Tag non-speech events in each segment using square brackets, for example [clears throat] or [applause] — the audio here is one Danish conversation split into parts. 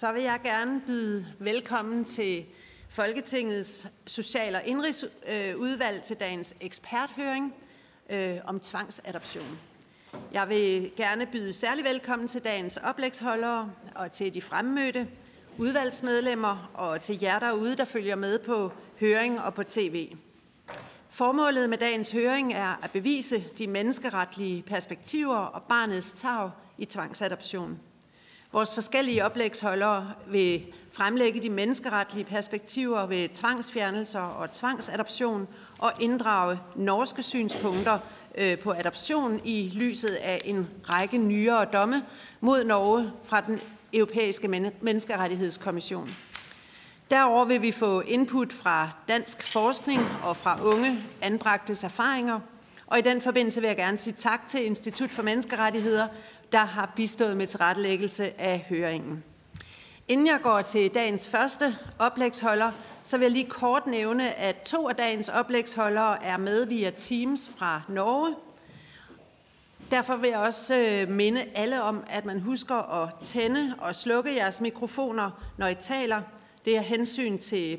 Så vil jeg gerne byde velkommen til Folketingets Social- og Indrigsudvalg til dagens eksperthøring øh, om tvangsadoption. Jeg vil gerne byde særlig velkommen til dagens oplægsholdere og til de fremmødte udvalgsmedlemmer og til jer derude, der følger med på høring og på tv. Formålet med dagens høring er at bevise de menneskeretlige perspektiver og barnets tag i tvangsadoption. Vores forskellige oplægsholdere vil fremlægge de menneskeretlige perspektiver ved tvangsfjernelser og tvangsadoption og inddrage norske synspunkter øh, på adoption i lyset af en række nyere domme mod Norge fra den europæiske menneskerettighedskommission. Derover vil vi få input fra dansk forskning og fra unge anbragtes erfaringer. Og i den forbindelse vil jeg gerne sige tak til Institut for Menneskerettigheder, der har bistået med tilrettelæggelse af høringen. Inden jeg går til dagens første oplægsholder, så vil jeg lige kort nævne, at to af dagens oplægsholdere er med via Teams fra Norge. Derfor vil jeg også øh, minde alle om, at man husker at tænde og slukke jeres mikrofoner, når I taler. Det er hensyn til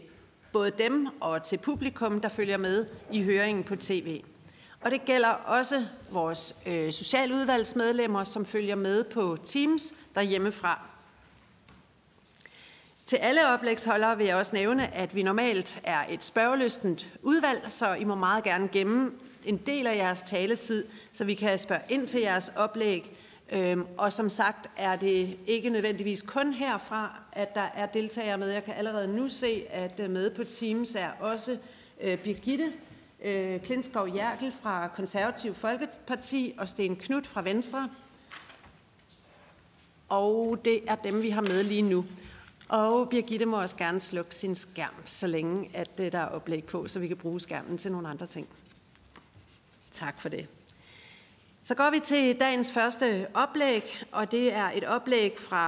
både dem og til publikum, der følger med i høringen på tv. Og det gælder også vores øh, socialudvalgsmedlemmer, som følger med på Teams derhjemmefra. Til alle oplægsholdere vil jeg også nævne, at vi normalt er et spørgelystent udvalg, så I må meget gerne gemme en del af jeres taletid, så vi kan spørge ind til jeres oplæg. Øhm, og som sagt er det ikke nødvendigvis kun herfra, at der er deltagere med. Jeg kan allerede nu se, at øh, med på Teams er også øh, Birgitte øh, Klinskov Jerkel fra Konservativ Folkeparti og Sten Knut fra Venstre. Og det er dem, vi har med lige nu. Og Birgitte må også gerne slukke sin skærm, så længe at det, der er oplæg på, så vi kan bruge skærmen til nogle andre ting. Tak for det. Så går vi til dagens første oplæg, og det er et oplæg fra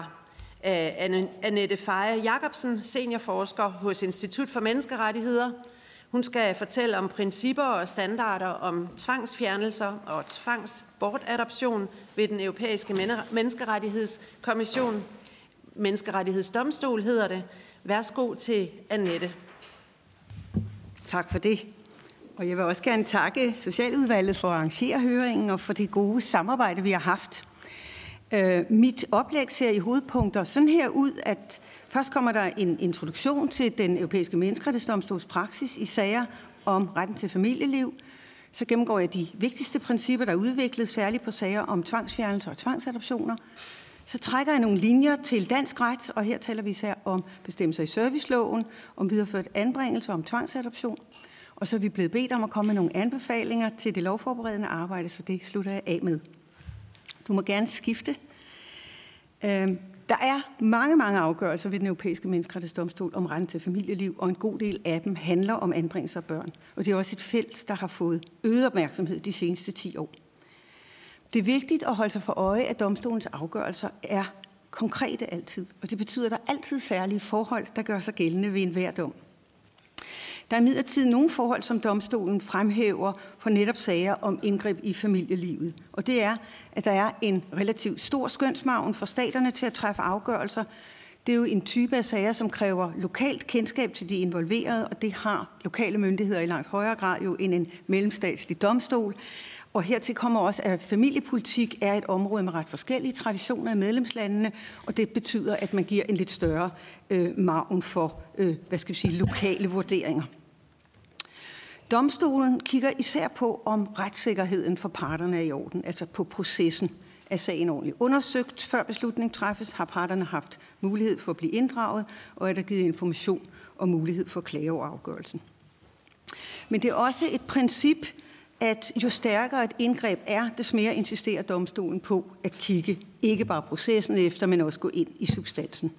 øh, Annette Feje Jacobsen, seniorforsker hos Institut for Menneskerettigheder. Hun skal fortælle om principper og standarder om tvangsfjernelser og tvangsbortadoption ved den europæiske menneskerettighedskommission. Menneskerettighedsdomstol hedder det. Værsgo til Annette. Tak for det. Og jeg vil også gerne takke Socialudvalget for at arrangere høringen og for det gode samarbejde, vi har haft. Øh, mit oplæg ser i hovedpunkter sådan her ud, at først kommer der en introduktion til den europæiske menneskerettighedsdomstols praksis i sager om retten til familieliv. Så gennemgår jeg de vigtigste principper, der er udviklet, særligt på sager om tvangsfjernelser og tvangsadoptioner. Så trækker jeg nogle linjer til dansk ret, og her taler vi især om bestemmelser i serviceloven, om videreført anbringelse og om tvangsadoption. Og så er vi blevet bedt om at komme med nogle anbefalinger til det lovforberedende arbejde, så det slutter jeg af med. Du må gerne skifte. Øhm, der er mange, mange afgørelser ved den europæiske menneskerettighedsdomstol om retten til familieliv, og en god del af dem handler om anbringelse af børn. Og det er også et felt, der har fået øget opmærksomhed de seneste 10 år. Det er vigtigt at holde sig for øje, at domstolens afgørelser er konkrete altid, og det betyder, at der er altid særlige forhold, der gør sig gældende ved enhver dom. Der er midlertid nogle forhold, som domstolen fremhæver for netop sager om indgreb i familielivet. Og det er, at der er en relativt stor skønsmagen for staterne til at træffe afgørelser. Det er jo en type af sager, som kræver lokalt kendskab til de involverede, og det har lokale myndigheder i langt højere grad jo end en mellemstatslig domstol. Og hertil kommer også, at familiepolitik er et område med ret forskellige traditioner i medlemslandene, og det betyder, at man giver en lidt større øh, maven for øh, hvad skal vi sige, lokale vurderinger. Domstolen kigger især på, om retssikkerheden for parterne er i orden, altså på processen. Er sagen ordentligt undersøgt, før beslutning træffes? Har parterne haft mulighed for at blive inddraget? Og er der givet information og mulighed for klage over afgørelsen? Men det er også et princip, at jo stærkere et indgreb er, des mere insisterer domstolen på at kigge ikke bare processen efter, men også gå ind i substansen.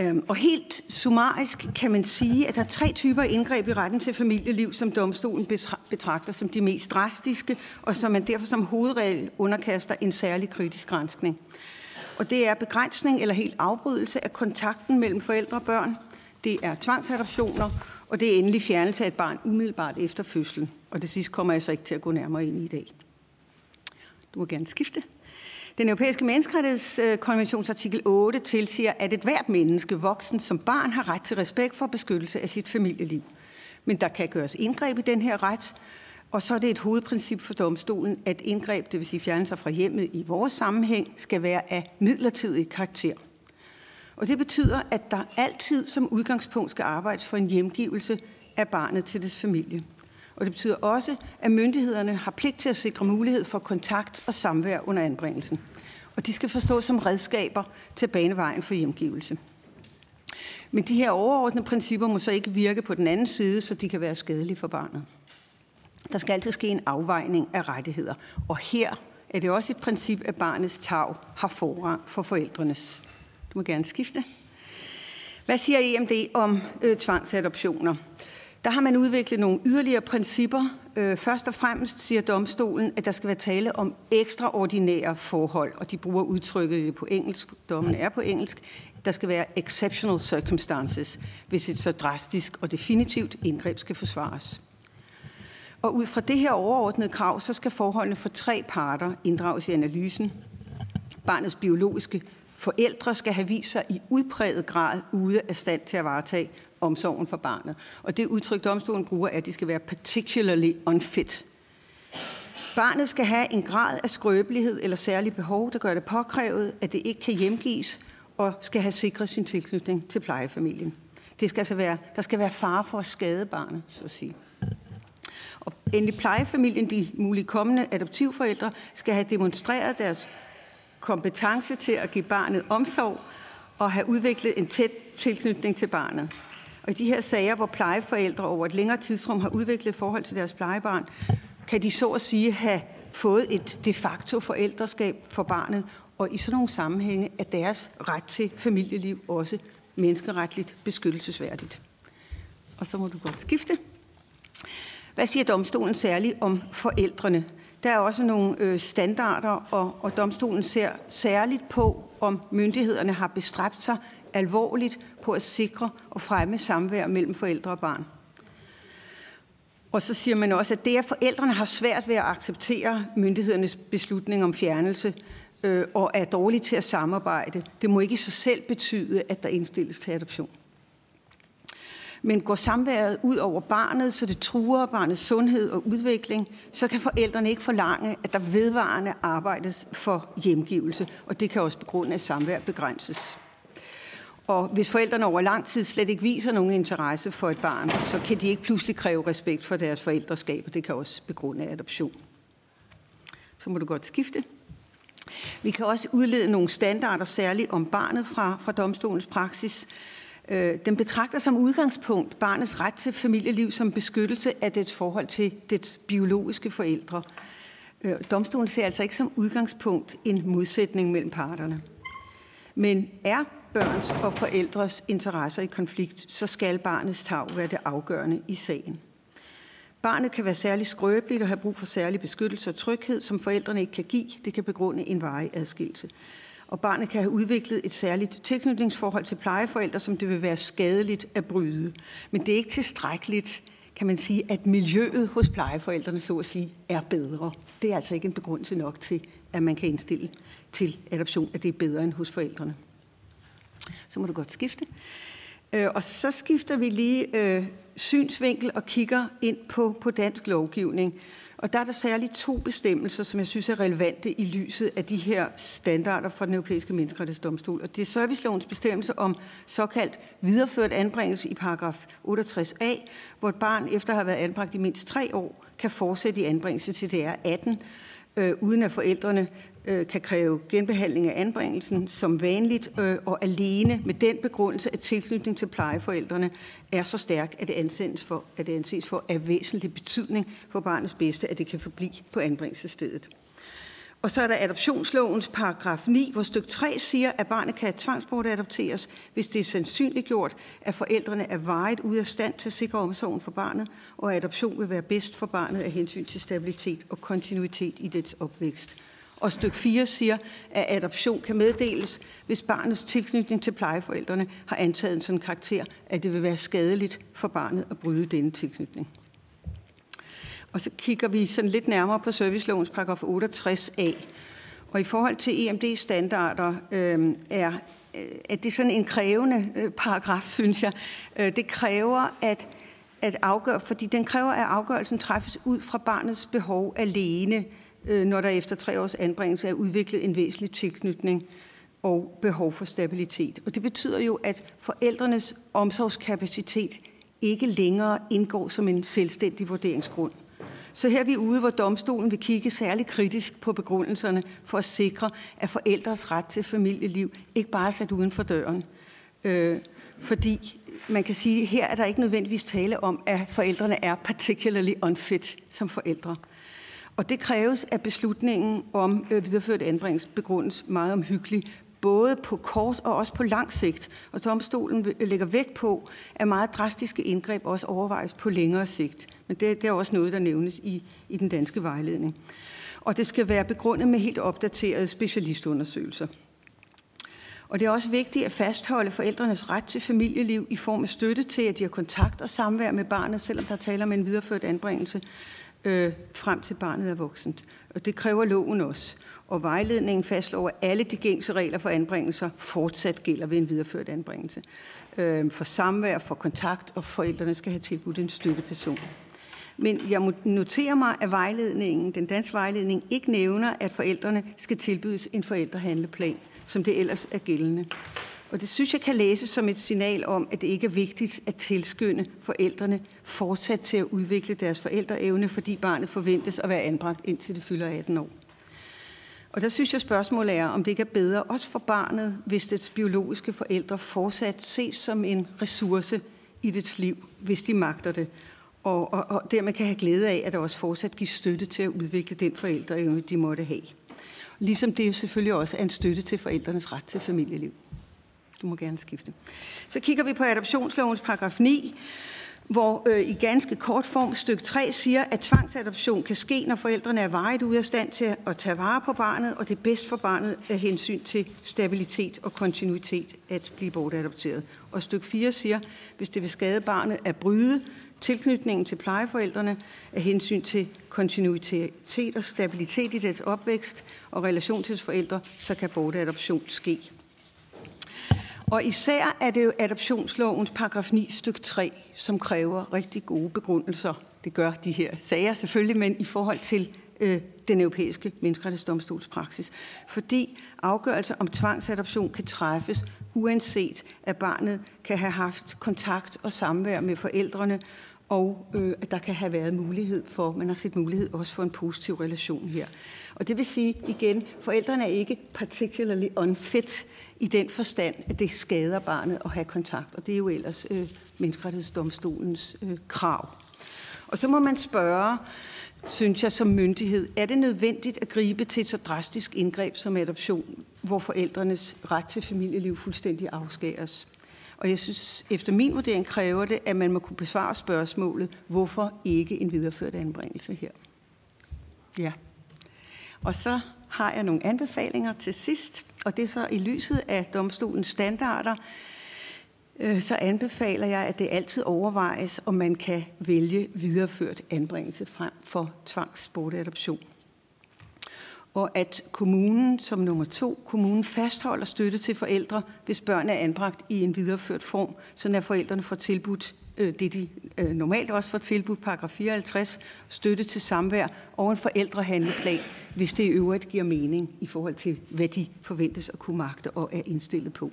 Øhm, og helt summarisk kan man sige, at der er tre typer indgreb i retten til familieliv, som domstolen betragter som de mest drastiske, og som man derfor som hovedregel underkaster en særlig kritisk granskning. Og det er begrænsning eller helt afbrydelse af kontakten mellem forældre og børn. Det er tvangsadoptioner, og det er endelig fjernelse af et barn umiddelbart efter fødslen. Og det sidste kommer jeg så ikke til at gå nærmere ind i i dag. Du må gerne skifte. Den europæiske menneskerettighedskonventions artikel 8 tilsiger, at et hvert menneske, voksen som barn, har ret til respekt for beskyttelse af sit familieliv. Men der kan gøres indgreb i den her ret, og så er det et hovedprincip for domstolen, at indgreb, det vil sige fjernelser fra hjemmet i vores sammenhæng, skal være af midlertidig karakter. Og det betyder, at der altid som udgangspunkt skal arbejdes for en hjemgivelse af barnet til dets familie. Og det betyder også, at myndighederne har pligt til at sikre mulighed for kontakt og samvær under anbringelsen. Og de skal forstås som redskaber til banevejen for hjemgivelse. Men de her overordnede principper må så ikke virke på den anden side, så de kan være skadelige for barnet. Der skal altid ske en afvejning af rettigheder. Og her er det også et princip, at barnets tag har forrang for forældrenes. Du må gerne skifte. Hvad siger EMD om øh, tvangsadoptioner? Der har man udviklet nogle yderligere principper. Øh, først og fremmest siger domstolen, at der skal være tale om ekstraordinære forhold, og de bruger udtrykket på engelsk, dommen er på engelsk. Der skal være exceptional circumstances, hvis et så drastisk og definitivt indgreb skal forsvares. Og ud fra det her overordnede krav, så skal forholdene for tre parter inddrages i analysen. Barnets biologiske forældre skal have vist sig i udpræget grad ude af stand til at varetage omsorgen for barnet. Og det udtryk, domstolen bruger, er, at de skal være particularly unfit. Barnet skal have en grad af skrøbelighed eller særlig behov, der gør det påkrævet, at det ikke kan hjemgives og skal have sikret sin tilknytning til plejefamilien. Det skal altså være, der skal være fare for at skade barnet, så at sige. Og endelig plejefamilien, de mulige kommende adoptivforældre, skal have demonstreret deres kompetence til at give barnet omsorg og have udviklet en tæt tilknytning til barnet. Og i de her sager, hvor plejeforældre over et længere tidsrum har udviklet forhold til deres plejebarn, kan de så at sige have fået et de facto forældreskab for barnet, og i sådan nogle sammenhænge er deres ret til familieliv også menneskeretligt beskyttelsesværdigt. Og så må du godt skifte. Hvad siger domstolen særligt om forældrene? Der er også nogle øh, standarder, og, og domstolen ser særligt på, om myndighederne har bestræbt sig alvorligt på at sikre og fremme samvær mellem forældre og barn. Og så siger man også, at det, at forældrene har svært ved at acceptere myndighedernes beslutning om fjernelse, øh, og er dårlige til at samarbejde, det må ikke i sig selv betyde, at der indstilles til adoption. Men går samværet ud over barnet, så det truer barnets sundhed og udvikling, så kan forældrene ikke forlange, at der vedvarende arbejdes for hjemgivelse, og det kan også begrunde, at samvær begrænses. Og hvis forældrene over lang tid slet ikke viser nogen interesse for et barn, så kan de ikke pludselig kræve respekt for deres forældreskab, og det kan også begrunde adoption. Så må du godt skifte. Vi kan også udlede nogle standarder, særligt om barnet fra, fra domstolens praksis. Øh, den betragter som udgangspunkt barnets ret til familieliv som beskyttelse af dets forhold til dets biologiske forældre. Øh, domstolen ser altså ikke som udgangspunkt en modsætning mellem parterne. Men er børns og forældres interesser i konflikt, så skal barnets tag være det afgørende i sagen. Barnet kan være særlig skrøbeligt og have brug for særlig beskyttelse og tryghed, som forældrene ikke kan give. Det kan begrunde en varig adskillelse. Og barnet kan have udviklet et særligt tilknytningsforhold til plejeforældre, som det vil være skadeligt at bryde. Men det er ikke tilstrækkeligt, kan man sige, at miljøet hos plejeforældrene, så at sige, er bedre. Det er altså ikke en begrundelse nok til, at man kan indstille til adoption, at det er bedre end hos forældrene. Så må du godt skifte. Øh, og så skifter vi lige øh, synsvinkel og kigger ind på, på dansk lovgivning. Og der er der særligt to bestemmelser, som jeg synes er relevante i lyset af de her standarder fra den europæiske menneskerettighedsdomstol. Og det er servicelovens bestemmelse om såkaldt videreført anbringelse i paragraf 68a, hvor et barn efter at have været anbragt i mindst tre år kan fortsætte i anbringelse til det er 18, øh, uden at forældrene øh, kan kræve genbehandling af anbringelsen som vanligt, øh, og alene med den begrundelse, at tilknytning til plejeforældrene er så stærk, at det, anses for, at det anses for af væsentlig betydning for barnets bedste, at det kan forblive på anbringelsesstedet. Og så er der adoptionslovens paragraf 9, hvor stykke 3 siger, at barnet kan tvangsbortadopteres, hvis det er sandsynliggjort, at forældrene er vejet ud af stand til at sikre omsorgen for barnet, og at adoption vil være bedst for barnet af hensyn til stabilitet og kontinuitet i dets opvækst. Og stykke 4 siger, at adoption kan meddeles, hvis barnets tilknytning til plejeforældrene har antaget en sådan karakter, at det vil være skadeligt for barnet at bryde denne tilknytning. Og så kigger vi sådan lidt nærmere på servicelovens paragraf 68a. Og i forhold til EMD-standarder øhm, øh, er at det er sådan en krævende øh, paragraf, [laughs] synes jeg. Øh, det kræver, at, at afgøre, fordi den kræver, at afgørelsen træffes ud fra barnets behov alene, Øh, når der efter tre års anbringelse er udviklet en væsentlig tilknytning og behov for stabilitet. Og det betyder jo, at forældrenes omsorgskapacitet ikke længere indgår som en selvstændig vurderingsgrund. Så her er vi ude, hvor domstolen vil kigge særlig kritisk på begrundelserne for at sikre, at forældres ret til familieliv ikke bare er sat uden for døren. Øh, fordi man kan sige, at her er der ikke nødvendigvis tale om, at forældrene er particularly unfit som forældre. Og det kræves, at beslutningen om øh, videreført anbringelse begrundes meget omhyggeligt, både på kort og også på lang sigt. Og domstolen øh, lægger vægt på, at meget drastiske indgreb også overvejes på længere sigt. Men det, det er også noget, der nævnes i, i den danske vejledning. Og det skal være begrundet med helt opdaterede specialistundersøgelser. Og det er også vigtigt at fastholde forældrenes ret til familieliv i form af støtte til, at de har kontakt og samvær med barnet, selvom der taler om en videreført anbringelse, øh, frem til barnet er voksent. Og det kræver loven også. Og vejledningen fastslår, at alle de gængse regler for anbringelser fortsat gælder ved en videreført anbringelse. Øh, for samvær, for kontakt, og forældrene skal have tilbudt en støtteperson. Men jeg noterer mig, at vejledningen, den danske vejledning ikke nævner, at forældrene skal tilbydes en forældrehandleplan, som det ellers er gældende. Og det synes jeg kan læses som et signal om, at det ikke er vigtigt at tilskynde forældrene fortsat til at udvikle deres forældreevne, fordi barnet forventes at være anbragt indtil det fylder 18 år. Og der synes jeg, spørgsmålet er, om det ikke er bedre, også for barnet, hvis dets biologiske forældre fortsat ses som en ressource i dets liv, hvis de magter det, og, og, og dermed kan have glæde af, at der også fortsat gives støtte til at udvikle den forældreevne, de måtte have. Ligesom det selvfølgelig også er en støtte til forældrenes ret til familieliv. Du må gerne skifte. Så kigger vi på adoptionslovens paragraf 9, hvor øh, i ganske kort form stykke 3 siger, at tvangsadoption kan ske, når forældrene er vejet ude af stand til at tage vare på barnet, og det er bedst for barnet af hensyn til stabilitet og kontinuitet at blive bortadopteret. Og stykke 4 siger, hvis det vil skade barnet at bryde tilknytningen til plejeforældrene af hensyn til kontinuitet og stabilitet i dets opvækst og relation til forældre, så kan bortadoption ske. Og især er det jo adoptionslovens paragraf 9 stykke 3, som kræver rigtig gode begrundelser. Det gør de her sager selvfølgelig, men i forhold til øh, den europæiske menneskerettighedsdomstols praksis. Fordi afgørelse om tvangsadoption kan træffes, uanset at barnet kan have haft kontakt og samvær med forældrene, og øh, at der kan have været mulighed for, man har set mulighed også for en positiv relation her. Og det vil sige igen, forældrene er ikke particularly unfit i den forstand, at det skader barnet at have kontakt, og det er jo ellers øh, menneskerettighedsdomstolens øh, krav. Og så må man spørge, synes jeg som myndighed, er det nødvendigt at gribe til et så drastisk indgreb som adoption, hvor forældrenes ret til familieliv fuldstændig afskæres? Og jeg synes, efter min vurdering kræver det, at man må kunne besvare spørgsmålet, hvorfor ikke en videreført anbringelse her? Ja. Og så har jeg nogle anbefalinger til sidst, og det er så i lyset af domstolens standarder, øh, så anbefaler jeg, at det altid overvejes, om man kan vælge videreført anbringelse frem for tvangsbortadoption og at kommunen som nummer to, kommunen fastholder støtte til forældre, hvis børn er anbragt i en videreført form, så at forældrene får tilbudt øh, det, de øh, normalt også får tilbudt, paragraf 54, støtte til samvær og en forældrehandleplan, hvis det i øvrigt giver mening i forhold til, hvad de forventes at kunne magte og er indstillet på.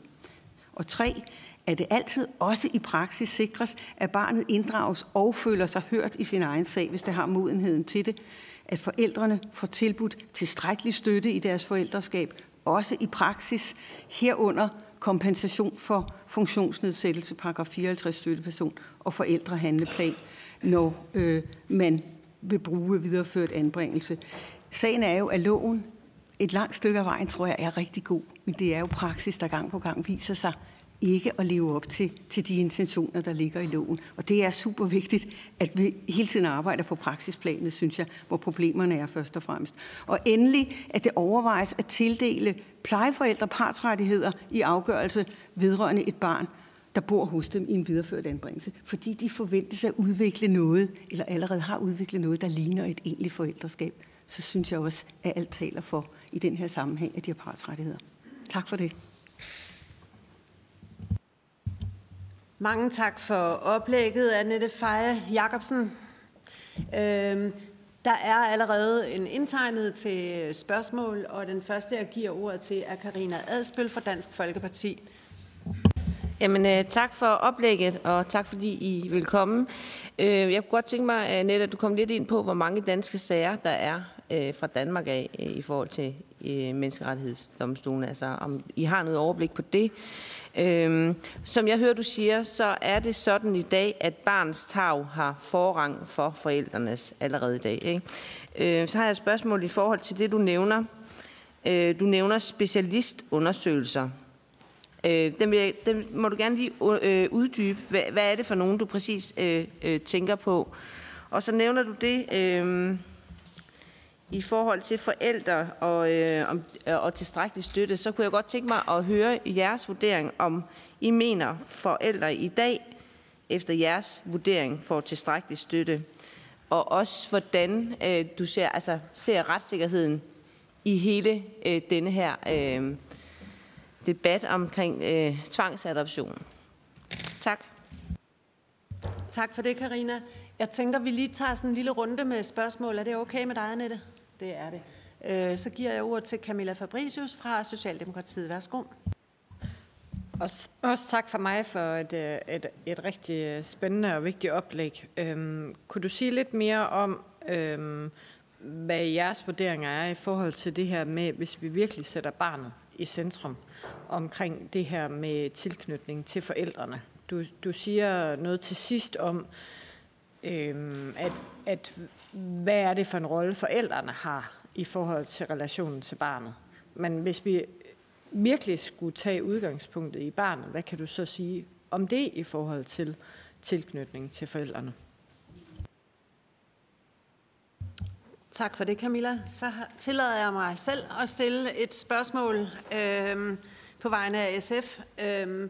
Og tre, at det altid også i praksis sikres, at barnet inddrages og føler sig hørt i sin egen sag, hvis det har modenheden til det, at forældrene får tilbudt tilstrækkelig støtte i deres forældreskab, også i praksis, herunder kompensation for funktionsnedsættelse, paragraf 54 støtteperson og forældrehandleplan, når øh, man vil bruge videreført anbringelse. Sagen er jo, at loven et langt stykke af vejen, tror jeg, er rigtig god, men det er jo praksis, der gang på gang viser sig ikke at leve op til, til de intentioner, der ligger i loven. Og det er super vigtigt, at vi hele tiden arbejder på praksisplanet, synes jeg, hvor problemerne er først og fremmest. Og endelig, at det overvejes at tildele plejeforældre partsrettigheder i afgørelse vedrørende et barn, der bor hos dem i en videreført anbringelse, fordi de forventes at udvikle noget, eller allerede har udviklet noget, der ligner et egentligt forældreskab, så synes jeg også, at alt taler for i den her sammenhæng, at de har partsrettigheder. Tak for det. Mange tak for oplægget, Annette Feje Jacobsen. Øhm, der er allerede en indtegnet til spørgsmål, og den første, jeg giver ordet til, er Karina Adspøl fra Dansk Folkeparti. Jamen, øh, tak for oplægget, og tak fordi I vil komme. Øh, jeg kunne godt tænke mig, Annette, at du kom lidt ind på, hvor mange danske sager, der er øh, fra Danmark af i forhold til menneskerettighedsdomstolen. Altså, om I har noget overblik på det. Øhm, som jeg hører, du siger, så er det sådan i dag, at barns tag har forrang for forældrenes allerede i dag. Ikke? Øh, så har jeg et spørgsmål i forhold til det, du nævner. Øh, du nævner specialistundersøgelser. Øh, dem, jeg, dem må du gerne lige øh, uddybe. Hvad, hvad er det for nogen, du præcis øh, øh, tænker på? Og så nævner du det... Øh, i forhold til forældre og, øh, om, øh, og tilstrækkelig støtte, så kunne jeg godt tænke mig at høre jeres vurdering, om I mener forældre i dag, efter jeres vurdering, får tilstrækkelig støtte. Og også hvordan øh, du ser, altså, ser retssikkerheden i hele øh, denne her øh, debat omkring øh, tvangsadoption. Tak. Tak for det, Karina. Jeg tænker, vi lige tager sådan en lille runde med spørgsmål. Er det okay med dig, Annette? Det er det. Øh, så giver jeg ordet til Camilla Fabricius fra Socialdemokratiet. Værsgo. Også, også tak for mig for et, øh, et, et rigtig spændende og vigtigt oplæg. Øhm, kunne du sige lidt mere om, øhm, hvad jeres vurderinger er i forhold til det her med, hvis vi virkelig sætter barnet i centrum, omkring det her med tilknytning til forældrene? Du, du siger noget til sidst om, øhm, at, at hvad er det for en rolle forældrene har i forhold til relationen til barnet. Men hvis vi virkelig skulle tage udgangspunktet i barnet, hvad kan du så sige om det i forhold til tilknytning til forældrene? Tak for det, Camilla. Så tillader jeg mig selv at stille et spørgsmål øh, på vegne af SF. Øh,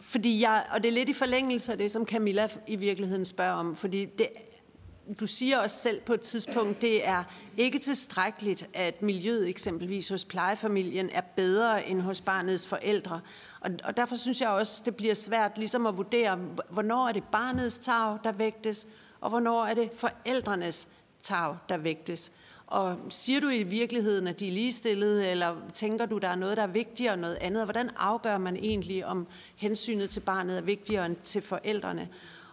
fordi jeg, og det er lidt i forlængelse af det, som Camilla i virkeligheden spørger om, fordi det, du siger også selv på et tidspunkt, det er ikke tilstrækkeligt, at miljøet eksempelvis hos plejefamilien er bedre end hos barnets forældre. Og, og derfor synes jeg også, det bliver svært ligesom at vurdere, hvornår er det barnets tag, der vægtes, og hvornår er det forældrenes tag, der vægtes. Og siger du i virkeligheden, at de er ligestillede, eller tænker du, der er noget, der er vigtigere end noget andet? Og hvordan afgør man egentlig, om hensynet til barnet er vigtigere end til forældrene?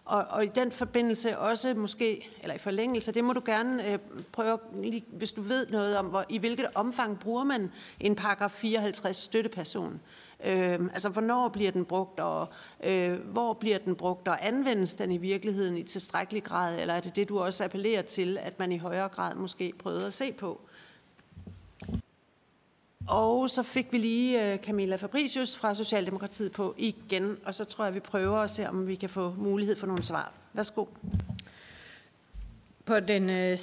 Og, og i den forbindelse også måske, eller i forlængelse, det må du gerne øh, prøve, hvis du ved noget om, hvor, i hvilket omfang bruger man en paragraf 54 støtteperson. Øh, altså, hvornår bliver den brugt, og øh, hvor bliver den brugt, og anvendes den i virkeligheden i tilstrækkelig grad, eller er det det, du også appellerer til, at man i højere grad måske prøver at se på? Og så fik vi lige øh, Camilla Fabricius fra Socialdemokratiet på igen, og så tror jeg, vi prøver at se, om vi kan få mulighed for nogle svar. Værsgo. På den, øh,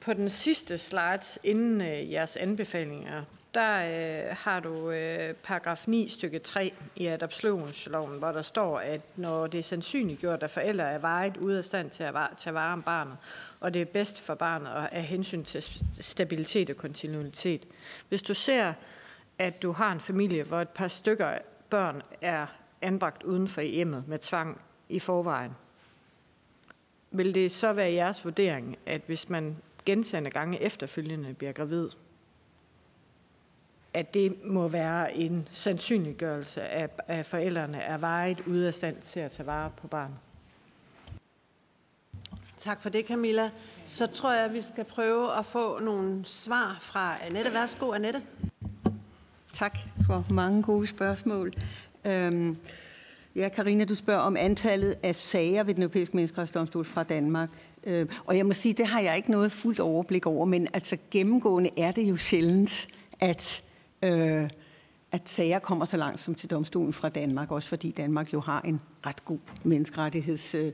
på den sidste slide inden øh, jeres anbefalinger, der øh, har du øh, paragraf 9 stykke 3 i adoptionsloven, hvor der står, at når det er sandsynliggjort, at forældre er vejet ude af stand til at tage vare om barnet, og det er bedst for barnet af hensyn til stabilitet og kontinuitet. Hvis du ser, at du har en familie, hvor et par stykker børn er anbragt uden for hjemmet med tvang i forvejen, vil det så være jeres vurdering, at hvis man gentagende gange efterfølgende bliver gravid, at det må være en sandsynliggørelse af, at forældrene er vejet ude af stand til at tage vare på barnet? Tak for det, Camilla. Så tror jeg, at vi skal prøve at få nogle svar fra Annette. Værsgo, Annette. Tak for mange gode spørgsmål. Øhm, ja, Karina, du spørger om antallet af sager ved den europæiske menneskerettighedsdomstol fra Danmark. Øhm, og jeg må sige, det har jeg ikke noget fuldt overblik over, men altså gennemgående er det jo sjældent, at, øh, at sager kommer så langt som til domstolen fra Danmark, også fordi Danmark jo har en ret god menneskerettigheds... Øh,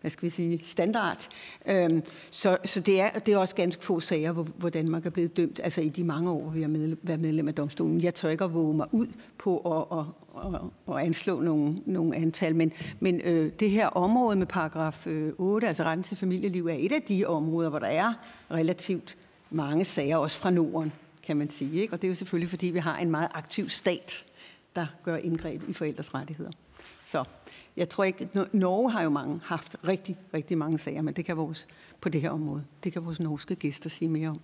hvad skal vi sige, standard. Øhm, så så det, er, det er også ganske få sager, hvor, hvor Danmark er blevet dømt, altså i de mange år, vi har med, været medlem af domstolen. Jeg tør ikke at våge mig ud på at, at, at, at anslå nogle, nogle antal, men, men øh, det her område med paragraf øh, 8, altså retten til familieliv, er et af de områder, hvor der er relativt mange sager, også fra Norden, kan man sige. Ikke? Og det er jo selvfølgelig, fordi vi har en meget aktiv stat, der gør indgreb i forældres rettigheder. Så jeg tror ikke, Norge har jo mange, haft rigtig, rigtig mange sager, men det kan vores, på det her område. Det kan vores norske gæster sige mere om.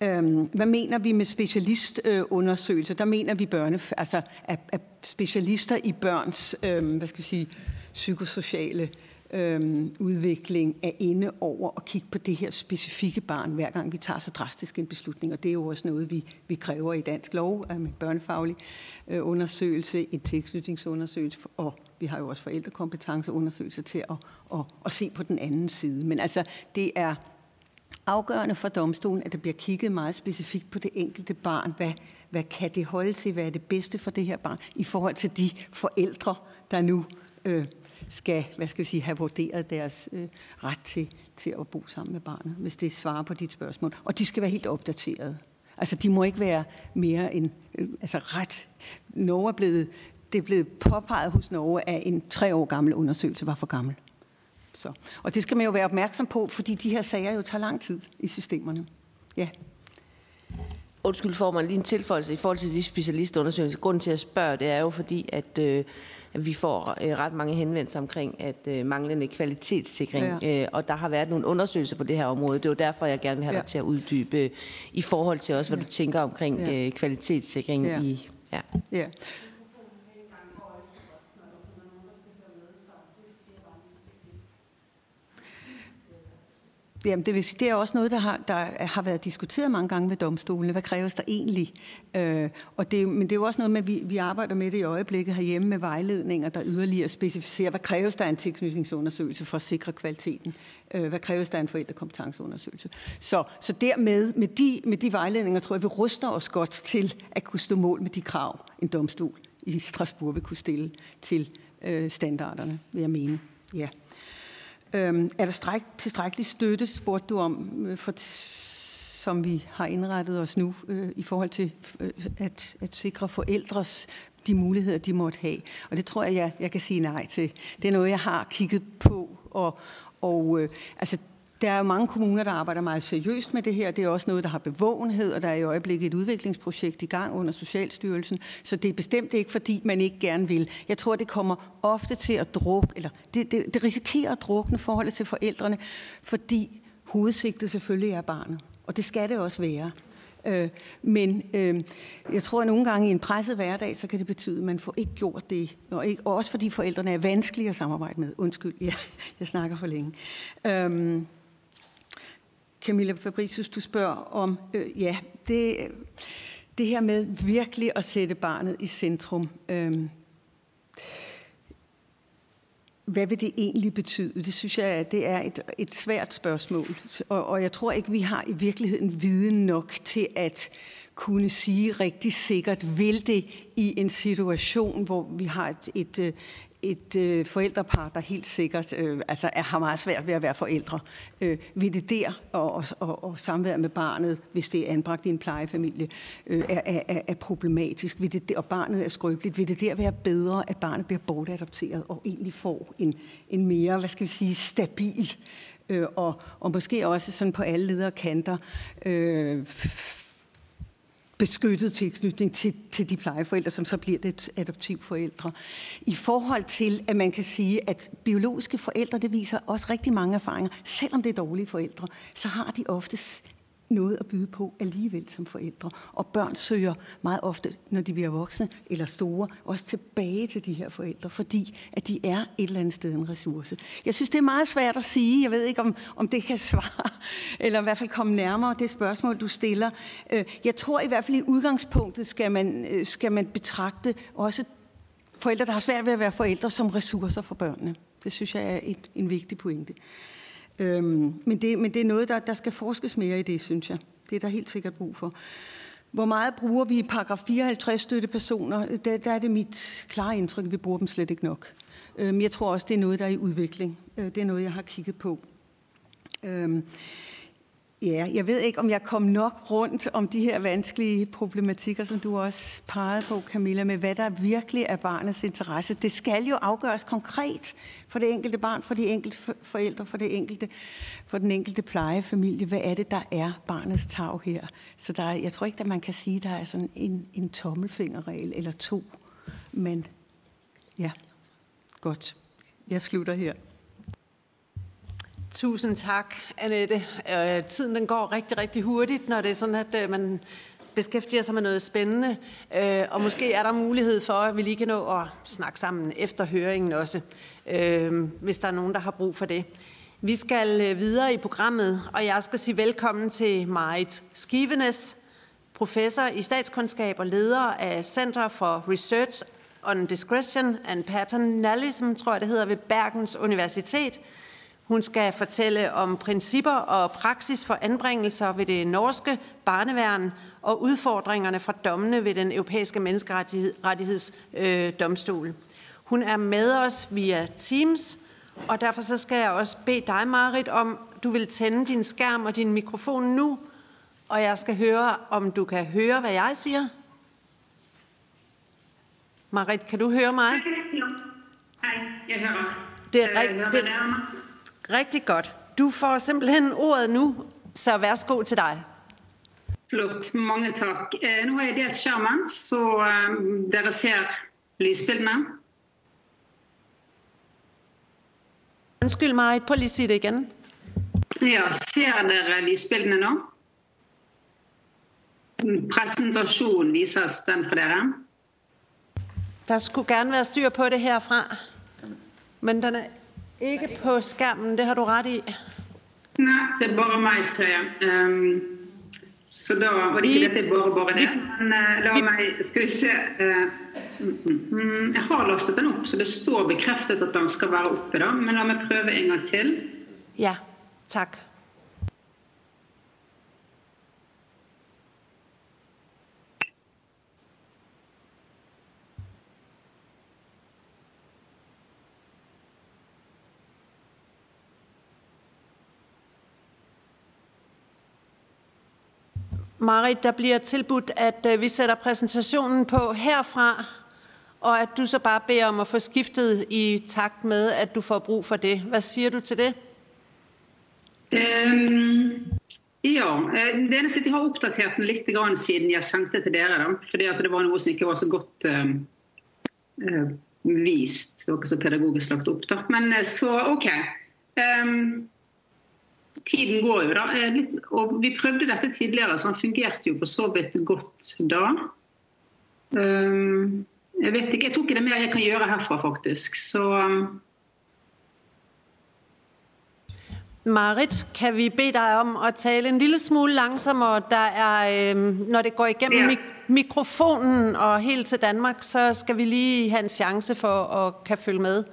Øhm, hvad mener vi med specialistundersøgelser? Der mener vi børne, altså, at, at specialister i børns øhm, hvad skal vi sige, psykosociale øhm, udvikling er inde over at kigge på det her specifikke barn, hver gang vi tager så drastisk en beslutning. Og det er jo også noget, vi, vi kræver i dansk lov, med børnefaglig øh, undersøgelse, en tilknytningsundersøgelse, og vi har jo også forældrekompetenceundersøgelse til at, at, at se på den anden side. Men altså, det er afgørende for domstolen, at der bliver kigget meget specifikt på det enkelte barn. Hvad, hvad kan det holde til? Hvad er det bedste for det her barn i forhold til de forældre, der nu øh, skal, hvad skal vi sige, have vurderet deres øh, ret til, til at bo sammen med barnet, hvis det svarer på dit spørgsmål. Og de skal være helt opdateret. Altså, de må ikke være mere end, øh, altså ret. Norge er blevet, det er blevet påpeget hos Norge, at en tre år gammel undersøgelse var for gammel. Så. Og det skal man jo være opmærksom på, fordi de her sager jo tager lang tid i systemerne. Ja. Undskyld for man lige en tilføjelse i forhold til de specialistundersøgelser. Grunden til at spørge, det er jo fordi, at øh, vi får øh, ret mange henvendelser omkring, at øh, manglende kvalitetssikring, ja. øh, og der har været nogle undersøgelser på det her område. Det er jo derfor, jeg gerne vil have ja. dig til at uddybe, i forhold til også, hvad ja. du tænker omkring ja. øh, kvalitetssikring ja. i... Ja. ja. Jamen, det, vil sige, det er også noget, der har, der har været diskuteret mange gange ved domstolene. Hvad kræves der egentlig? Øh, og det, men det er jo også noget med, at vi, vi arbejder med det i øjeblikket herhjemme med vejledninger, der yderligere specificerer, hvad kræves der en tilknytningsundersøgelse for at sikre kvaliteten? Øh, hvad kræves der en forældrekompetenceundersøgelse? Så, så dermed, med de, med de vejledninger, tror jeg, vi ruster os godt til at kunne stå mål med de krav, en domstol i Strasbourg vil kunne stille til øh, standarderne, vil jeg mene. Ja. Øhm, er der stræk, tilstrækkelig støtte, spurgte du om, øh, for, som vi har indrettet os nu, øh, i forhold til øh, at, at sikre forældres de muligheder, de måtte have. Og det tror jeg, jeg, jeg kan sige nej til. Det er noget, jeg har kigget på, og, og øh, altså, der er jo mange kommuner, der arbejder meget seriøst med det her. Det er også noget, der har bevågenhed, og der er i øjeblikket et udviklingsprojekt i gang under Socialstyrelsen. Så det er bestemt ikke, fordi man ikke gerne vil. Jeg tror, det kommer ofte til at drukne, eller det, det, det risikerer at drukne forholdet til forældrene, fordi hovedsigtet selvfølgelig er barnet. Og det skal det også være. Øh, men øh, jeg tror, at nogle gange i en presset hverdag, så kan det betyde, at man får ikke gjort det. Og, ikke, og også fordi forældrene er vanskelige at samarbejde med. Undskyld, ja, jeg snakker for længe. Øh, Camilla Fabricius, du spørger om, øh, ja, det, det her med virkelig at sætte barnet i centrum. Øh, hvad vil det egentlig betyde? Det synes jeg, det er et, et svært spørgsmål. Og, og jeg tror ikke, vi har i virkeligheden viden nok til at kunne sige rigtig sikkert, vil det i en situation, hvor vi har et, et, øh, et øh, forældrepar, der helt sikkert øh, altså er, har meget svært ved at være forældre, øh, vil det der og, og, og samvær med barnet, hvis det er anbragt i en plejefamilie, øh, er, er, er problematisk, vil det, og barnet er skrøbeligt, vil det der være bedre, at barnet bliver bortadopteret og egentlig får en, en mere, hvad skal vi sige, stabil øh, og, og måske også sådan på alle ledere kanter øh, beskyttet tilknytning til, til de plejeforældre, som så bliver det adoptivforældre. I forhold til, at man kan sige, at biologiske forældre, det viser også rigtig mange erfaringer, selvom det er dårlige forældre, så har de ofte noget at byde på alligevel som forældre. Og børn søger meget ofte, når de bliver voksne eller store, også tilbage til de her forældre, fordi at de er et eller andet sted en ressource. Jeg synes, det er meget svært at sige. Jeg ved ikke, om, om det kan [laughs] svare, eller i hvert fald komme nærmere det spørgsmål, du stiller. Øh, jeg tror i hvert fald i udgangspunktet skal man, øh, skal man betragte også forældre, der har svært ved at være forældre, som ressourcer for børnene. Det synes jeg er et, en vigtig pointe. Øhm, men, det, men det er noget, der, der skal forskes mere i det, synes jeg. Det er der helt sikkert brug for. Hvor meget bruger vi i paragraf 54 støttepersoner? Der, der er det mit klare indtryk, at vi bruger dem slet ikke nok. Øhm, jeg tror også, det er noget, der er i udvikling. Øh, det er noget, jeg har kigget på. Øhm, Ja, jeg ved ikke, om jeg kom nok rundt om de her vanskelige problematikker, som du også pegede på, Camilla, med hvad der virkelig er barnets interesse. Det skal jo afgøres konkret for det enkelte barn, for de enkelte forældre, for, det enkelte, for den enkelte plejefamilie. Hvad er det, der er barnets tag her? Så der er, jeg tror ikke, at man kan sige, at der er sådan en, en tommelfingerregel eller to. Men ja, godt. Jeg slutter her. Tusind tak, Annette. Øh, tiden den går rigtig, rigtig hurtigt, når det er sådan, at øh, man beskæftiger sig med noget spændende. Øh, og måske er der mulighed for, at vi lige kan nå at snakke sammen efter høringen også, øh, hvis der er nogen, der har brug for det. Vi skal øh, videre i programmet, og jeg skal sige velkommen til Marit Skivenes, professor i statskundskab og leder af Center for Research on Discretion and Paternalism, tror jeg det hedder, ved Bergens Universitet – hun skal fortælle om principper og praksis for anbringelser ved det norske barneværn og udfordringerne fra dommene ved den europæiske menneskerettighedsdomstol. Øh, Hun er med os via Teams, og derfor så skal jeg også bede dig, Marit, om du vil tænde din skærm og din mikrofon nu, og jeg skal høre, om du kan høre, hvad jeg siger. Marit, kan du høre mig? Hej, jeg hører. Det er, rigtigt. Rigtig godt. Du får simpelthen ordet nu, så værsgo til dig. Flott, mange tak. Eh, nu har jeg delt skjermen, så um, dere ser lysbildene. Undskyld mig, prøv lige at sige det igen. Ja, ser dere lysbildene nu? Præsentation vises den for dere. Der skulle gerne være styr på det herfra, men den er ikke på skærmen, det har du ret i. Nej, det er bare mig, tror jeg. Um, så da var det ikke dette bare bare det. Men uh, la meg Skal vi se uh, mm, Jeg har lastet den opp, så det står bekreftet at den skal være oppe. da. Men la meg prøve en gang til. Ja, tak. Marit, der bliver tilbudt, at øh, vi sætter præsentationen på herfra, og at du så bare beder om at få skiftet i takt med, at du får brug for det. Hvad siger du til det? Um, ja, øh, det eneste jeg har oppdatert den litt grann siden jeg sendte til dere. Da, fordi at det var noe som ikke var så godt uh, uh, vist. Det var ikke så pedagogisk lagt opp. Da. Men så OK. Um, tiden går jo, da. Litt, og vi prøvde dette tidligere, så han fungerte jo på så vidt godt da. Um, jeg vet ikke, jeg tror ikke det er mer jeg kan gjøre herfra, faktisk. Så um... Marit, kan vi bede dig om at tale en lille smule langsommere? Der er, øh, når det går igennem ja. mik- mikrofonen og helt til Danmark, så skal vi lige have en chance for at kan følge med.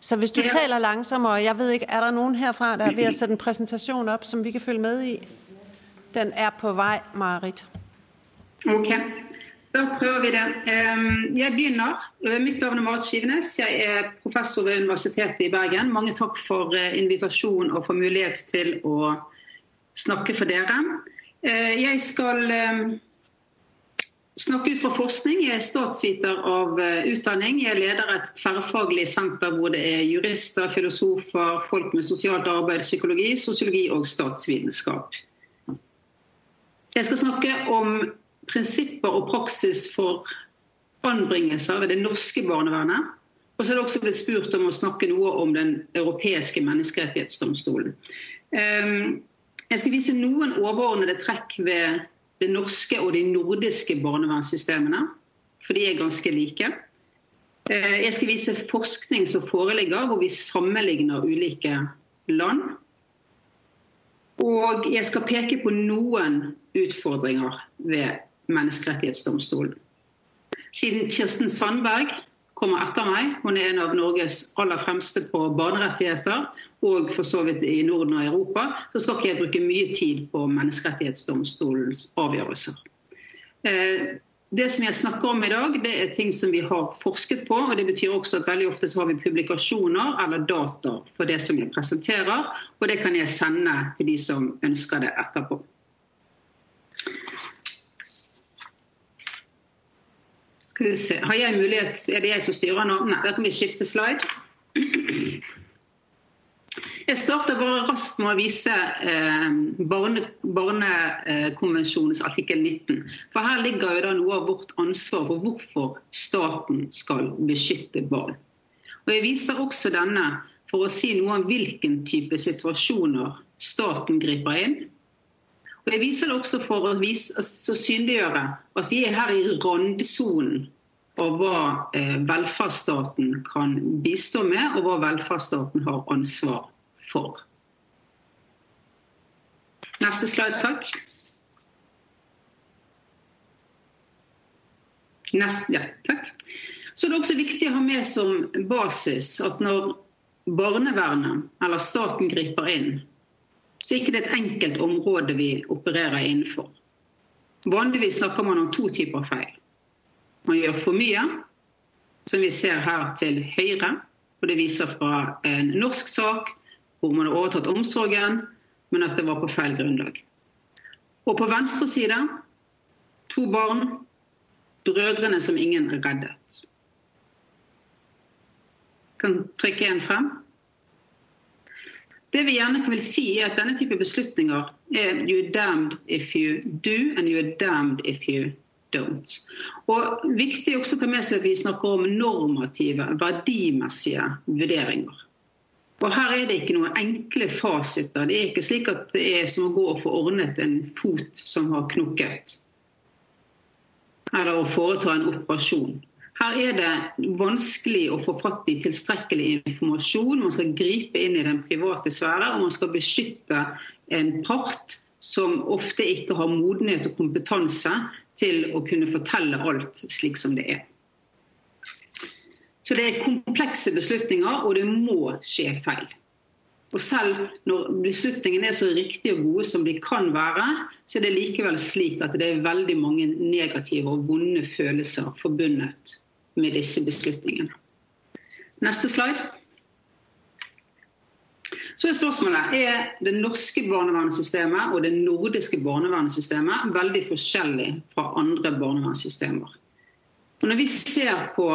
Så hvis du ja. taler langsommere, jeg ved ikke, er der nogen herfra, der er ved at [clears throat] sætte en præsentation op, som vi kan følge med i? Den er på vej, Marit. Okay, da prøver vi det. Jeg begynner. Mitt navn er Marit Skivenes. Jeg er professor ved Universitetet i Bergen. Mange takk for eh, invitasjon og for mulighet til å snakke for dere. Eh, jeg skal snakke ut fra forskning. Jeg er statsviter av eh, utdanning. Jeg leder et tverrfaglig senter hvor det er jurister, filosofer, folk med sosialt arbeid, psykologi, sosiologi og statsvitenskap. Jeg skal snakke om prinsipper og praksis for anbringelser ved det norske barnevernet. Og så er det også blitt spurt om å snakke noe om Den europeiske menneskerettighetsdomstolen. Ehm, jeg skal vise noen overordnede trekk ved det norske og de nordiske barnevernssystemene. For de er ganske like. Eh, jeg skal vise forskning som foreligger, hvor vi sammenligner ulike land. Og jeg skal peke på noen utfordringer ved Menneskerettighetsdomstolen. Siden Kirsten Sandberg kommer etter meg, hun er en av Norges aller fremste på barnerettigheter, og for så vidt i Norden og Europa, så skal ikke jeg bruke mye tid på Menneskerettighetsdomstolens avgjørelser. Eh, det som jeg snakker om i dag, det er ting som vi har forsket på. og Det betyr også at veldig ofte så har vi publikasjoner eller data for det som jeg presenterer. Og det kan jeg sende til de som ønsker det etterpå. Skal vi se, Har jeg mulighet Er det jeg som styrer nå? Nei, da kan vi skifte slide. Jeg starter bare raskt med å vise eh, Barnekonvensjonens artikkel 19. For Her ligger jo da noe av vårt ansvar for hvorfor staten skal beskytte barn. Og Jeg viser også denne for å si noe om hvilken type situasjoner staten griper inn. Og Jeg viser det også for å, vise, å synliggjøre at vi er her i randsonen av hva eh, velferdsstaten kan bistå med, og hva velferdsstaten har ansvar får. Neste slide, takk. Neste, ja, takk. Så det er også viktig å ha med som basis at når barnevernet eller staten griper inn, så er det ikke et enkelt område vi opererer innenfor. Vanligvis snakker man om to typer feil. Man gjør for mye, som vi ser her til høyre. og Det viser fra en norsk sak hvor man har overtatt omsorgen, men at det var på feil grunnlag. Og på venstre side to barn, brødrene som ingen reddet. Kan trykke en frem. Det vi gjerne kan vil si er at Denne type beslutninger er you damned if you do, and you are damned if you don't. Og Viktig også å ta med seg at vi snakker om normative, verdimessige vurderinger. Og Her er det ikke noen enkle fasiter. Det er ikke slik at det er som å gå og få ordnet en fot som har knukket. Eller å foreta en operasjon. Her er det vanskelig å få fatt i tilstrekkelig informasjon. Man skal gripe inn i den private sfære, og man skal beskytte en part som ofte ikke har modenhet og kompetanse til å kunne fortelle alt slik som det er. Så det er komplekse beslutninger, og det må skje feil. Og selv når beslutningene er så riktige og gode som de kan være, så er det likevel slik at det er veldig mange negative og vonde følelser forbundet med disse beslutningene. Neste slide. Så er spørsmålet er det norske barnevernssystemet og det nordiske barnevernssystemet veldig forskjellig fra andre barnevernssystemer. Og når vi ser på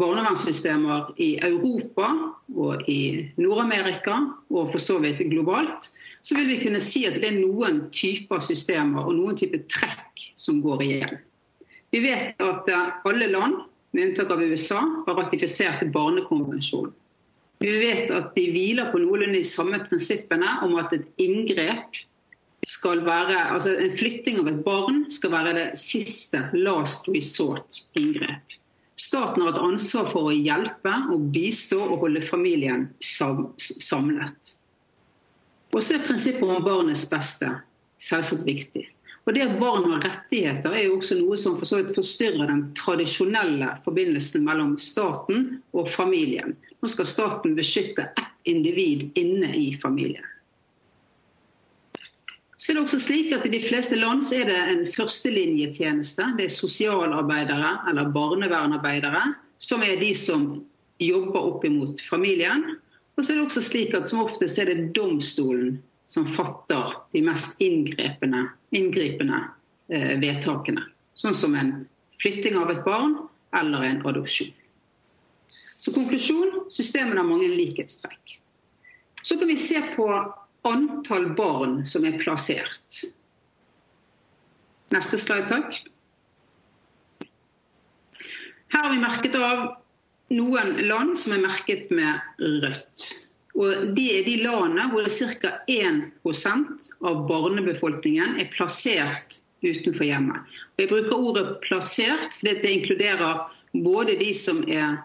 barnevernssystemer i Europa og i Nord-Amerika og for så vidt globalt, så vil vi kunne si at det er noen typer systemer og noen typer trekk som går igjen. Vi vet at eh, alle land, med unntak av USA, har ratifisert Barnekonvensjonen. Vi vet at de hviler på noenlunde de samme prinsippene om at et inngrep skal være, altså En flytting av et barn skal være det siste last resort-inngrep. Staten har et ansvar for å hjelpe og bistå og holde familien samlet. Og så er prinsippet om barnets beste selvsagt viktig. Og Det at barn har rettigheter, er jo også noe som for forstyrrer den tradisjonelle forbindelsen mellom staten og familien. Nå skal staten beskytte ett individ inne i familien. Så er det også slik at I de fleste land så er det en førstelinjetjeneste. Det er sosialarbeidere eller barnevernarbeidere som er de som jobber opp imot familien. Og så er det også slik at som oftest er det domstolen som fatter de mest inngripende, inngripende eh, vedtakene. Sånn som en flytting av et barn eller en adopsjon. Så konklusjon systemene har mange likhetstrekk. Så kan vi se på antall barn som er plassert. Neste slide, takk. Her har vi merket av noen land som er merket med rødt. Og Det er de landene hvor ca. 1% av barnebefolkningen er plassert utenfor hjemmet. Og jeg bruker ordet 'plassert' fordi det inkluderer både de som er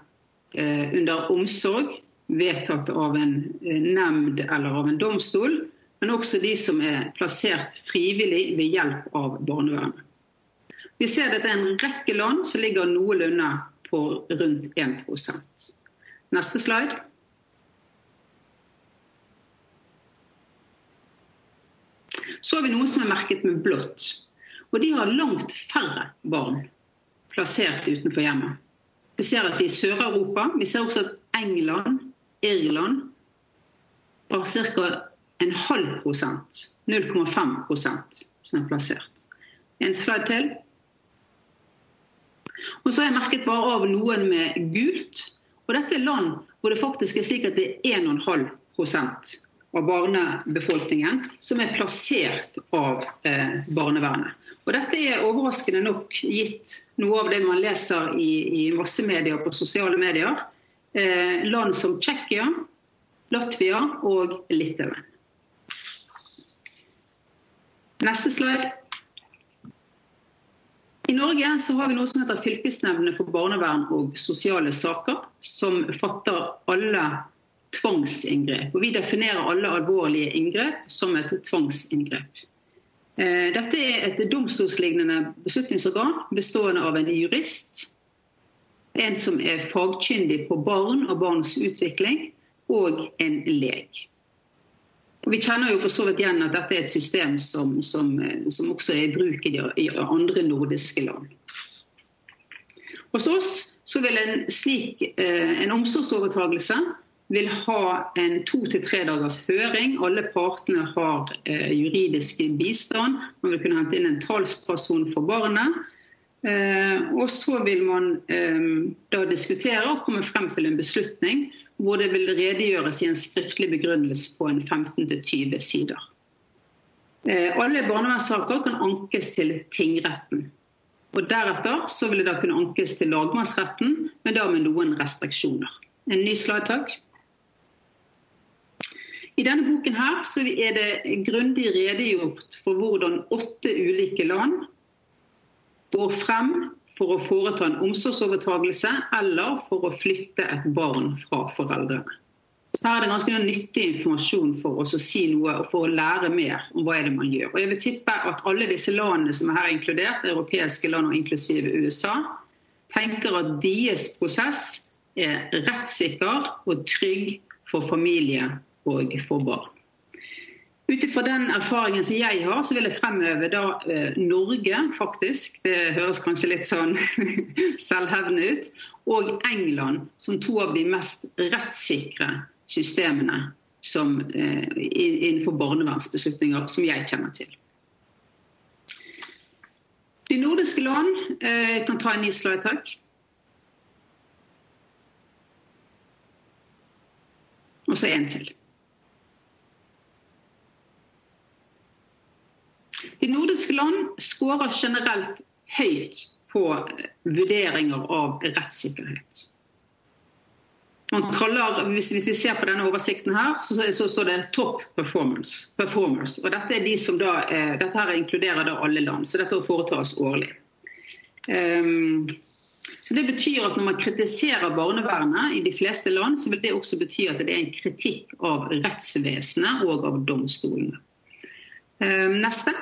eh, under omsorg, vedtatt av en eh, nemnd eller av en domstol, men også de som er plassert frivillig ved hjelp av barnevernet. Vi ser at det er en rekke land som ligger noenlunde på rundt 1% Neste slide. Så har vi noen som er merket med blått. Og de har langt færre barn plassert utenfor hjemmet. Vi ser at i Sør-Europa Vi ser også at England, Irland har ca. en halv prosent, 0,5% som er plassert. En slide til. Og så har jeg merket bare av noen med gult. Og dette er land hvor det faktisk er slik at det er 1,5% av barnebefolkningen som er plassert av eh, barnevernet. Og dette er overraskende nok gitt noe av det man leser i, i massemedier og på sosiale medier. Eh, land som Tsjekkia, Latvia og Litauen. Neste slide. I Norge så har vi noe som heter Fylkesnemndene for barnevern og sosiale saker, som fatter alle tvangsinngrep. Og vi definerer alle alvorlige inngrep som et tvangsinngrep. Eh, dette er et domstolslignende beslutningsorgan bestående av en jurist, en som er fagkyndig på barn og barns utvikling, og en lek. Og vi kjenner jo for så vidt igjen at dette er et system som, som, eh, som også er i bruk i, de, i andre nordiske land. Hos oss så vil en slik eh, en omsorgsovertagelse vil ha en to til tre dagers høring. Alle partene har eh, juridisk bistand. Man vil kunne hente inn en talsperson for barnet. Eh, og så vil man eh, da diskutere og komme frem til en beslutning hvor det vil redegjøres i en skriftlig begrunnelse på en 15-20 sider. Eh, alle barnevernssaker kan ankes til tingretten. Og Deretter så vil det da kunne ankes til lagmannsretten, men da med noen restriksjoner. En ny slide, takk. I denne boken her så er det grundig redegjort for hvordan åtte ulike land går frem for å foreta en omsorgsovertagelse eller for å flytte et barn fra foreldrene. Så her er det ganske nyttig informasjon for oss å si noe og for å lære mer om hva er det man gjør. Og jeg vil tippe at alle disse landene som er her inkludert, europeiske land og inklusive USA, tenker at deres prosess er rettssikker og trygg for familie og for barn. Ut ifra den erfaringen som jeg har, så vil jeg fremheve da eh, Norge, faktisk. Det høres kanskje litt sånn [laughs] selvhevende ut. Og England som to av de mest rettssikre systemene som, eh, innenfor barnevernsbeslutninger som jeg kjenner til. De nordiske land eh, kan ta en ny slide, takk. Og så en til. De nordiske land skårer generelt høyt på vurderinger av rettssikkerhet. Kaller, hvis, vi ser på denne oversikten her, så, så står det 'top performance'. performers. Og dette, er de som da, eh, dette her inkluderer da alle land, så dette foretas årlig. Um, så Det betyr at når man kritiserer barnevernet i de fleste land, så vil det også bety at det er en kritikk av rettsvesenet og av domstolene. Um, neste.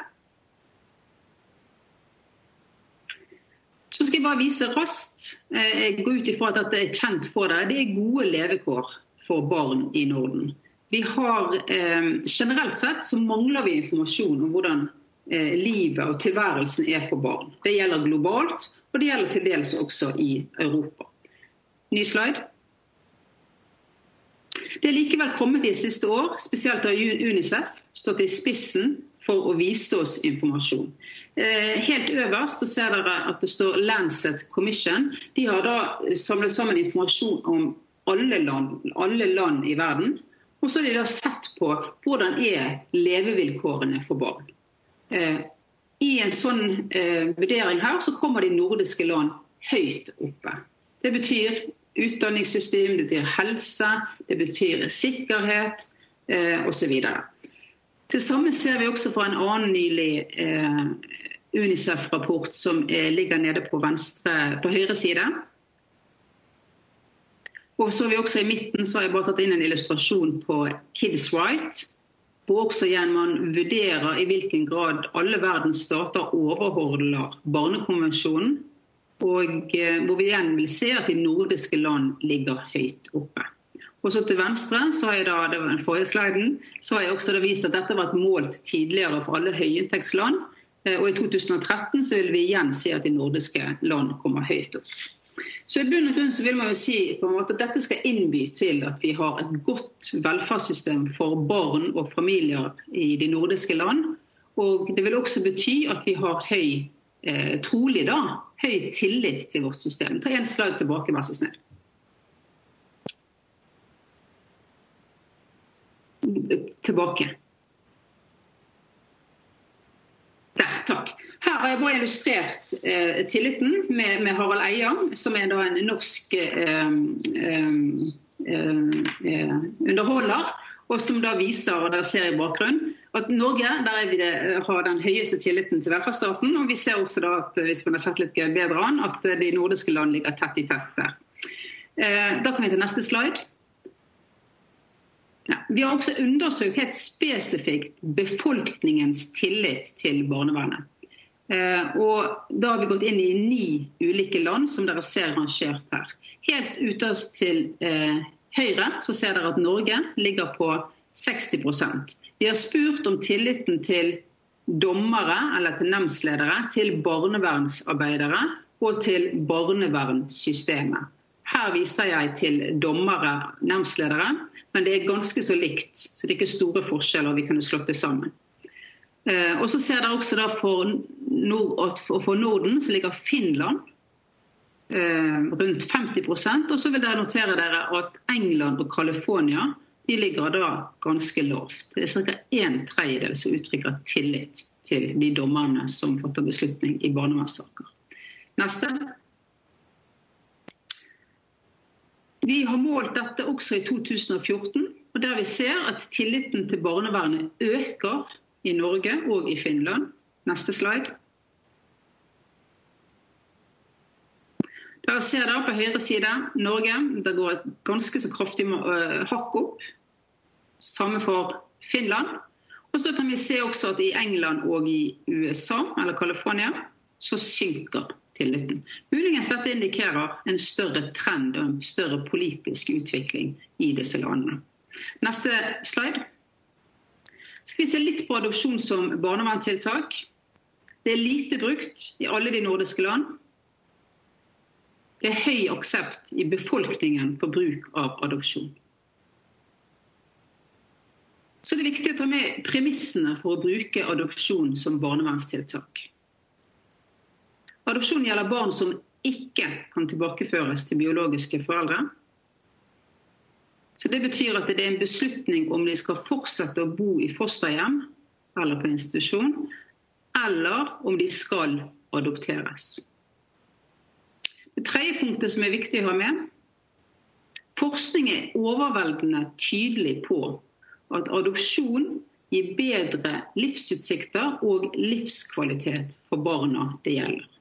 Så skal jeg bare vise raskt, eh, jeg går ut ifra at det er kjent for deg, det er gode levekår for barn i Norden. Vi har, eh, Generelt sett så mangler vi informasjon om hvordan eh, livet og tilværelsen er for barn. Det gjelder globalt, og det gjelder til dels også i Europa. Ny slide. Det er likevel kommet i siste år, spesielt av Unicef, stått i spissen for å vise oss informasjon. Eh, helt øverst så ser dere at det står Lancet Commission. De har da samlet sammen informasjon om alle land, alle land i verden. Og så har de da sett på hvordan er levevilkårene for barn. Eh, I en sånn eh, vurdering her så kommer de nordiske land høyt oppe. Det betyr utdanningssystem, det betyr helse, det betyr sikkerhet eh, osv. Det samme ser vi også fra en annen nylig eh, Unicef-rapport som eh, ligger nede på, venstre, på høyre side. Og så har vi også I midten så har jeg bare tatt inn en illustrasjon på Kids Right. Hvor også igjen man vurderer i hvilken grad alle verdens stater overholder Barnekonvensjonen. Og eh, hvor vi igjen vil se at de nordiske land ligger høyt oppe. Og så til venstre så har jeg da, det var den forrige sliden, så har jeg også vist at dette var et målt tidligere for alle høyinntektsland. Eh, og i 2013 så vil vi igjen se at de nordiske land kommer høyt opp. Så i bunn og grunn så vil man jo si på en måte at dette skal innby til at vi har et godt velferdssystem for barn og familier i de nordiske land. Og det vil også bety at vi har høy, eh, trolig da, høy tillit til vårt system. Ta en slag tilbake, vær så snill. Tilbake. Der, takk. Her har jeg bare illustrert eh, tilliten med, med, Harald Eia, som er da en norsk eh, eh, eh, underholder. Og som da viser, og dere ser i bakgrunnen, at Norge der vi det, eh, har den høyeste tilliten til velferdsstaten. Og vi ser også da at eh, hvis man har sett litt bedre an, at eh, de nordiske land ligger tett i tett der. Eh, da kan vi til neste slide. Ja, vi har også undersøkt helt spesifikt befolkningens tillit til barnevernet. Eh, og da har vi gått inn i ni ulike land, som dere ser rangert her. Helt ytterst til eh, høyre så ser dere at Norge ligger på 60% Vi har spurt om tilliten til dommere eller til nemndsledere, til barnevernsarbeidere og til barnevernssystemet. Her viser jeg til dommere, nemndsledere, men det er ganske så likt. Så det er ikke store forskjeller. Vi kunne slått det sammen. Eh, og så ser dere også for, Nord, for Norden så ligger Finland eh, rundt 50% Og så vil dere notere dere at England og California de ligger da ganske lavt. Det er ca. en tredjedel som uttrykker tillit til de dommerne som fatter beslutning i barnevernssaker. Neste. Vi har målt dette også i 2014, og der vi ser at tilliten til barnevernet øker i Norge og i Finland. Neste slide. Dere ser der på høyre side Norge. Det går et ganske så kraftig eh, hakk opp. Samme for Finland. Og så kan vi se også at i England og i USA, eller California, så synker tilliten. Muligens dette indikerer en større trend og en større politisk utvikling i disse landene. Neste slide skal vi se litt på adopsjon som barnevernstiltak. Det er lite brukt i alle de nordiske land. Det er høy aksept i befolkningen for bruk av adopsjon. Så det er viktig å ta med premissene for å bruke adopsjon som barnevernstiltak. Adopsjon gjelder barn som ikke kan tilbakeføres til biologiske foreldre. Så Det betyr at det er en beslutning om de skal fortsette å bo i fosterhjem eller på institusjon, eller om de skal adopteres. Det tredje punktet som er viktig å ha med Forskning er overveldende tydelig på at adopsjon gir bedre livsutsikter og livskvalitet for barna det gjelder.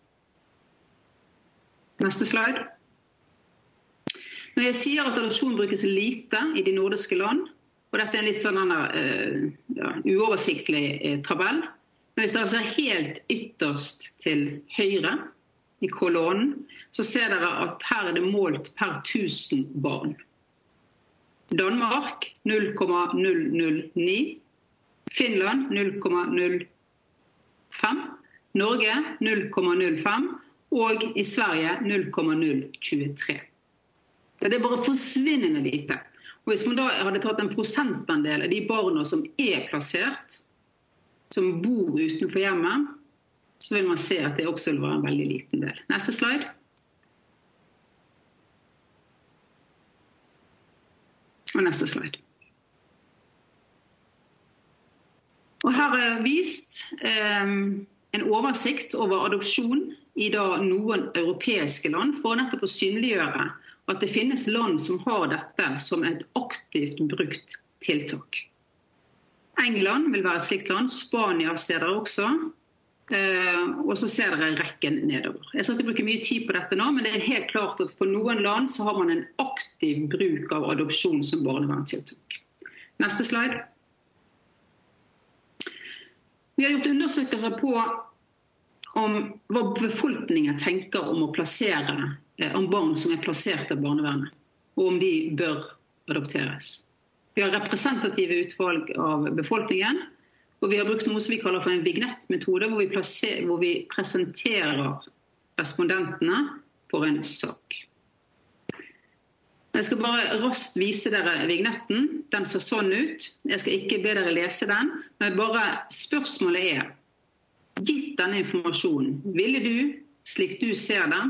Neste slide. Når jeg sier at adopsjon brukes lite i de nordiske land, og dette er en litt sånn uh, ja, uoversiktlig uh, tabell Men hvis dere ser altså helt ytterst til høyre i kolonnen, så ser dere at her er det målt per 1000 barn. Danmark 0,009. Finland 0,05. Norge 0,05. Og i Sverige 0,023. Det er bare forsvinnende lite. Og Hvis man da hadde tatt en prosentandel av de barna som er plassert, som bor utenfor hjemmet, så vil man se at det også vil være en veldig liten del. Neste slide. Og neste slide. Og Her er vist eh, en oversikt over adopsjon i noen europeiske land, for nettopp å synliggjøre at det finnes land som har dette som et aktivt brukt tiltak. England vil være et slikt land. Spania ser dere også. Eh, og så ser dere rekken nedover. Jeg skal ikke bruke mye tid på dette nå, men det er helt klart at for noen land så har man en aktiv bruk av adopsjon som barnevernstiltak. Neste slide. Vi har gjort undersøkelser på om hva befolkningen tenker om å plassere eh, om barn som er plassert av barnevernet, og om de bør adopteres. Vi har representative utvalg av befolkningen, Og vi har brukt noe som vi kaller for en vignettmetode, hvor vi, hvor vi presenterer respondentene for en sak. Jeg skal bare raskt vise dere vignetten. Den ser sånn ut. Jeg skal ikke be dere lese den, men bare spørsmålet er Gitt denne informasjonen, ville du, slik du ser det,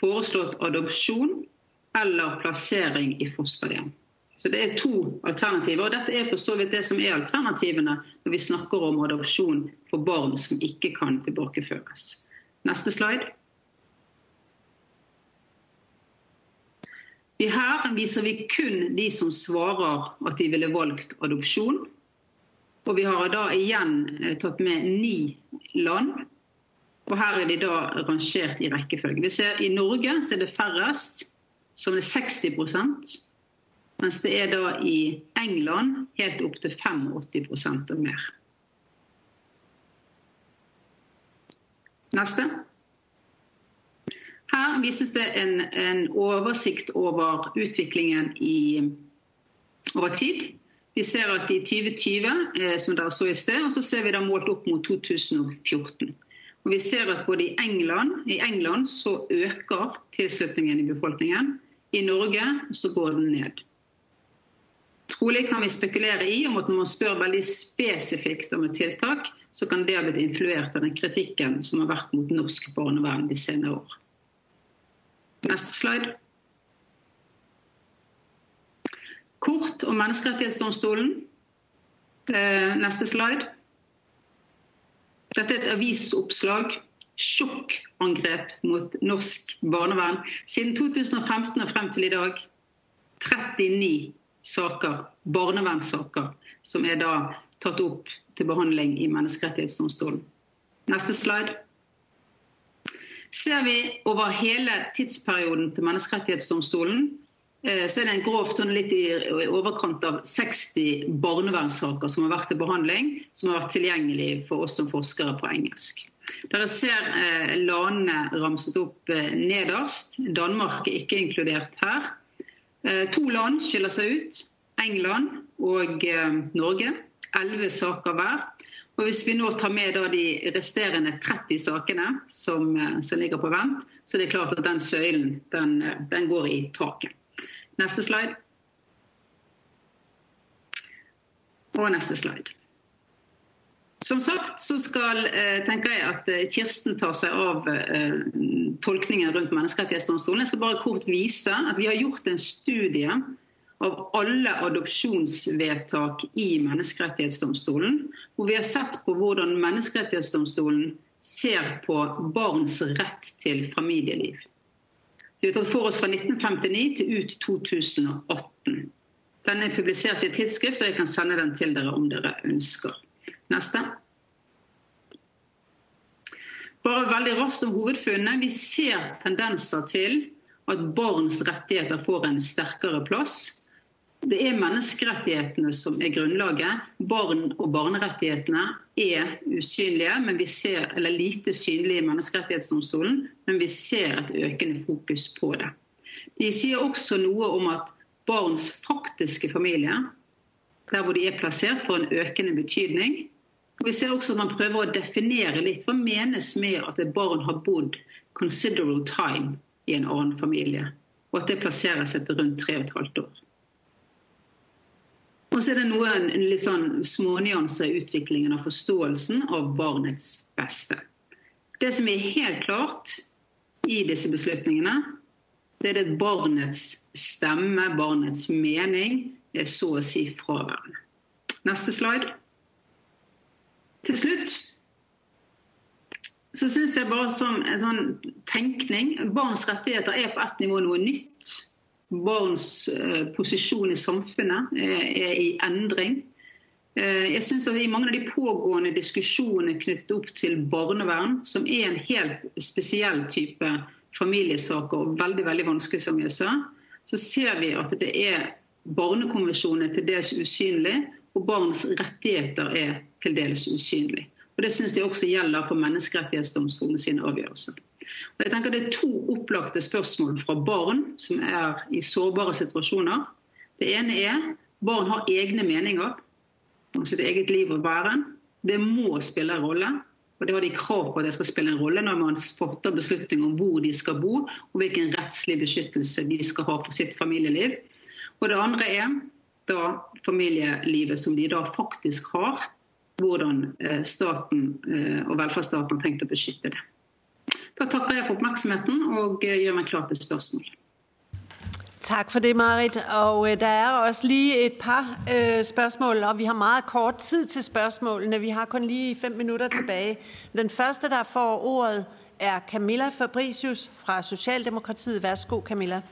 foreslått adopsjon eller plassering i fosterhjem? Så Det er to alternativer. og Dette er for så vidt det som er alternativene når vi snakker om adopsjon for barn som ikke kan tilbakeføres. Neste slide. Her viser vi kun de som svarer at de ville valgt adopsjon. Og vi har da igjen eh, tatt med ni land. Og her er de da rangert i rekkefølge. Vi ser I Norge så er det færrest, som er 60% mens det er da i England helt opp til 85% og mer. Neste. Her vises det en, en oversikt over utviklingen i, over tid. Vi ser at i 2020, eh, som dere så i sted, og så ser vi det målt opp mot 2014. Og vi ser at både i England, i England så øker tilslutningen i befolkningen. I Norge så går den ned. Trolig kan vi spekulere i om at når man spør veldig spesifikt om et tiltak, så kan det ha blitt influert av den kritikken som har vært mot norsk barnevern de senere år. Neste slide. Kort om Menneskerettighetsdomstolen. Eh, neste slide. Dette er et avisoppslag. Sjokkangrep mot norsk barnevern. Siden 2015 og frem til i dag 39 saker, barnevernssaker som er da tatt opp til behandling i Menneskerettighetsdomstolen. Neste slide. Ser vi over hele tidsperioden til Menneskerettighetsdomstolen, Eh, så er det en grovt sånn litt i overkant av 60 barnevernssaker som har vært til behandling, som har vært tilgjengelig for oss som forskere på engelsk. Dere ser eh, landene ramset opp eh, nederst. Danmark er ikke inkludert her. To land skiller seg ut. England og Norge. Elleve saker hver. Og Hvis vi nå tar med de resterende 30 sakene som, som, ligger på vent, så er det klart at den søylen den, den går i taket. Neste slide. Og neste slide. Som sagt så skal, eh, tenker jeg at eh, Kirsten tar seg av eh, tolkningen rundt Menneskerettighetsdomstolen. Jeg skal bare kort vise at vi har gjort en studie av alle adopsjonsvedtak i Menneskerettighetsdomstolen. Hvor vi har sett på hvordan Menneskerettighetsdomstolen ser på barns rett til familieliv. Det er tatt for oss fra 1959 til ut 2018. Den er publisert i et tidsskrift, og jeg kan sende den til dere om dere ønsker. Neste. Bare veldig raskt om hovedfunnene. Vi ser tendenser til at barns rettigheter får en sterkere plass. Det er menneskerettighetene som er grunnlaget. Barn- og barnerettighetene er usynlige, men vi ser, eller lite synlige i Menneskerettighetsdomstolen, men vi ser et økende fokus på det. De sier også noe om at barns faktiske familie, der hvor de er plassert, får en økende betydning. Vi ser også at man prøver å definere litt hva menes med at et barn har bodd considerable time i en annen familie, og at det plasseres etter rundt tre og et halvt år. Og så er det noen litt sånn smånyanser i utviklingen av forståelsen av barnets beste. Det som er helt klart i disse beslutningene, det er at barnets stemme, barnets mening, er så å si fraværende. Neste slide. Til slutt så syns jeg bare som en sånn tenkning Barns rettigheter er på ett nivå noe nytt barns position eh, posisjon i samfunnet eh, er i endring. Eh, jeg synes at I mange av de pågående diskusjonene knyttet opp til barnevern, som er en helt spesiell type familiesaker og veldig veldig vanskelig, som jeg sa, så ser vi at det er barnekonvensjonen til dels usynlig, og barns rettigheter er til dels usynlig. Og Det syns jeg også gjelder for Menneskerettighetsdomstolen sine avgjørelser. Jeg tenker Det er to opplagte spørsmål fra barn som er i sårbare situasjoner. Det ene er barn har egne meninger om sitt eget liv og væren. Det må spille en rolle. Og det har de krav på at det skal spille en rolle når man fatter beslutning om hvor de skal bo, og hvilken rettslig beskyttelse de skal ha for sitt familieliv. Og det andre er da familielivet som de da faktisk har, hvordan eh, staten eh, og velferdsstaten har tenkt å beskytte det. Da takker jeg for oppmerksomheten og eh, gjør meg klar til spørsmål. Tak for det, Marit. Og øh, der er også lige et par øh, spørgsmål, og vi har meget kort tid til spørgsmålene. Vi har kun lige fem minutter tilbage. Den første, der får ordet, er Camilla Fabricius fra Socialdemokratiet. Værsgo, Camilla.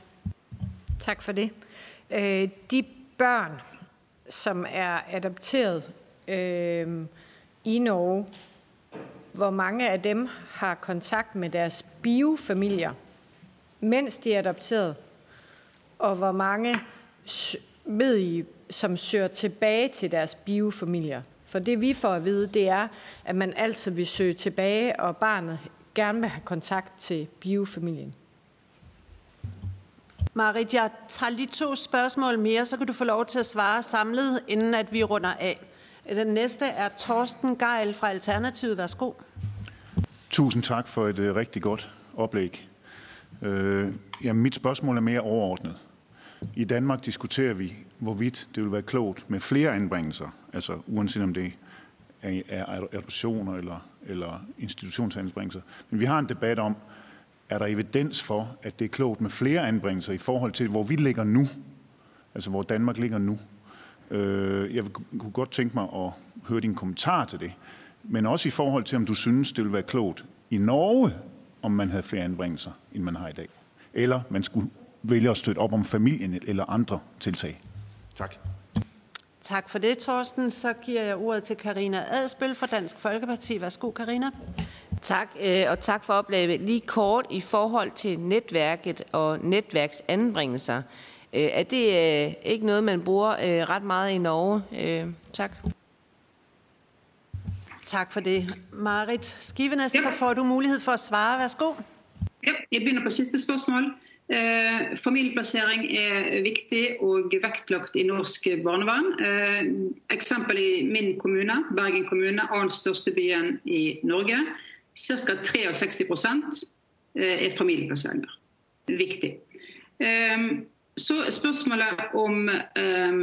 Tak for det. Øh, de børn, som er adopteret øh, i Norge, hvor mange af dem har kontakt med deres biofamilier, mens de er adopteret, og hvor mange ved I, som søger tilbage til deres biofamilier? For det vi får at vide, det er, at man altid vil søge tilbage, og barnet gerne vil have kontakt til biofamilien. Marit, jeg tager lige to spørgsmål mere, så kan du få lov til at svare samlet, inden at vi runder af. Øh, den næste er Torsten Geil fra Alternativet. Værsgo. Tusind tak for et øh, rigtig godt oplæg. Øh, ja, mit spørgsmål er mere overordnet. I Danmark diskuterer vi, hvorvidt det vil være klogt med flere anbringelser, altså uanset om det er adoptioner eller, eller institutionsanbringelser. Men vi har en debat om, er der evidens for, at det er klogt med flere anbringelser i forhold til, hvor vi ligger nu, altså hvor Danmark ligger nu. Øh, jeg kunne godt tænke mig at høre din kommentar til det, men også i forhold til, om du synes, det vil være klogt i Norge, om man havde flere anbringelser, end man har i dag. Eller man skulle vælge at støtte op om familien eller andre tiltag. Tak. Tak for det, Torsten. Så giver jeg ordet til Karina Adspil fra Dansk Folkeparti. Værsgo, Karina. Tak, øh, og tak for oplægget. Lige kort i forhold til netværket og netværksanbringelser. Øh, er det øh, ikke noget, man bruger ret meget i Norge? Tak. Tak for det. Marit Skivenes, så får du mulighed for at svare. Værsgo. Ja, jeg begynder på sidste spørgsmål. Eh, familieplassering er viktig og vektlagt i norsk barnevern. Eh, eksempel i min kommune, Bergen kommune, annen største byen i Norge. Ca. 63 eh, er familieplasseringer. Viktig. Eh, så spørsmålet om eh,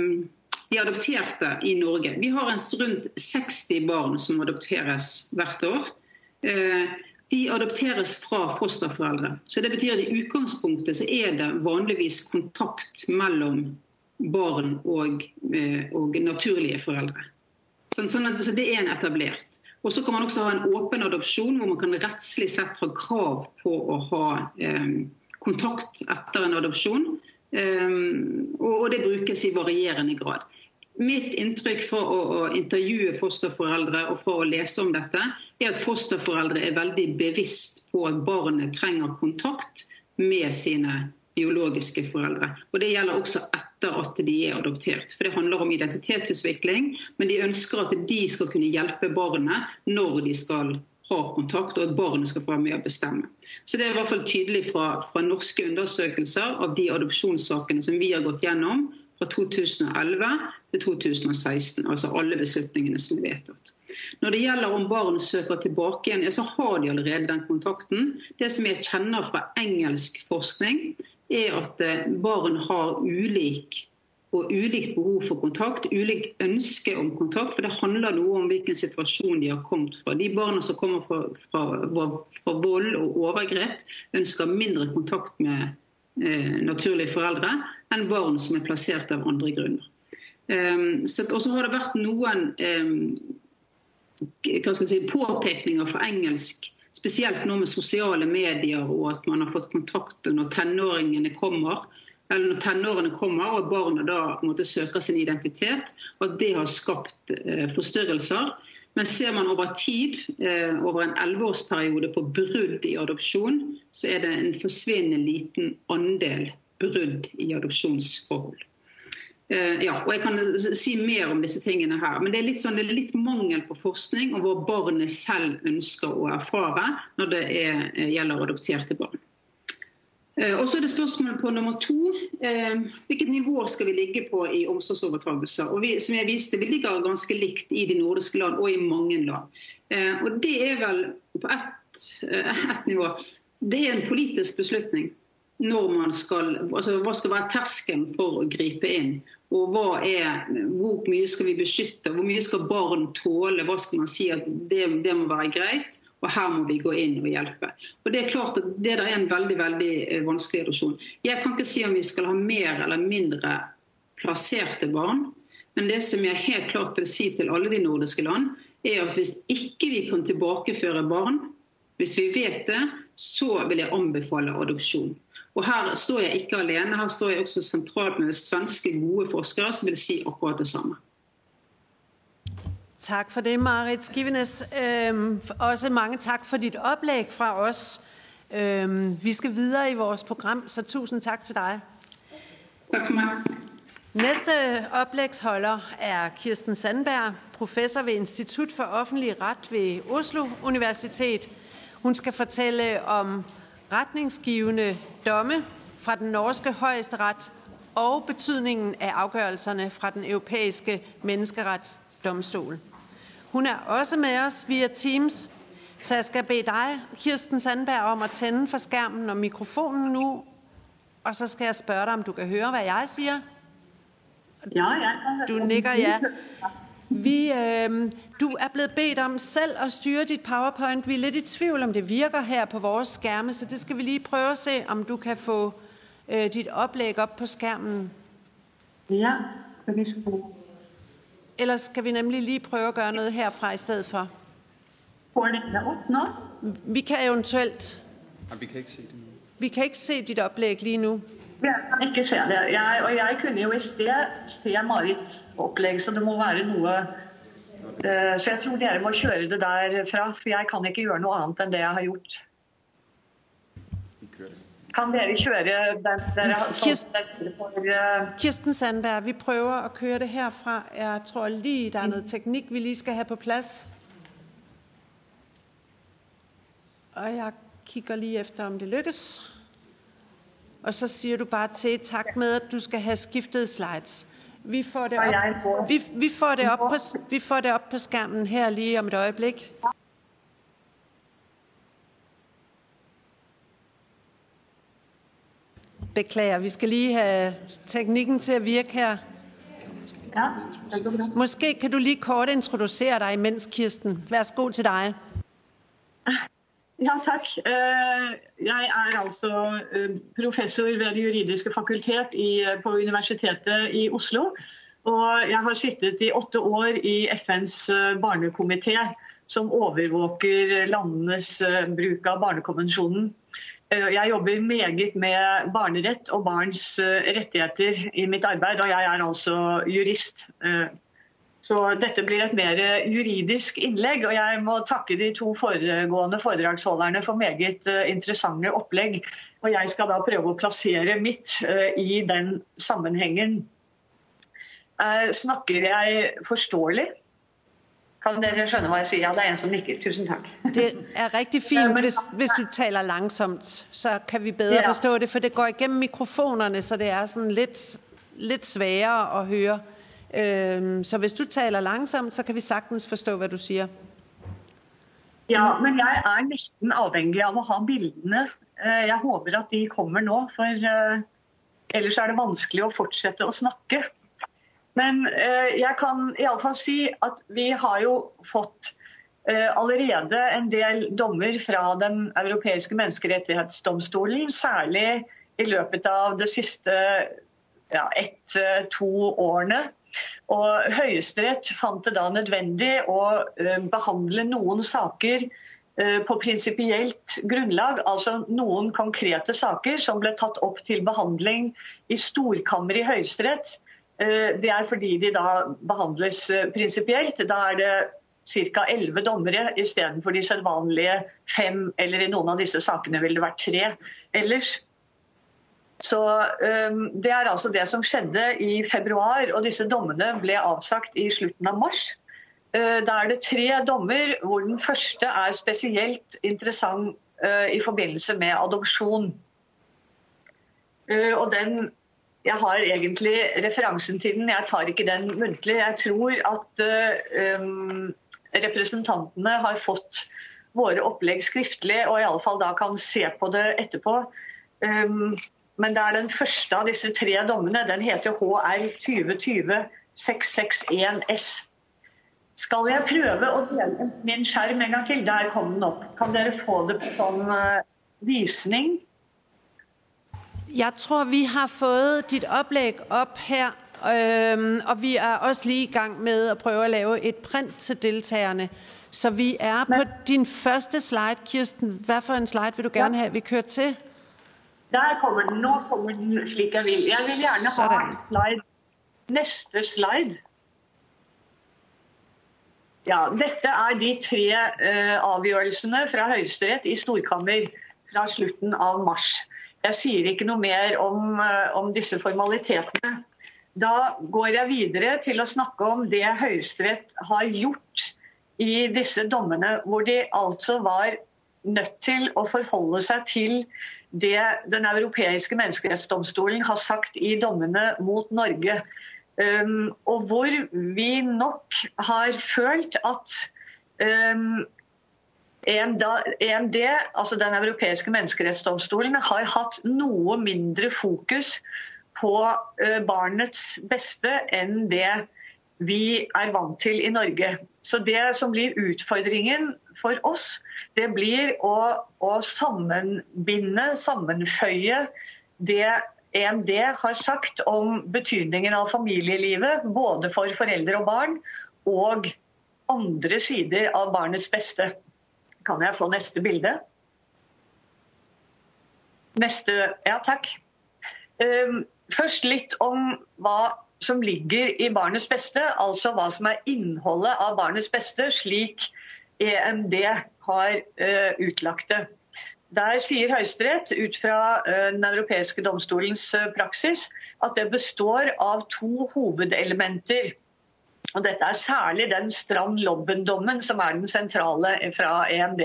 de adopterte i Norge. Vi har en rundt 60 barn som adopteres hvert år. Eh, de adopteres fra fosterforeldre. Så det betyr at I utgangspunktet så er det vanligvis kontakt mellom barn og, eh, og naturlige foreldre. Sånn, sånn at, så det er en etablert. Og så kan man også ha en åpen adopsjon, hvor man kan rettslig sett ha krav på å ha eh, kontakt etter en adopsjon. Øhm, og, det brukes i varierende grad. Mitt inntrykk fra å, intervjue fosterforeldre og fra å lese om dette, er at fosterforeldre er veldig bevisst på at barnet trenger kontakt med sine biologiske foreldre. Og Det gjelder også etter at de er adoptert. For Det handler om identitetsutvikling, men de ønsker at de skal kunne hjelpe barnet når de skal ha kontakt, og at barnet skal få være med å bestemme. Så Det er i hvert fall tydelig fra, fra norske undersøkelser av de adopsjonssakene som vi har gått gjennom fra 2011 til 2016. Altså alle beslutningene som er vedtatt. Når det gjelder om barn søker tilbake igjen, så har de allerede den kontakten. Det som jeg kjenner fra engelsk forskning, er at eh, barn har ulik og ulikt behov for kontakt, ulikt ønske om kontakt. For det handler noe om hvilken situasjon de har kommet fra. De barna som kommer fra, fra, fra vold og overgrep, ønsker mindre kontakt med eh, naturlige foreldre enn barn som er plassert av andre grunner. Um, og så har det vært noen um, si, påpekninger fra engelsk, spesielt nå med sosiale medier og at man har fått kontakt når tenåringene kommer. Eller når tenårene kommer og barna da måte, søker sin identitet. Og at det har skapt eh, forstyrrelser. Men ser man over tid, eh, over en elleveårsperiode på brudd i adopsjon, så er det en forsvinnende liten andel brudd i adopsjonsforhold. Eh, ja, og Jeg kan si mer om disse tingene her, men det er litt, sånn, det er litt mangel på forskning om hva barnet selv ønsker å erfare når det er, eh, gjelder adopterte barn. Eh, og så er det spørsmålet på nummer to. Eh, hvilket nivå skal vi ligge på i omsorgsovertagelser? Og vi, som jeg viste, vi ligger ganske likt i de nordiske land og i mange land. Eh, og det er vel på ett, eh, ett nivå. Det er en politisk beslutning når man skal, altså hva skal være terskelen for å gripe inn. Og hva er, hvor mye skal vi beskytte, hvor mye skal barn tåle? Hva skal man si at det, det må være greit? Og her må vi gå inn og hjelpe. Og Det er klart at det er en veldig veldig eh, vanskelig reduksjon. Jeg kan ikke si om vi skal ha mer eller mindre plasserte barn. Men det som jeg helt klart vil si til alle de nordiske land, er at hvis ikke vi kan tilbakeføre barn, hvis vi vet det, så vil jeg anbefale adopsjon. Og Her står jeg ikke alene, her står jeg også sentralt med svenske gode forskere som vil si akkurat det samme. Tak for det, Marit Skivenes. Øhm, også mange tak for dit oplæg fra os. Øhm, vi skal videre i vores program, så tusind tak til dig. Tak for mig. Næste oplægsholder er Kirsten Sandberg, professor ved Institut for Offentlig Ret ved Oslo Universitet. Hun skal fortælle om retningsgivende domme fra den norske højesteret og betydningen af afgørelserne fra den europæiske menneskeretsdomstol. Hun er også med os via Teams, så jeg skal bede dig, Kirsten Sandberg, om at tænde for skærmen og mikrofonen nu, og så skal jeg spørge dig, om du kan høre, hvad jeg siger. Ja, ja. Du nikker ja. Vi, øh, du er blevet bedt om selv at styre dit PowerPoint. Vi er lidt i tvivl, om det virker her på vores skærme, så det skal vi lige prøve at se, om du kan få øh, dit oplæg op på skærmen. Ja, skal vi Ellers skal vi nemlig lige prøve at gøre noget herfra i stedet for. Får det op nu? Vi kan eventuelt... vi kan ikke se det nu. Vi kan ikke se dit oplæg lige nu. Jeg kan ikke se det. Jeg, og jeg kunne jo i sted se Marits oplæg, så det må være noe uh, Så jeg tror dere må kjøre det derfra, for jeg kan ikke gjøre noe annet enn det jeg har gjort. Kan dere kjøre den dere, Kirsten, for, uh... Kirsten Sandberg, vi prøver at køre det herfra. Jeg tror lige, der er noget teknik, vi lige skal have på plads. Og jeg kigger lige efter, om det lykkes. Og så siger du bare til tak med, at du skal have skiftet slides. Vi får det op, vi, vi får det op, på, vi får det op på skærmen her lige om et øjeblik. Beklager, vi skal lige have teknikken til at virke her. Ja, Måske kan du lige kort introducere dig imens, Kirsten. Værsgo til dig. Ja, takk. Eh, jeg er altså eh, professor ved Det juridiske fakultet på Universitetet i Oslo. Og jeg har sittet i åtte år i FNs barnekomité, som overvåker landenes bruk av barnekonvensjonen. Eh, jeg jobber meget med barnerett og barns eh, rettigheter i mitt arbeid, og jeg er altså jurist. Eh, så dette blir et mer juridisk innlegg, og jeg må takke de to foregående foredragsholderne for meget interessante opplegg. Og jeg skal da prøve å plassere mitt i den sammenhengen. Snakker jeg forståelig? Kan dere skjønne hva jeg sier? Ja, det er en som nikker. Tusen takk. Det er rigtig fint, hvis, hvis du taler langsomt, så kan vi bedre ja. forstå det, for det går igennem mikrofonerne, så det er sådan lidt, lidt sværere at høre. Så hvis du taler langsomt, så kan vi sagtens forstå, hvad du siger. Ja, men jeg er næsten afhængig av å ha bildene. Jeg håper at de kommer nå, for ellers er det vanskelig å fortsette å snakke. Men eh, jeg kan i fall si at vi har jo fått eh, allerede en del dommer fra den europeiske menneskerettighetsdomstolen, særlig i løpet av det siste ja, ett-to eh, årene. Og Høyesterett fant det da nødvendig å behandle noen saker på prinsipielt grunnlag, altså noen konkrete saker som ble tatt opp til behandling i storkammeret i Høyesterett. Eh, det er fordi de da behandles eh, prinsipielt. Da er det ca. 11 dommere istedenfor de sedvanlige fem, eller i noen av disse sakene ville det vært tre ellers. Så eh, Det er altså det som skjedde i februar, og disse dommene ble avsagt i slutten av mars. Da er det tre dommer, hvor den første er spesielt interessant i forbindelse med adopsjon. Eh, og den jeg har egentlig referansen til den, jeg tar ikke den muntlig. Jeg tror at eh, um, representantene har fått våre opplegg skriftlig, og i alle fall da kan se på det etterpå. Um, men det er den første av disse tre dommene. Den heter HR 2020 661 S. Skal jeg prøve å dele min skjerm en gang til? Der kom den opp. Kan dere få det på sånn eh, visning? Jeg tror, vi har fået dit oplæg op her, øhm, og vi er også lige i gang med at prøve at lave et print til deltagerne. Så vi er på din første slide, Kirsten. Hvad for en slide vil du gerne have, vi kører til? Der kommer den. Nå kommer den slik jeg vil. Jeg vil gjerne Sådan. ha slide. Neste slide. Ja, dette er de tre uh, avgjørelsene fra Høyesterett i Storkammer fra slutten av mars. Jeg sier ikke noe mer om, eh, om disse formalitetene. Da går jeg videre til å snakke om det Høyesterett har gjort i disse dommene, hvor de altså var nødt til å forholde seg til det Den europeiske menneskerettsdomstolen har sagt i dommene mot Norge. Um, og hvor vi nok har følt at um, EMD, altså Den europeiske menneskerettsdomstolen, har hatt noe mindre fokus på øh, barnets beste enn det vi er vant til i Norge. Så det som blir utfordringen for oss, det blir å, å sammenbinde, sammenføye det EMD har sagt om betydningen av familielivet, både for foreldre og barn, og andre sider av barnets beste. Kan jeg få neste bilde? Neste, ja takk. Ehm, først litt om hva som ligger i barnets beste, altså hva som er innholdet av barnets beste, slik EMD har eh, utlagt det. Der sier Høyesterett ut fra eh, Den europeiske domstolens eh, praksis at det består av to hovedelementer. Og dette er særlig den Strand-Lobben-dommen som er den sentrale fra EMD.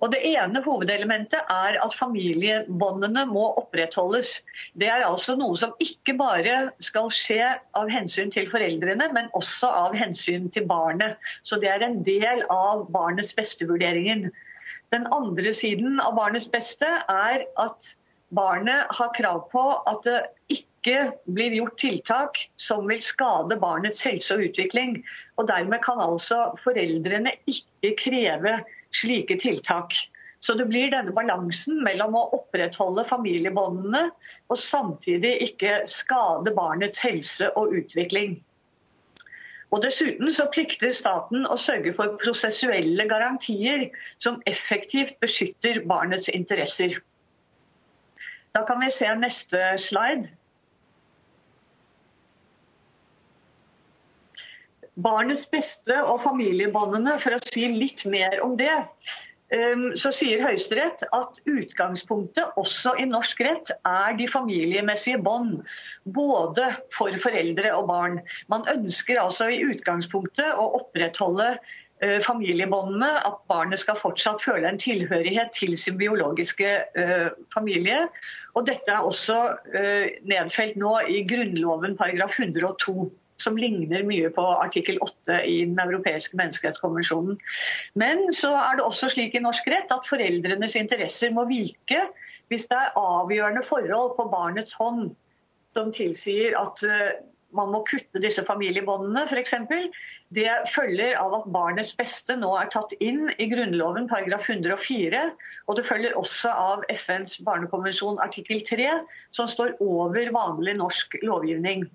Og Det ene hovedelementet er at familiebåndene må opprettholdes. Det er altså noe som ikke bare skal skje av hensyn til foreldrene, men også av hensyn til barnet. Så det er en del av barnets beste-vurderingen. Den andre siden av barnets beste er at barnet har krav på at det ikke blir gjort tiltak som vil skade barnets helse og utvikling. Og Dermed kan altså foreldrene ikke kreve slike tiltak. Så det blir denne balansen mellom å opprettholde familiebåndene og samtidig ikke skade barnets helse og utvikling. Og Dessuten så plikter staten å sørge for prosessuelle garantier som effektivt beskytter barnets interesser. Da kan vi se neste slide. Barnets beste og familiebåndene, for å si litt mer om det, um, så sier Høyesterett at utgangspunktet også i norsk rett er de familiemessige bånd. Både for foreldre og barn. Man ønsker altså i utgangspunktet å opprettholde uh, familiebåndene. At barnet skal fortsatt føle en tilhørighet til sin biologiske uh, familie. Og dette er også uh, nedfelt nå i Grunnloven paragraf 102 som ligner mye på artikkel 8 i Den europeiske menneskerettskonvensjonen. Men så er det også slik i norsk rett at foreldrenes interesser må vike hvis det er avgjørende forhold på barnets hånd som tilsier at eh, man må kutte disse familiebåndene, f.eks. Det følger av at barnets beste nå er tatt inn i Grunnloven paragraf 104. Og det følger også av FNs barnekonvensjon artikkel 3, som står over vanlig norsk lovgivning.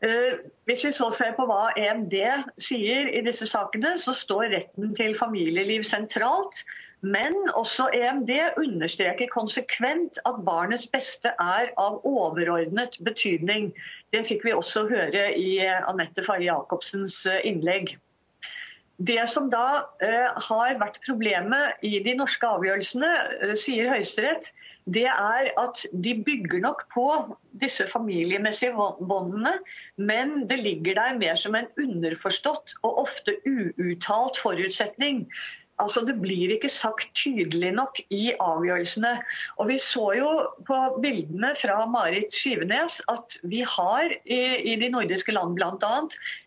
Eh, hvis vi så ser på hva EMD sier i disse sakene, så står retten til familieliv sentralt. Men også EMD understreker konsekvent at barnets beste er av overordnet betydning. Det fikk vi også høre i eh, Anette Faye Jacobsens eh, innlegg. Det som da har vært problemet i de norske avgjørelsene, sier Høyesterett, det er at de bygger nok på disse familiemessige båndene, men det ligger der mer som en underforstått og ofte uuttalt forutsetning Altså, det blir ikke sagt tydelig nok i avgjørelsene. Og Vi så jo på bildene fra Marit Skivenes at vi har i, i de nordiske land bl.a.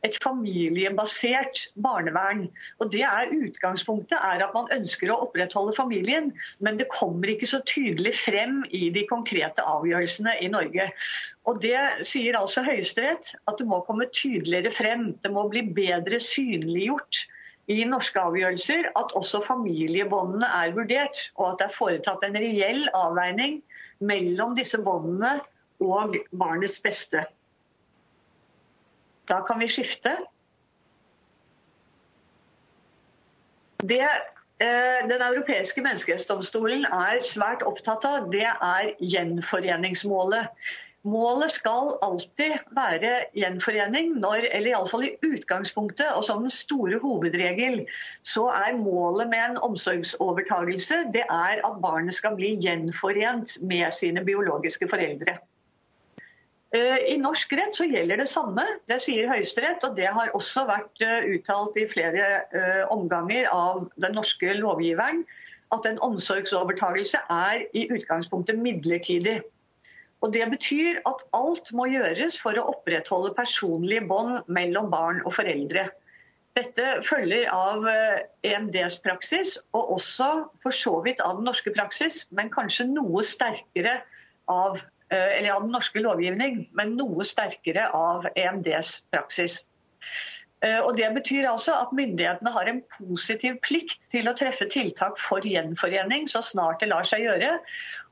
et familiebasert barnevern. Og det er Utgangspunktet er at man ønsker å opprettholde familien, men det kommer ikke så tydelig frem i de konkrete avgjørelsene i Norge. Og Det sier altså Høyesterett, at det må komme tydeligere frem. Det må bli bedre synliggjort i norske avgjørelser at også familiebåndene er vurdert, og at det er foretatt en reell avveining mellom disse båndene og barnets beste. Da kan vi skifte. Det eh, Den europeiske menneskerettsdomstolen er svært opptatt av, det er gjenforeningsmålet. Målet skal alltid være gjenforening, når, eller iallfall i utgangspunktet. Og som den store hovedregel så er målet med en omsorgsovertagelse det er at barnet skal bli gjenforent med sine biologiske foreldre. Eh, I norsk rett så gjelder det samme, det sier Høyesterett. Og det har også vært eh, uttalt i flere eh, omganger av den norske lovgiveren at en omsorgsovertagelse er i utgangspunktet midlertidig. Og Det betyr at alt må gjøres for å opprettholde personlige bånd mellom barn og foreldre. Dette følger av eh, EMDs praksis, og også for så vidt av den norske praksis, men kanskje noe sterkere av, eh, eller av den norske lovgivning, men noe sterkere av EMDs praksis. Eh, og Det betyr altså at myndighetene har en positiv plikt til å treffe tiltak for gjenforening så snart det lar seg gjøre.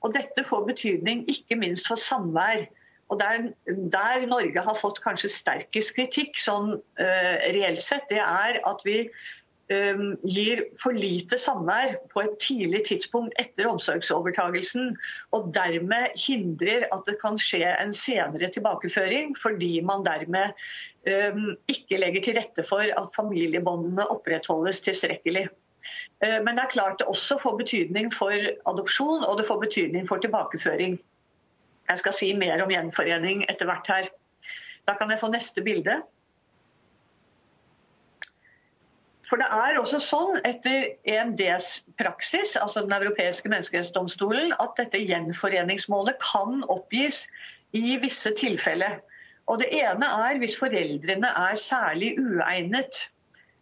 Og dette får betydning ikke minst for samvær. Og der, der Norge har fått kanskje sterkest kritikk sånn uh, reelt sett, det er at vi Øhm, gir for lite samvær på et tidlig tidspunkt etter omsorgsovertagelsen. Og dermed hindrer at det kan skje en senere tilbakeføring, fordi man dermed øhm, ikke legger til rette for at familiebåndene opprettholdes tilstrekkelig. Eh, men det er klart det også får betydning for adopsjon og det får betydning for tilbakeføring. Jeg skal si mer om gjenforening etter hvert her. Da kan jeg få neste bilde. For det er også sånn etter EMDs praksis, altså Den europeiske menneskerettsdomstolen, at dette gjenforeningsmålet kan oppgis i visse tilfeller. Og Det ene er hvis foreldrene er særlig uegnet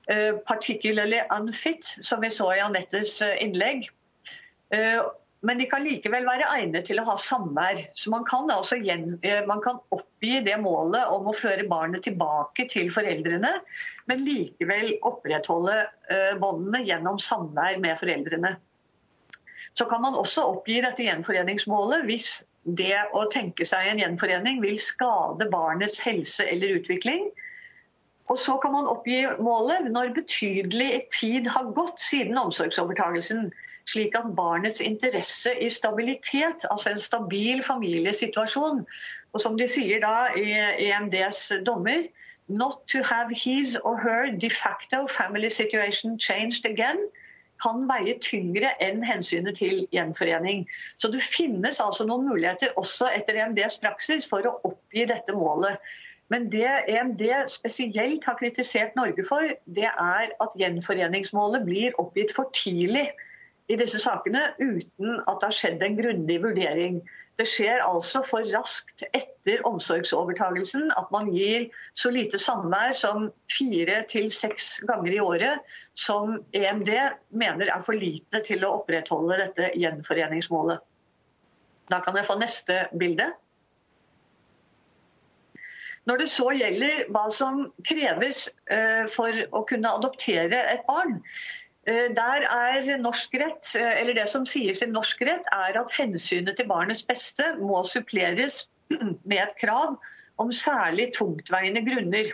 eh, particularly unfit, som vi så i Anettes eh, innlegg. Eh, men de kan likevel være egnet til å ha samvær. Så man kan, altså gjen, eh, man kan oppgi det målet om å føre barnet tilbake til foreldrene, men likevel opprettholde eh, båndene gjennom samvær med foreldrene. Så kan man også oppgi dette gjenforeningsmålet hvis det å tenke seg en gjenforening vil skade barnets helse eller utvikling, og så kan man oppgi målet når betydelig tid har gått siden omsorgsovertagelsen, slik at barnets interesse i stabilitet, altså en stabil familiesituasjon, og som de sier da i EMDs dommer, not to have his or her de facto family situation changed again, kan veie tyngre enn hensynet til gjenforening. Så det finnes altså noen muligheter også etter EMDs praksis for å oppgi dette målet. Men det EMD spesielt har kritisert Norge for, det er at gjenforeningsmålet blir oppgitt for tidlig i disse sakene uten at det har skjedd en grundig vurdering. Det skjer altså for raskt etter omsorgsovertagelsen at man gir så lite samvær som fire til seks ganger i året, som EMD mener er for lite til å opprettholde dette gjenforeningsmålet. Da kan jeg få neste bilde. Når det så gjelder hva som kreves eh, for å kunne adoptere et barn, Eh, der er norsk rett, eh, eller Det som sies i norsk rett, er at hensynet til barnets beste må suppleres [clears throat] med et krav om særlig tungtveiende grunner.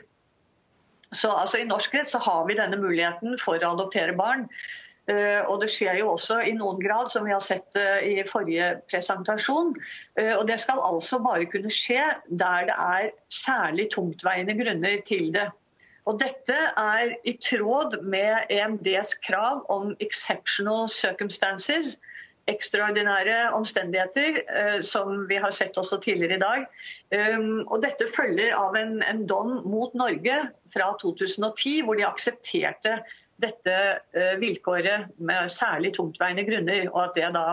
Så altså, I norsk rett så har vi denne muligheten for å adoptere barn. Eh, og det skjer jo også i noen grad, som vi har sett eh, i forrige presentasjon. Eh, og det skal altså bare kunne skje der det er særlig tungtveiende grunner til det. Og dette er i tråd med EMDs krav om 'exceptional circumstances', ekstraordinære omstendigheter, eh, som vi har sett også tidligere i dag. Ehm, og dette følger av en, en dom mot Norge fra 2010, hvor de aksepterte dette eh, vilkåret med særlig tungtveiende grunner, og at det da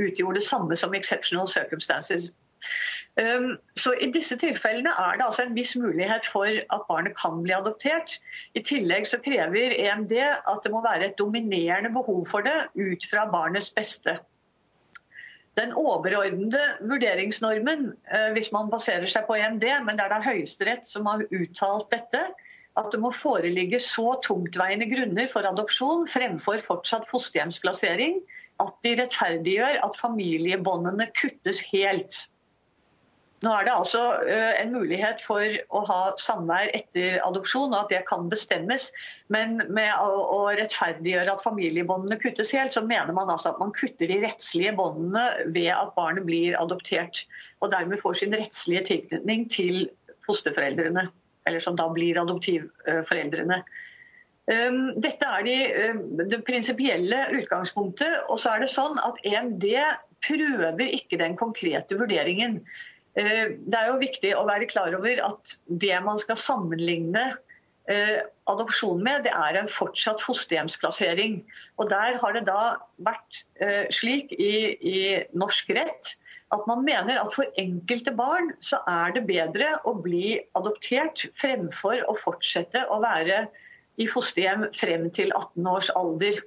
utgjorde det samme som exceptional circumstances. Øhm, så I disse tilfellene er det altså en viss mulighet for at barnet kan bli adoptert. I tillegg så krever EMD at det må være et dominerende behov for det ut fra barnets beste. Den overordnede vurderingsnormen, eh, hvis man baserer seg på EMD, men det er da Høyesterett som har uttalt dette, at det må foreligge så tungtveiende grunner for adopsjon fremfor fortsatt fosterhjemsplassering at de rettferdiggjør at familiebåndene kuttes helt. Nå er det altså øh, en mulighet for å ha samvær etter adopsjon, og at det kan bestemmes. Men med å rettferdiggjøre at familiebåndene kuttes helt, så mener man altså at man kutter de rettslige båndene ved at barnet blir adoptert. Og dermed får sin rettslige tilknytning til fosterforeldrene. Eller som da blir adoptivforeldrene. Ehm, dette er de, ehm, det prinsipielle utgangspunktet. Og så er det sånn at EMD prøver ikke den konkrete vurderingen. Eh, det er jo viktig å være klar over at det man skal sammenligne eh, adopsjon med, det er en fortsatt fosterhjemsplassering. Og Der har det da vært eh, slik i, i norsk rett at man mener at for enkelte barn så er det bedre å bli adoptert fremfor å fortsette å være i fosterhjem frem til 18 års alder.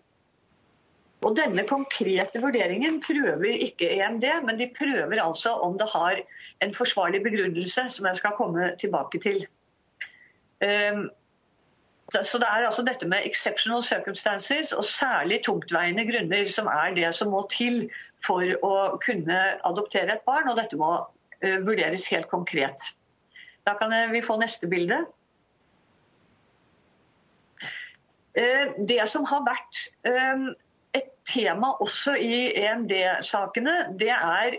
Og Denne konkrete vurderingen prøver ikke EMD, men de prøver altså om det har en forsvarlig begrunnelse, som jeg skal komme tilbake til. Ehm, så Det er altså dette med exceptional circumstances og særlig tungtveiende grunner som er det som må til for å kunne adoptere et barn, og dette må eh, vurderes helt konkret. Da kan vi få neste bilde. Eh, det som har vært ehm, tema også i EMD-sakene, det er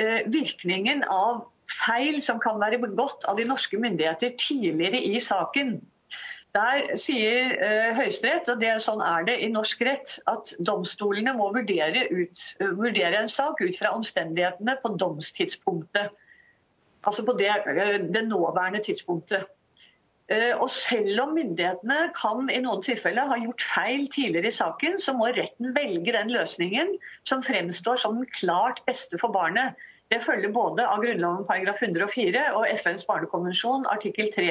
eh, virkningen av feil som kan være begått av de norske myndigheter tidligere i saken. Der sier uh, Høyesterett, og det, sånn er det i norsk rett, at domstolene må vurdere, ut, vurdere en sak ut fra omstendighetene på domstidspunktet. Altså på det, eh, det nåværende tidspunktet. Eh, og selv om myndighetene kan i noen tilfeller ha gjort feil tidligere i saken, så må retten velge den løsningen som fremstår som den klart beste for barnet. Det følger både av Grunnloven paragraf 104 og FNs barnekonvensjon artikkel 3.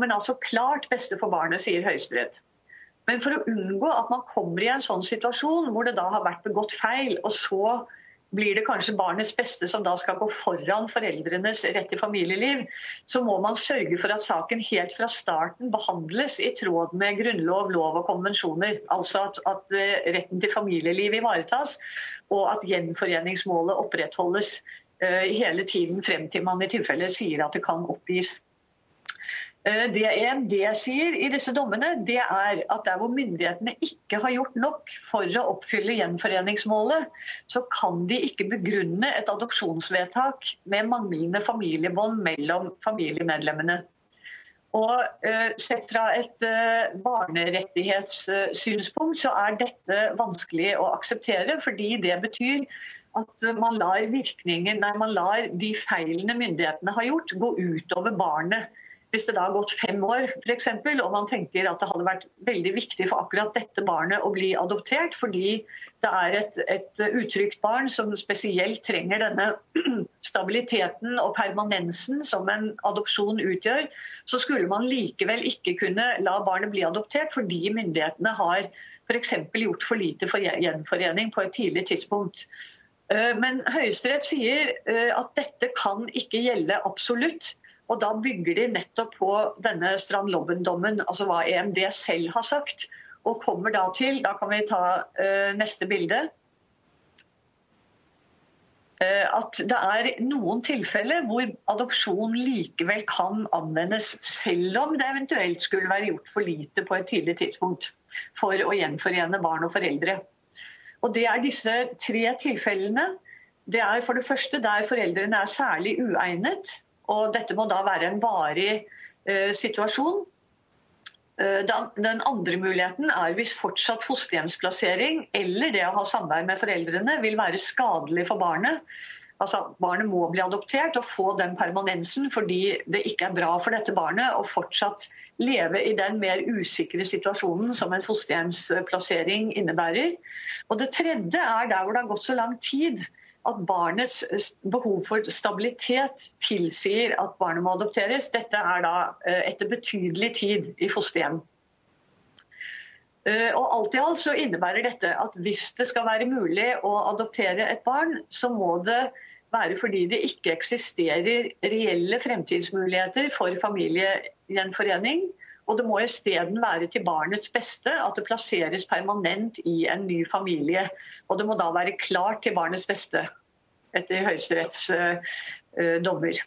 men altså klart beste for barnet, sier Høyesterett. Men for å unngå at man kommer i en sånn situasjon hvor det da har vært begått feil, og så blir det kanskje barnets beste som da skal gå foran foreldrenes rett til familieliv, så må man sørge for at saken helt fra starten behandles i tråd med grunnlov, lov og konvensjoner. Altså at, at eh, retten til familieliv ivaretas, og at gjenforeningsmålet opprettholdes uh, hele tiden frem til man i tilfelle sier at det kan oppgis. Eh, det EMD sier i disse dommene, det er at der hvor myndighetene ikke har gjort nok for å oppfylle gjenforeningsmålet, så kan de ikke begrunne et adopsjonsvedtak med manglende familiebånd mellom familiemedlemmene. Og eh, Sett fra et eh, barnerettighetssynspunkt så er dette vanskelig å akseptere, fordi det betyr at man lar nei, man lar de feilene myndighetene har gjort, gå utover barnet. Hvis det da har gått fem år for eksempel, og man tenker at det hadde vært veldig viktig for akkurat dette barnet å bli adoptert, fordi det er et, et utrygt barn som spesielt trenger denne [clears throat] stabiliteten og permanensen som en adopsjon utgjør, så skulle man likevel ikke kunne la barnet bli adoptert fordi myndighetene har f.eks. gjort for lite for gjenforening på et tidlig tidspunkt. Eh, men Høyesterett sier eh, at dette kan ikke gjelde absolutt. Og Da bygger de nettopp på denne Strand Lobben-dommen, altså hva EMD selv har sagt. Og kommer da til, da kan vi ta uh, neste bilde, uh, at det er noen tilfeller hvor adopsjon likevel kan anvendes, selv om det eventuelt skulle være gjort for lite på et tidlig tidspunkt for å gjenforene barn og foreldre. Og Det er disse tre tilfellene. Det er for det første der foreldrene er særlig uegnet og dette må da være en varig eh, situasjon. Eh, den andre muligheten er hvis fortsatt fosterhjemsplassering eller det å ha samvær med foreldrene vil være skadelig for barnet. Altså, Barnet må bli adoptert og få den permanensen fordi det ikke er bra for dette barnet å fortsatt leve i den mer usikre situasjonen som en fosterhjemsplassering innebærer. Og Det tredje er der hvor det har gått så lang tid at barnets behov for stabilitet tilsier at barnet må adopteres. Dette er da eh, etter betydelig tid i fosterhjem. Eh, og alt i alt så innebærer dette at hvis det skal være mulig å adoptere et barn, så må det være fordi det ikke eksisterer reelle fremtidsmuligheter for familiegjenforening. Og det må isteden være til barnets beste at det plasseres permanent i en ny familie. Og det må da være klart til barnets beste etter Høyesteretts uh, øh, øh, dommer.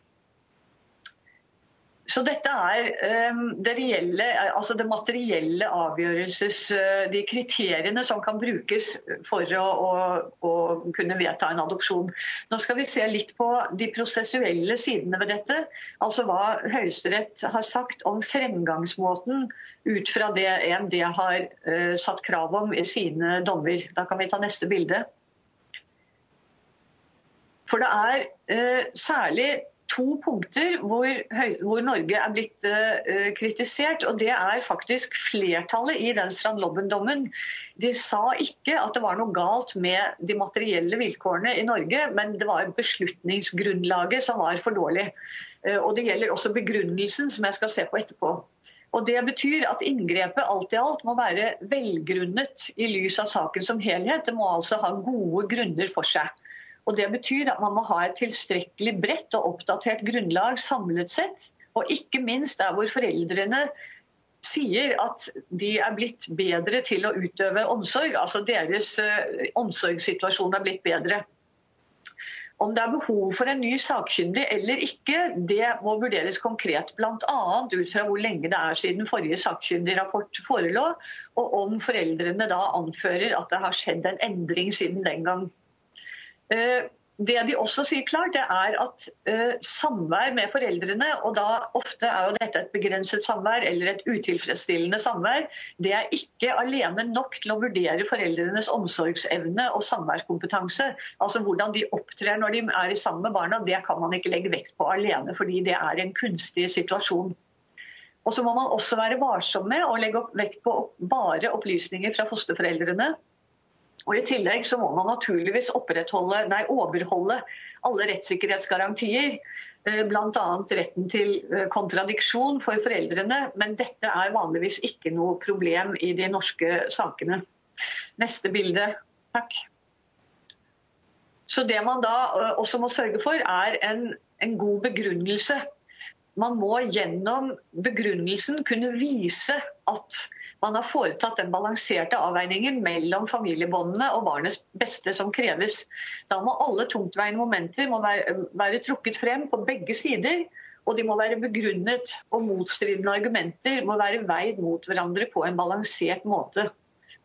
Så dette er um, det, reelle, altså det materielle avgjørelses... Uh, eh, de kriteriene som kan brukes for å, å, å, kunne vedta en adopsjon. Nå skal vi se litt på de prosessuelle sidene ved dette. Altså hva Høyesterett har sagt om fremgangsmåten ut fra det EMD har uh, satt krav om i sine dommer. Da kan vi ta neste bilde. For det er uh, særlig to punkter hvor, hvor, Norge er blitt uh, kritisert. og Det er faktisk flertallet i den Strand-Lobben-dommen. De sa ikke at det var noe galt med de materielle vilkårene i Norge, men det var beslutningsgrunnlaget som var for dårlig. Uh, og Det gjelder også begrunnelsen, som jeg skal se på etterpå. Og Det betyr at inngrepet alt i alt må være velgrunnet i lys av saken som helhet. Det må altså ha gode grunner for seg. Og Det betyr at man må ha et tilstrekkelig bredt og oppdatert grunnlag samlet sett. Og ikke minst der hvor foreldrene sier at de er blitt bedre til å utøve omsorg. Altså deres eh, uh, omsorgssituasjon er blitt bedre. Om det er behov for en ny sakkyndig eller ikke, det må vurderes konkret. Bl.a. ut fra hvor lenge det er siden forrige sakkyndigrapport forelå, og om foreldrene da anfører at det har skjedd en endring siden den gang. Eh, det de også sier klart, det er at eh, samvær med foreldrene, og da ofte er jo dette et begrenset samvær eller et utilfredsstillende samvær, det er ikke alene nok til å vurdere foreldrenes omsorgsevne og samværskompetanse. Altså hvordan de opptrer når de er sammen med barna, det kan man ikke legge vekt på alene, fordi det er en kunstig situasjon. Og så må man også være varsom med å legge vekt på bare opplysninger fra fosterforeldrene. Og I tillegg så må man naturligvis nei, overholde alle rettssikkerhetsgarantier. Eh, Bl.a. retten til eh, kontradiksjon for foreldrene. Men dette er vanligvis ikke noe problem i de norske sakene. Neste bilde. Takk. Så Det man da eh, også må sørge for, er en, en god begrunnelse. Man må gjennom begrunnelsen kunne vise at man har foretatt den balanserte avveiningen mellom familiebåndene og barnets beste som kreves. Da må alle tungtveiende momenter være, være trukket frem på begge sider. Og de må være begrunnet, og motstridende argumenter må være veid mot hverandre på en balansert måte.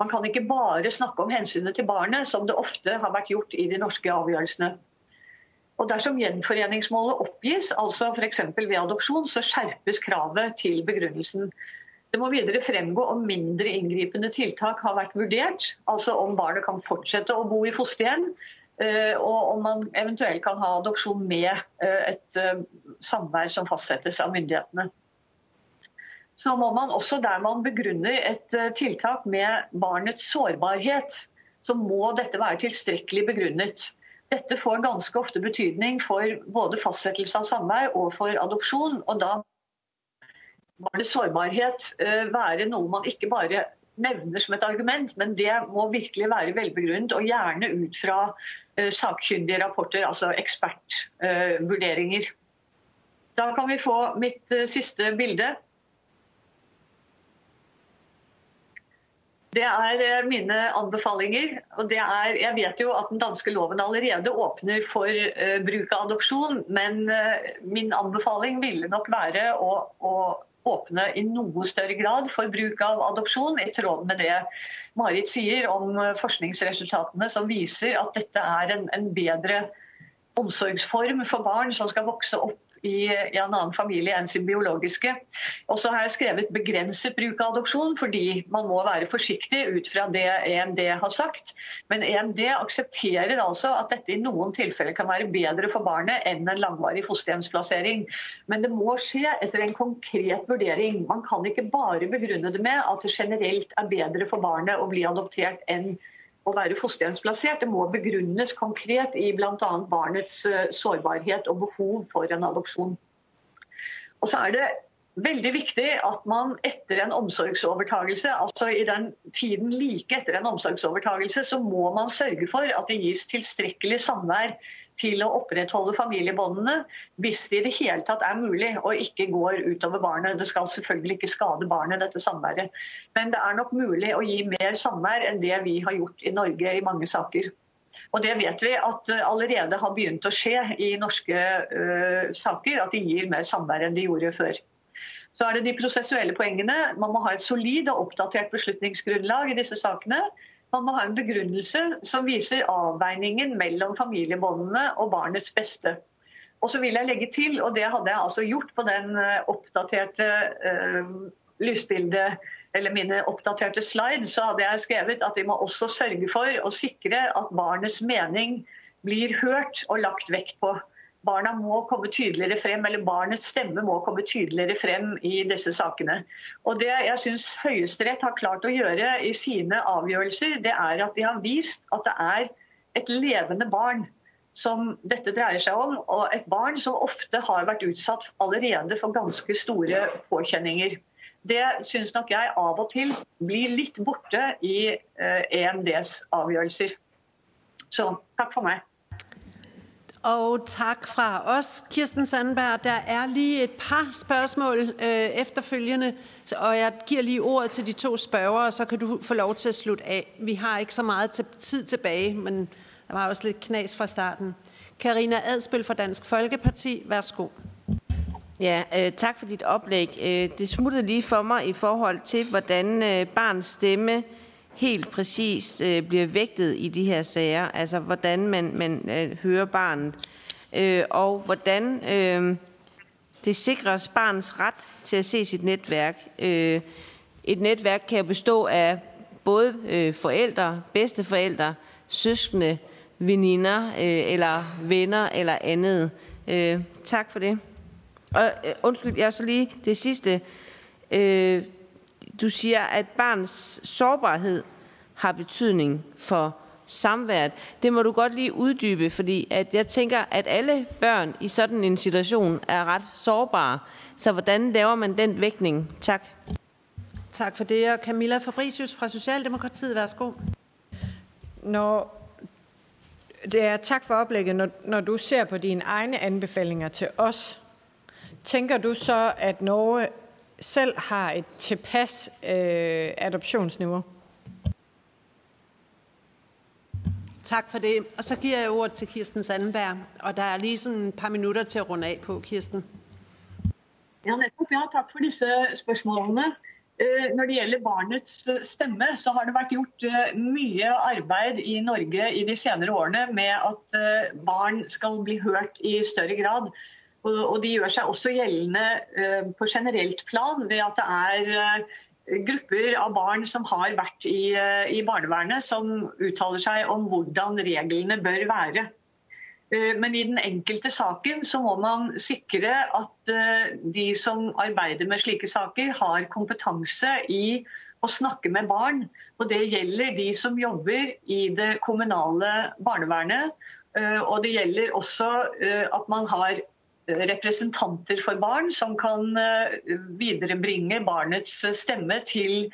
Man kan ikke bare snakke om hensynet til barnet, som det ofte har vært gjort i de norske avgjørelsene. Og Dersom gjenforeningsmålet oppgis, altså f.eks. ved adopsjon, så skjerpes kravet til begrunnelsen. Det må videre fremgå om mindre inngripende tiltak har vært vurdert. Altså om barnet kan fortsette å bo i fosterhjem, eh, og om man eventuelt kan ha adopsjon med eh, et eh, samvær som fastsettes av myndighetene. Så må man også der man begrunner et eh, tiltak med barnets sårbarhet, så må dette være tilstrekkelig begrunnet. Dette får ganske ofte betydning for både fastsettelse av samvær og for adopsjon. og da åpenbare sårbarhet eh, være noe man ikke bare nevner som et argument, men det må virkelig være velbegrunnet, og gjerne ut fra eh, sakkyndige rapporter, altså ekspertvurderinger. Eh, da kan vi få mitt eh, siste bilde. Det er mine anbefalinger. og det er, Jeg vet jo at den danske loven allerede åpner for bruk av adopsjon, men min anbefaling ville nok være å, å åpne i noe større grad for bruk av adopsjon, i tråd med det Marit sier om eh, forskningsresultatene som viser at dette er en, en bedre omsorgsform for barn som skal vokse opp i en annen familie enn sin biologiske. Og så har jeg skrevet begrenset bruk av adopsjon, fordi man må være forsiktig ut fra det EMD har sagt. Men EMD aksepterer altså at dette i noen tilfeller kan være bedre for barnet enn en langvarig fosterhjemsplassering. Men det må skje etter en konkret vurdering. Man kan ikke bare begrunne det med at det generelt er bedre for barnet å bli adoptert enn å være fosterhjemsplassert. Det må begrunnes konkret i bl.a. barnets eh, sårbarhet og behov for en adopsjon. Og så er det veldig viktig at man etter en omsorgsovertagelse, altså i den tiden like etter en omsorgsovertagelse, så må man sørge for at det gis tilstrekkelig samvær til å opprettholde familiebåndene hvis det i det hele tatt er mulig og ikke går utover barnet. Det skal selvfølgelig ikke skade barnet, dette samværet. Men det er nok mulig å gi mer samvær enn det vi har gjort i Norge i mange saker. Og det vet vi at eh, allerede har begynt å skje i norske uh, saker, at de gir mer samvær enn de gjorde før. Så er det de prosessuelle poengene. Man må ha et solid og oppdatert beslutningsgrunnlag i disse sakene. Man må ha en begrunnelse som viser avveiningen mellom familiebåndene og barnets beste. Og så vil jeg legge til, og det hadde jeg altså gjort på den eh, oppdaterte uh, eh, lysbildet, eller mine oppdaterte slides, så hadde jeg skrevet at vi må også sørge for å sikre at barnets mening blir hørt og lagt vekt på barna må komme tydeligere frem, eller barnets stemme må komme tydeligere frem i disse sakene. Og Det jeg syns Høyesterett har klart å gjøre i sine avgjørelser, det er at de har vist at det er et levende barn som dette dreier seg om, og et barn som ofte har vært utsatt allerede for ganske store påkjenninger. Det syns nok jeg av og til blir litt borte i eh, EMDs avgjørelser. Så takk for meg. Og tak fra os, Kirsten Sandberg. Der er lige et par spørgsmål øh, efterfølgende, og jeg giver lige ordet til de to spørgere, så kan du få lov til at slutte af. Vi har ikke så meget tid tilbage, men der var også lidt knas fra starten. Karina Adspil fra Dansk Folkeparti, værsgo. Ja, øh, tak for dit oplæg. Øh, det smuttede lige for mig i forhold til, hvordan øh, barns stemme helt præcis øh, bliver vægtet i de her sager, altså hvordan man, man øh, hører barnet, øh, og hvordan øh, det sikres barnets ret til at se sit netværk. Øh, et netværk kan bestå af både øh, forældre, bedsteforældre, søskende, veninder øh, eller venner eller andet. Øh, tak for det. Og øh, undskyld, jeg så lige det sidste. Øh, du siger, at barns sårbarhed har betydning for samværet. Det må du godt lige uddybe, fordi at jeg tænker, at alle børn i sådan en situation er ret sårbare. Så hvordan laver man den vægtning? Tak. Tak for det. Og Camilla Fabricius fra Socialdemokratiet, værsgo. Når det er tak for oplægget. Når, når du ser på dine egne anbefalinger til os, tænker du så, at Norge selv har et tilpas øh, adoptionsniveau? Tak for det. Og så giver jeg ordet til Kirsten Sandberg, og der er lige sådan et par minutter til at runde af på, Kirsten. Ja, nettopp. Ja, tak for disse spørsmålene. Eh, når det gjelder barnets stemme, så har det vært gjort eh, mye arbeid i Norge i de senere årene med at eh, barn skal bli hørt i større grad. Og de gjør seg også gjeldende eh, på generelt plan ved at det er eh, grupper av barn som har vært i, eh, i, barnevernet, som uttaler seg om hvordan reglene bør være. Eh, men i den enkelte saken så må man sikre at de som arbeider med slike saker, har kompetanse i å snakke med barn. Og det gjelder de som jobber i det kommunale barnevernet. Og det gjelder også at man har representanter for barn som kan eh, viderebringe barnets stemme til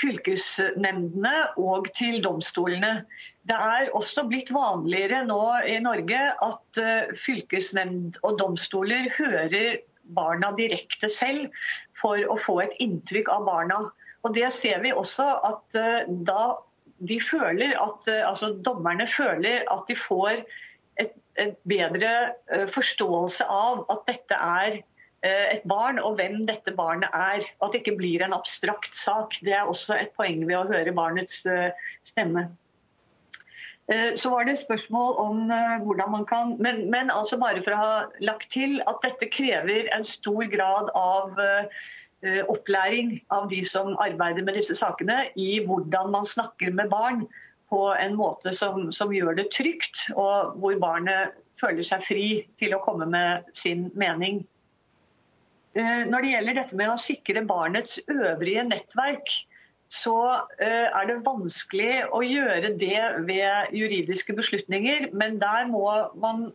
fylkesnemndene og til domstolene. Det er også blitt vanligere nå i Norge at eh, fylkesnemnd og domstoler hører barna direkte selv for å få et inntrykk av barna. Og det ser vi også at eh, da de føler at, altså Dommerne føler at de får en bedre eh, forståelse av at dette er eh, et barn, og hvem dette barnet er. Og at det ikke blir en abstrakt sak. Det er også et poeng ved å høre barnets stemme. Eh, så var det spørsmål om hvordan man kan men, men altså bare for å ha lagt til at dette krever en stor grad av eh, opplæring av de som arbeider med disse sakene, i hvordan man snakker med barn på en måte som, som gjør det trygt, og hvor barnet føler seg fri til å komme med sin mening. Eh, når det gjelder dette med å sikre barnets øvrige nettverk, så eh, er det vanskelig å gjøre det ved juridiske beslutninger. Men der må man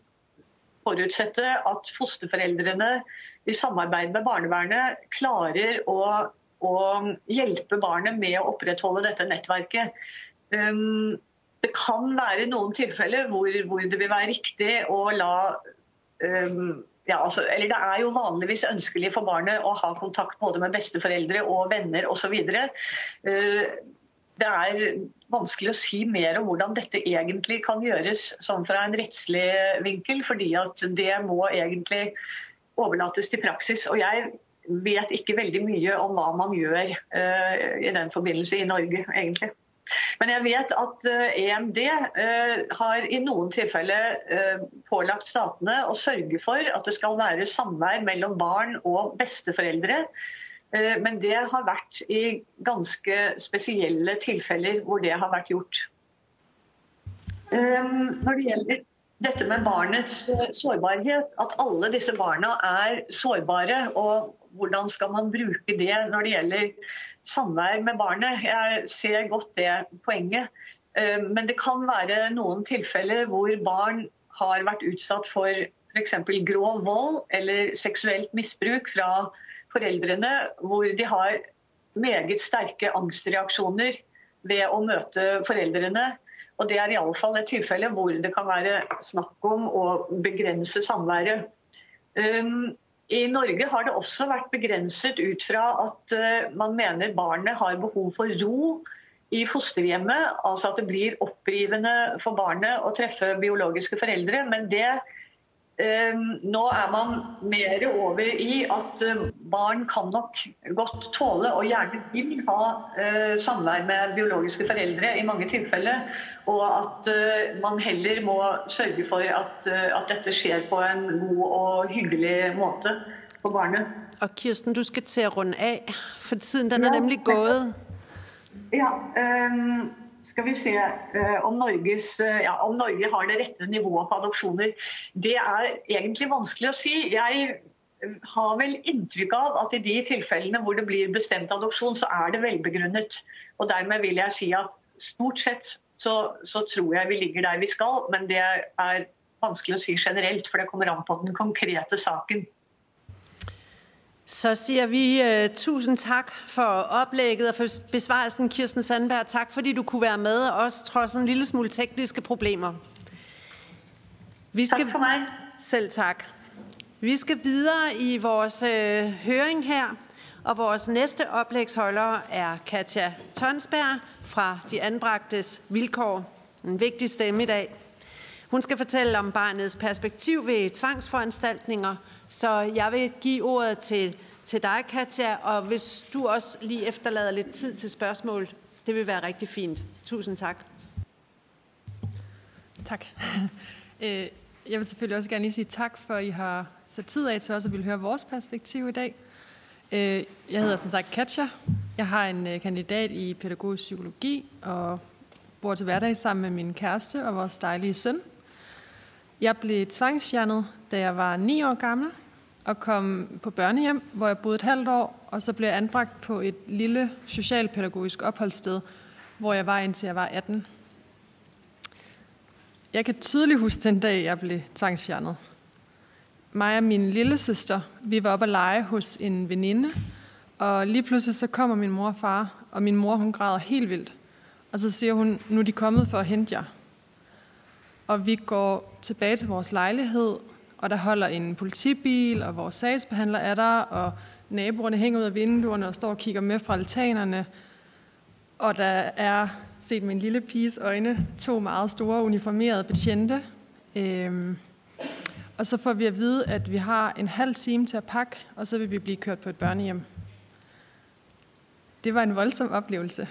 forutsette at fosterforeldrene i samarbeid med barnevernet klarer å, å hjelpe barnet med å opprettholde dette nettverket. Øhm, det kan være noen tilfeller hvor, hvor, det vil være riktig å la um, ja, altså, eller Det er jo vanligvis ønskelig for barnet å ha kontakt både med besteforeldre og venner osv. Eh, øh, det er vanskelig å si mer om hvordan dette egentlig kan gjøres sånn fra en rettslig vinkel, fordi at det må egentlig overlates til praksis. Og jeg vet ikke veldig mye om hva man gjør uh, i den forbindelse i Norge, egentlig. Men jeg vet at EMD eh, e eh, har i noen tilfeller eh, pålagt statene å sørge for at det skal være samvær mellom barn og besteforeldre. Men det har vært i ganske spesielle tilfeller hvor det har vært gjort. Når det gjelder dette med barnets sårbarhet, at alle disse barna er sårbare, og hvordan skal man bruke det når det gjelder samvær med barnet. Jeg ser godt det poenget. Eh, men det kan være noen tilfeller hvor barn har vært utsatt for f.eks. grov vold eller seksuelt misbruk fra foreldrene, hvor de har meget sterke angstreaksjoner ved å møte foreldrene. Og Det er iallfall et tilfelle hvor det kan være snakk om å begrense samværet. Um, i Norge har det også vært begrenset ut fra at eh, man mener barnet har behov for ro i fosterhjemmet. Altså at det blir opprivende for barnet å treffe biologiske foreldre. Men det nå er man mer over i at eh, barn kan nok godt tåle og gjerne vil ha eh, samvær med biologiske foreldre i mange tilfeller. Og at eh, man heller må sørge for at, at dette skjer på en god og hyggelig måte for barnet. Og Kirsten, du skal til å runde av, for tiden den er nemlig gått. Ja, um skal vi se eh, om, Norges, eh, ja, om, Norge har det rette nivået på adopsjoner. Det er egentlig vanskelig å si. Jeg eh, har vel inntrykk av at i de tilfellene hvor det blir bestemt adopsjon, så er det velbegrunnet. Og dermed vil jeg si at stort sett så, så tror jeg vi ligger der vi skal, men det er vanskelig å si generelt, for det kommer an på den konkrete saken. Så siger vi uh, tusind tak for oplægget og for besvarelsen, Kirsten Sandberg. Tak fordi du kunne være med, også trods en lille smule tekniske problemer. Vi skal, tak for mig. Selv tak. Vi skal videre i vores uh, høring her, og vores næste oplægsholder er Katja Tonsberg fra De Anbragtes Vilkår. En vigtig stemme i dag. Hun skal fortælle om barnets perspektiv ved tvangsforanstaltninger, så jeg vil give ordet til, til dig, Katja, og hvis du også lige efterlader lidt tid til spørgsmål, det vil være rigtig fint. Tusind tak. Tak. [laughs] Øh, jeg vil selvfølgelig også gerne lige sige tak for, I har sat tid af til også at ville høre vores perspektiv i dag. Øh, jeg hedder som sagt Katja. Jeg har en øh, kandidat i pædagogisk psykologi og bor til hverdag sammen med min kæreste og vores dejlige søn. Jeg blev tvangsfjernet, da jeg var 9 år gammel, og kom på børnehjem, hvor jeg boede et halvt år, og så blev jeg anbragt på et lille socialpædagogisk opholdssted, hvor jeg var indtil jeg var 18. Jeg kan tydeligt huske den dag, jeg blev tvangsfjernet. Mig og min lille søster, vi var oppe at lege hos en veninde, og lige pludselig så kommer min mor og far, og min mor hun græder helt vildt. Og så siger hun, nu er de kommet for at hente jer. Og vi går tilbage til vores lejlighed, og der holder en politibil, og vores sagsbehandler er der, og naboerne hænger ud af vinduerne og står og kigger med fra altanerne. Og der er, set min lille piges øjne, to meget store uniformerede betjente. Øhm, og så får vi at vide, at vi har en halv time til at pakke, og så vil vi blive kørt på et børnehjem. Det var en voldsom oplevelse.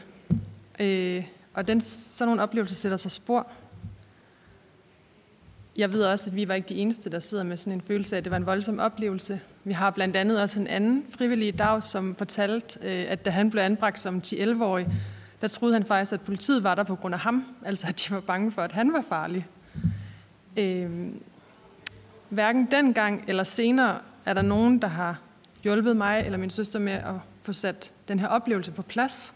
Øh, og den, sådan nogle oplevelser sætter sig spor jeg ved også, at vi var ikke de eneste, der sidder med sådan en følelse af, at det var en voldsom oplevelse. Vi har blandt andet også en anden frivillig i dag, som fortalte, øh, at da han blev anbragt som 10-11-årig, der troede han faktisk, at politiet var der på grund af ham. [laughs] Altså, at de var bange for, at han var farlig. Øh, hverken dengang eller senere er der nogen, der har hjulpet mig eller min søster med at få sat den her oplevelse på plads.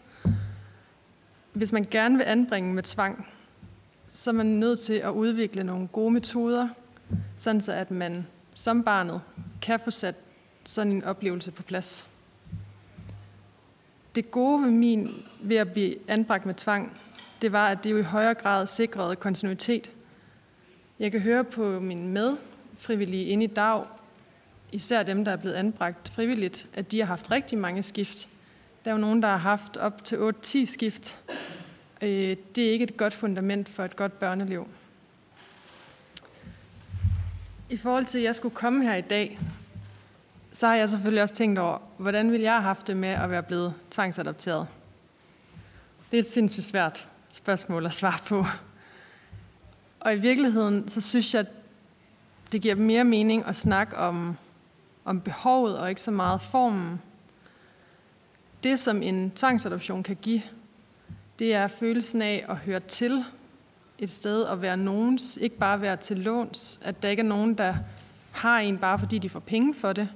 Hvis man gerne vil anbringe med tvang, så er man nødt til at udvikle nogle gode metoder, sådan så at man som barnet kan få sat sådan en oplevelse på plads. Det gode ved, min, ved at blive anbragt med tvang, det var, at det jo i højere grad sikrede kontinuitet. Jeg kan høre på mine medfrivillige inde i dag, især dem, der er blevet anbragt frivilligt, at de har haft rigtig mange skift. Der er jo nogen, der har haft op til 8-10 skift. Øh, det er ikke et godt fundament for et godt børneliv. I forhold til, at jeg skulle komme her i dag, så har jeg selvfølgelig også tænkt over, hvordan ville jeg have haft det med at være blevet tvangsadopteret? Det er et sindssygt svært spørgsmål at svare på. Og i virkeligheden, så synes jeg, det giver mere mening at snakke om, om behovet og ikke så meget formen. Det, som en tvangsadoption kan give, det er følelsen af at høre til et sted og være nogens, ikke bare være til låns, at der ikke er nogen, der har en bare fordi de får penge for det.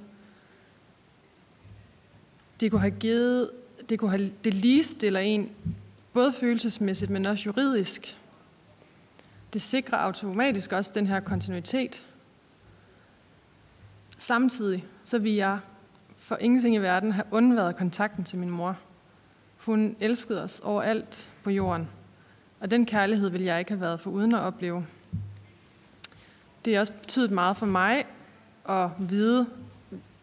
Det kunne have givet, det kunne have, det ligestiller en, både følelsesmæssigt, men også juridisk. Det sikrer automatisk også den her kontinuitet. Samtidig så vil jeg for ingenting i verden have undværet kontakten til min mor. Hun elskede os overalt på jorden, og den kærlighed ville jeg ikke have været for uden at opleve. Det har også betydet meget for mig at vide,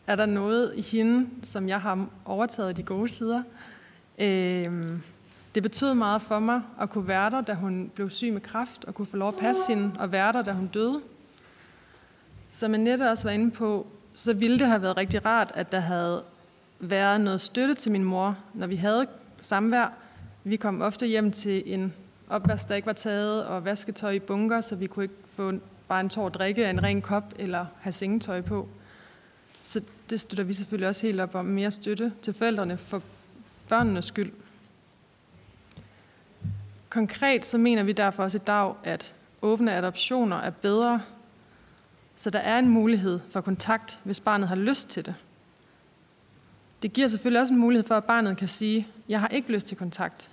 er der noget i hende, som jeg har overtaget de gode sider. Øhm, det betød meget for mig at kunne være der, da hun blev syg med kræft, og kunne få lov at passe hende, og være der, da hun døde. Som Annette også var inde på, så ville det have været rigtig rart, at der havde været noget støtte til min mor, når vi havde samvær. Vi kom ofte hjem til en opvask, der ikke var taget, og vasketøj i bunker, så vi kunne ikke få bare en tår drikke af en ren kop, eller have sengetøj på. Så det støtter vi selvfølgelig også helt op om. Mere støtte til forældrene for børnenes skyld. Konkret så mener vi derfor også i dag, at åbne adoptioner er bedre, så der er en mulighed for kontakt, hvis barnet har lyst til det. Det giver selvfølgelig også en mulighed for, at barnet kan sige, jeg har ikke lyst til kontakt.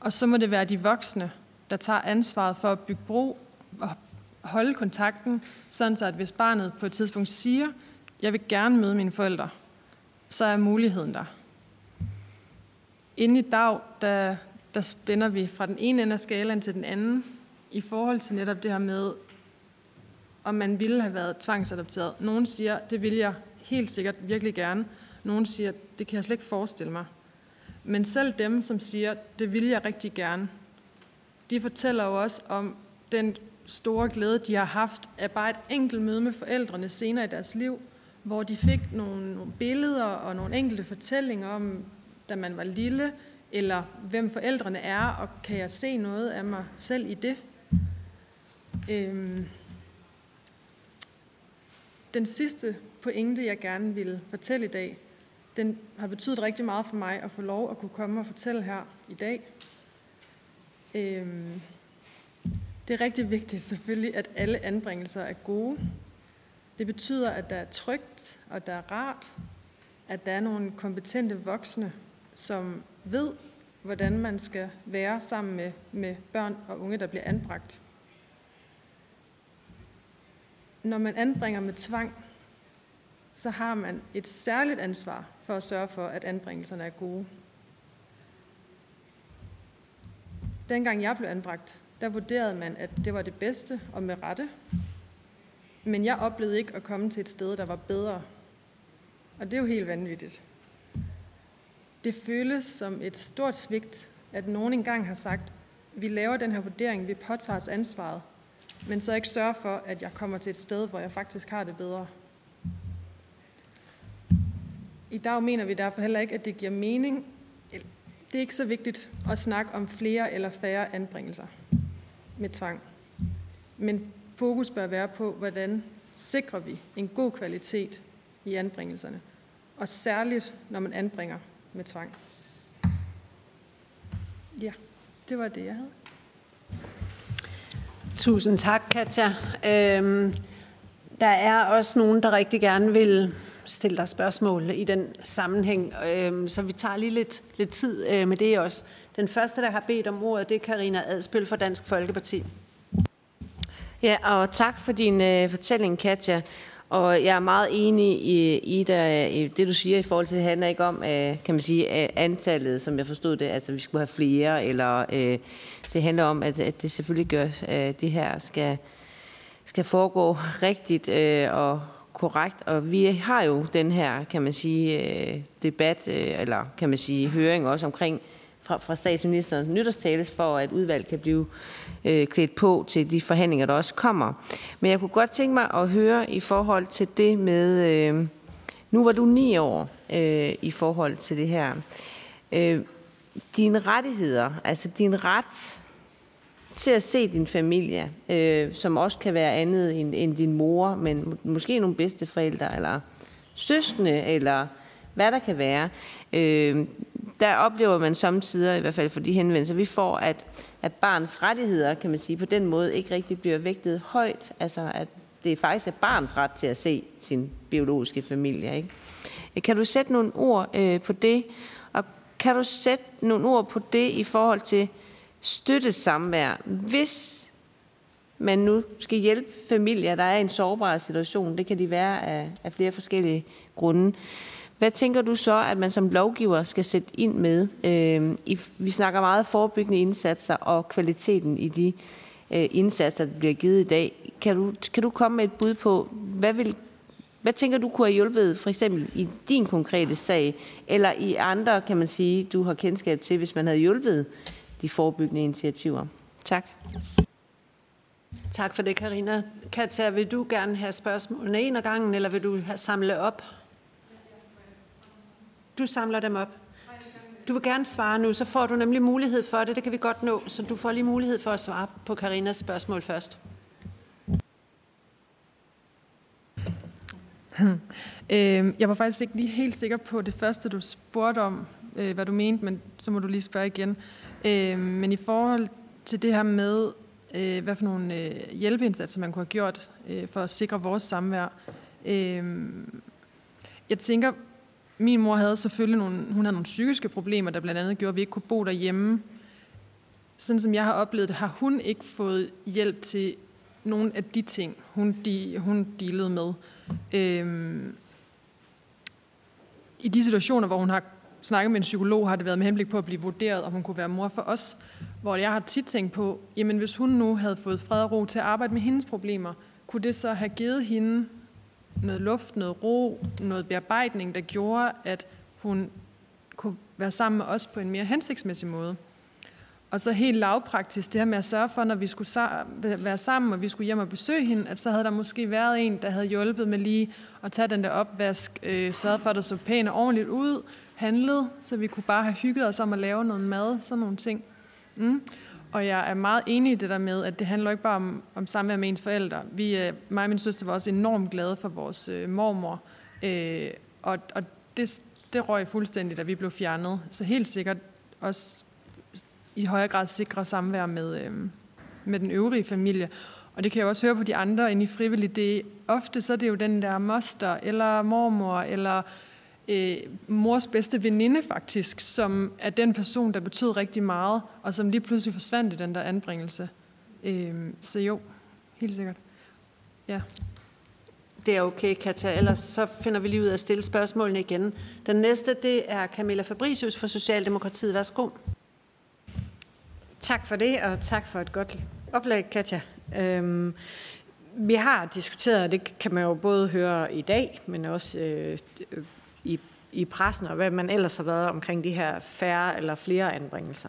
Og så må det være de voksne, der tager ansvaret for at bygge bro og holde kontakten, sådan så at hvis barnet på et tidspunkt siger, jeg vil gerne møde mine forældre, så er muligheden der. Inden i dag, der, der spænder vi fra den ene ende af skalaen til den anden, i forhold til netop det her med, om man ville have været tvangsadopteret. Nogen siger, det vil jeg helt sikkert virkelig gerne. Nogen siger, det kan jeg slet ikke forestille mig. Men selv dem, som siger, det vil jeg rigtig gerne, de fortæller jo også om den store glæde, de har haft af bare et enkelt møde med forældrene senere i deres liv, hvor de fik nogle, nogle billeder og nogle enkelte fortællinger om, da man var lille, eller hvem forældrene er, og kan jeg se noget af mig selv i det. Øhm. Den sidste pointe, jeg gerne vil fortælle i dag, den har betydet rigtig meget for mig at få lov at kunne komme og fortælle her i dag. Øhm, det er rigtig vigtigt selvfølgelig, at alle anbringelser er gode. Det betyder, at der er trygt, og der er rart, at der er nogle kompetente voksne, som ved, hvordan man skal være sammen med, med børn og unge, der bliver anbragt. Når man anbringer med tvang, så har man et særligt ansvar for at sørge for, at anbringelserne er gode. Dengang jeg blev anbragt, der vurderede man, at det var det bedste og med rette. Men jeg oplevede ikke at komme til et sted, der var bedre. Og det er jo helt vanvittigt. Det føles som et stort svigt, at nogen engang har sagt, vi laver den her vurdering, vi påtager os ansvaret, men så ikke sørger for, at jeg kommer til et sted, hvor jeg faktisk har det bedre. I dag mener vi derfor heller ikke, at det giver mening. Det er ikke så vigtigt at snakke om flere eller færre anbringelser med tvang. Men fokus bør være på, hvordan sikrer vi en god kvalitet i anbringelserne. Og særligt, når man anbringer med tvang. Ja, det var det, jeg havde. Tusind tak, Katja. Øhm, der er også nogen, der rigtig gerne vil stille dig spørgsmål i den sammenhæng, øhm, så vi tager lige lidt, lidt tid øh, med det også. Den første, der har bedt om ordet, det er Karina Adspøl fra Dansk Folkeparti. Ja, og tak for din øh, fortælling, Katja. Og jeg er meget enig i, i, der, i det, du siger i forhold til, det handler ikke om, øh, kan man sige, øh, antallet, som jeg forstod det, altså vi skulle have flere, eller øh, det handler om, at, at det selvfølgelig gør, at det her skal, skal foregå rigtigt øh, og korrekt. Og vi har jo den her, kan man sige, øh, debat, øh, eller kan man sige, høring også omkring fra, fra statsministerens nytårstale, for at udvalget kan blive øh, klædt på til de forhandlinger, der også kommer. Men jeg kunne godt tænke mig at høre i forhold til det med, øh, nu var du ni år øh, i forhold til det her. Øh, dine rettigheder, altså din ret til at se din familie, øh, som også kan være andet end, end din mor, men måske nogle bedsteforældre, eller søskende, eller hvad der kan være. Øh, der oplever man samtidig, i hvert fald for de henvendelser, vi får, at, at barns rettigheder, kan man sige, på den måde ikke rigtig bliver vægtet højt. Altså, at det faktisk er barns ret til at se sin biologiske familie. Ikke? Øh, kan du sætte nogle ord øh, på det? Og kan du sætte nogle ord på det i forhold til støtte samvær, hvis man nu skal hjælpe familier, der er i en sårbar situation. Det kan de være af, af flere forskellige grunde. Hvad tænker du så, at man som lovgiver skal sætte ind med? Øh, i, vi snakker meget forebyggende indsatser og kvaliteten i de øh, indsatser, der bliver givet i dag. Kan du, kan du komme med et bud på, hvad, vil, hvad tænker du kunne have hjulpet for eksempel i din konkrete sag, eller i andre, kan man sige, du har kendskab til, hvis man havde hjulpet de forebyggende initiativer? Tak. Tak for det, Karina. Katja, vil du gerne have spørgsmålene en af gangen, eller vil du have samle op? Du samler dem op. Du vil gerne svare nu, så får du nemlig mulighed for det. Det kan vi godt nå, så du får lige mulighed for at svare på Karinas spørgsmål først. Øhm, jeg var faktisk ikke lige helt sikker på det første, du spurgte om, øh, hvad du mente, men så må du lige spørge igen. Øhm, men i forhold til det her med, øh, hvad for nogle øh, hjælpeindsatser man kunne have gjort øh, for at sikre vores samvær. Øh, jeg tænker, min mor havde selvfølgelig nogle, hun havde nogle psykiske problemer, der blandt andet gjorde, at vi ikke kunne bo derhjemme. Sådan som jeg har oplevet det, har hun ikke fået hjælp til nogle af de ting, hun, de, hun dealede med. Øhm, I de situationer, hvor hun har snakket med en psykolog, har det været med henblik på at blive vurderet, om hun kunne være mor for os. Hvor jeg har tit tænkt på, jamen hvis hun nu havde fået fred og ro til at arbejde med hendes problemer, kunne det så have givet hende noget luft, noget ro, noget bearbejdning, der gjorde, at hun kunne være sammen med os på en mere hensigtsmæssig måde. Og så helt lavpraktisk, det her med at sørge for, når vi skulle være sammen, og vi skulle hjem og besøge hende, at så havde der måske været en, der havde hjulpet med lige at tage den der opvask, øh, sørget for, at der så pænt og ordentligt ud, handlet, så vi kunne bare have hygget os om at lave noget mad, sådan nogle ting. Mm. Og jeg er meget enig i det der med, at det handler ikke bare om, om samvær med ens forældre. Vi, øh, mig og min søster var også enormt glade for vores øh, mormor, øh, og, og det, det røg fuldstændig, da vi blev fjernet. Så helt sikkert også i højere grad sikre samvær med, øh, med den øvrige familie. Og det kan jeg også høre på de andre inde i frivillige. Det, ofte så er det jo den der moster, eller mormor, eller øh, mors bedste veninde faktisk, som er den person, der betød rigtig meget, og som lige pludselig forsvandt i den der anbringelse. Øh, så jo, helt sikkert. Ja. Det er okay, Katja. Ellers så finder vi lige ud af at stille spørgsmålene igen. Den næste, det er Camilla Fabricius fra Socialdemokratiet. Værsgo. Tak for det, og tak for et godt oplæg, Katja. Øhm, vi har diskuteret, det kan man jo både høre i dag, men også øh, i, i pressen, og hvad man ellers har været omkring de her færre eller flere anbringelser.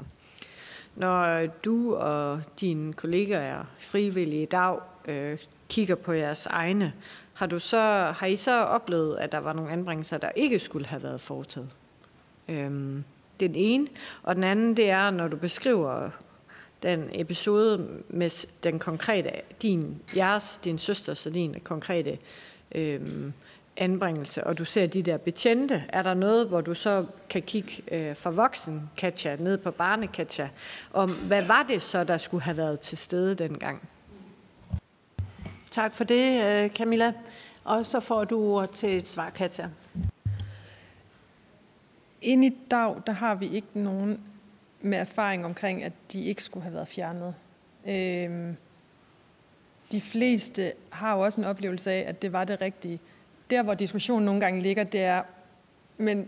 Når øh, du og dine kollegaer frivillige i dag øh, kigger på jeres egne, har, du så, har I så oplevet, at der var nogle anbringelser, der ikke skulle have været foretaget? Øhm, den ene. Og den anden, det er, når du beskriver den episode med den konkrete, din, jeres, din søsters og din konkrete øh, anbringelse, og du ser de der betjente, er der noget, hvor du så kan kigge øh, for voksen Katja ned på barne Katja, om hvad var det så, der skulle have været til stede dengang? Tak for det, øh, Camilla. Og så får du ord til et svar, Katja. Ind i dag, der har vi ikke nogen med erfaring omkring, at de ikke skulle have været fjernet. Øhm, de fleste har jo også en oplevelse af, at det var det rigtige. Der, hvor diskussionen nogle gange ligger, det er, men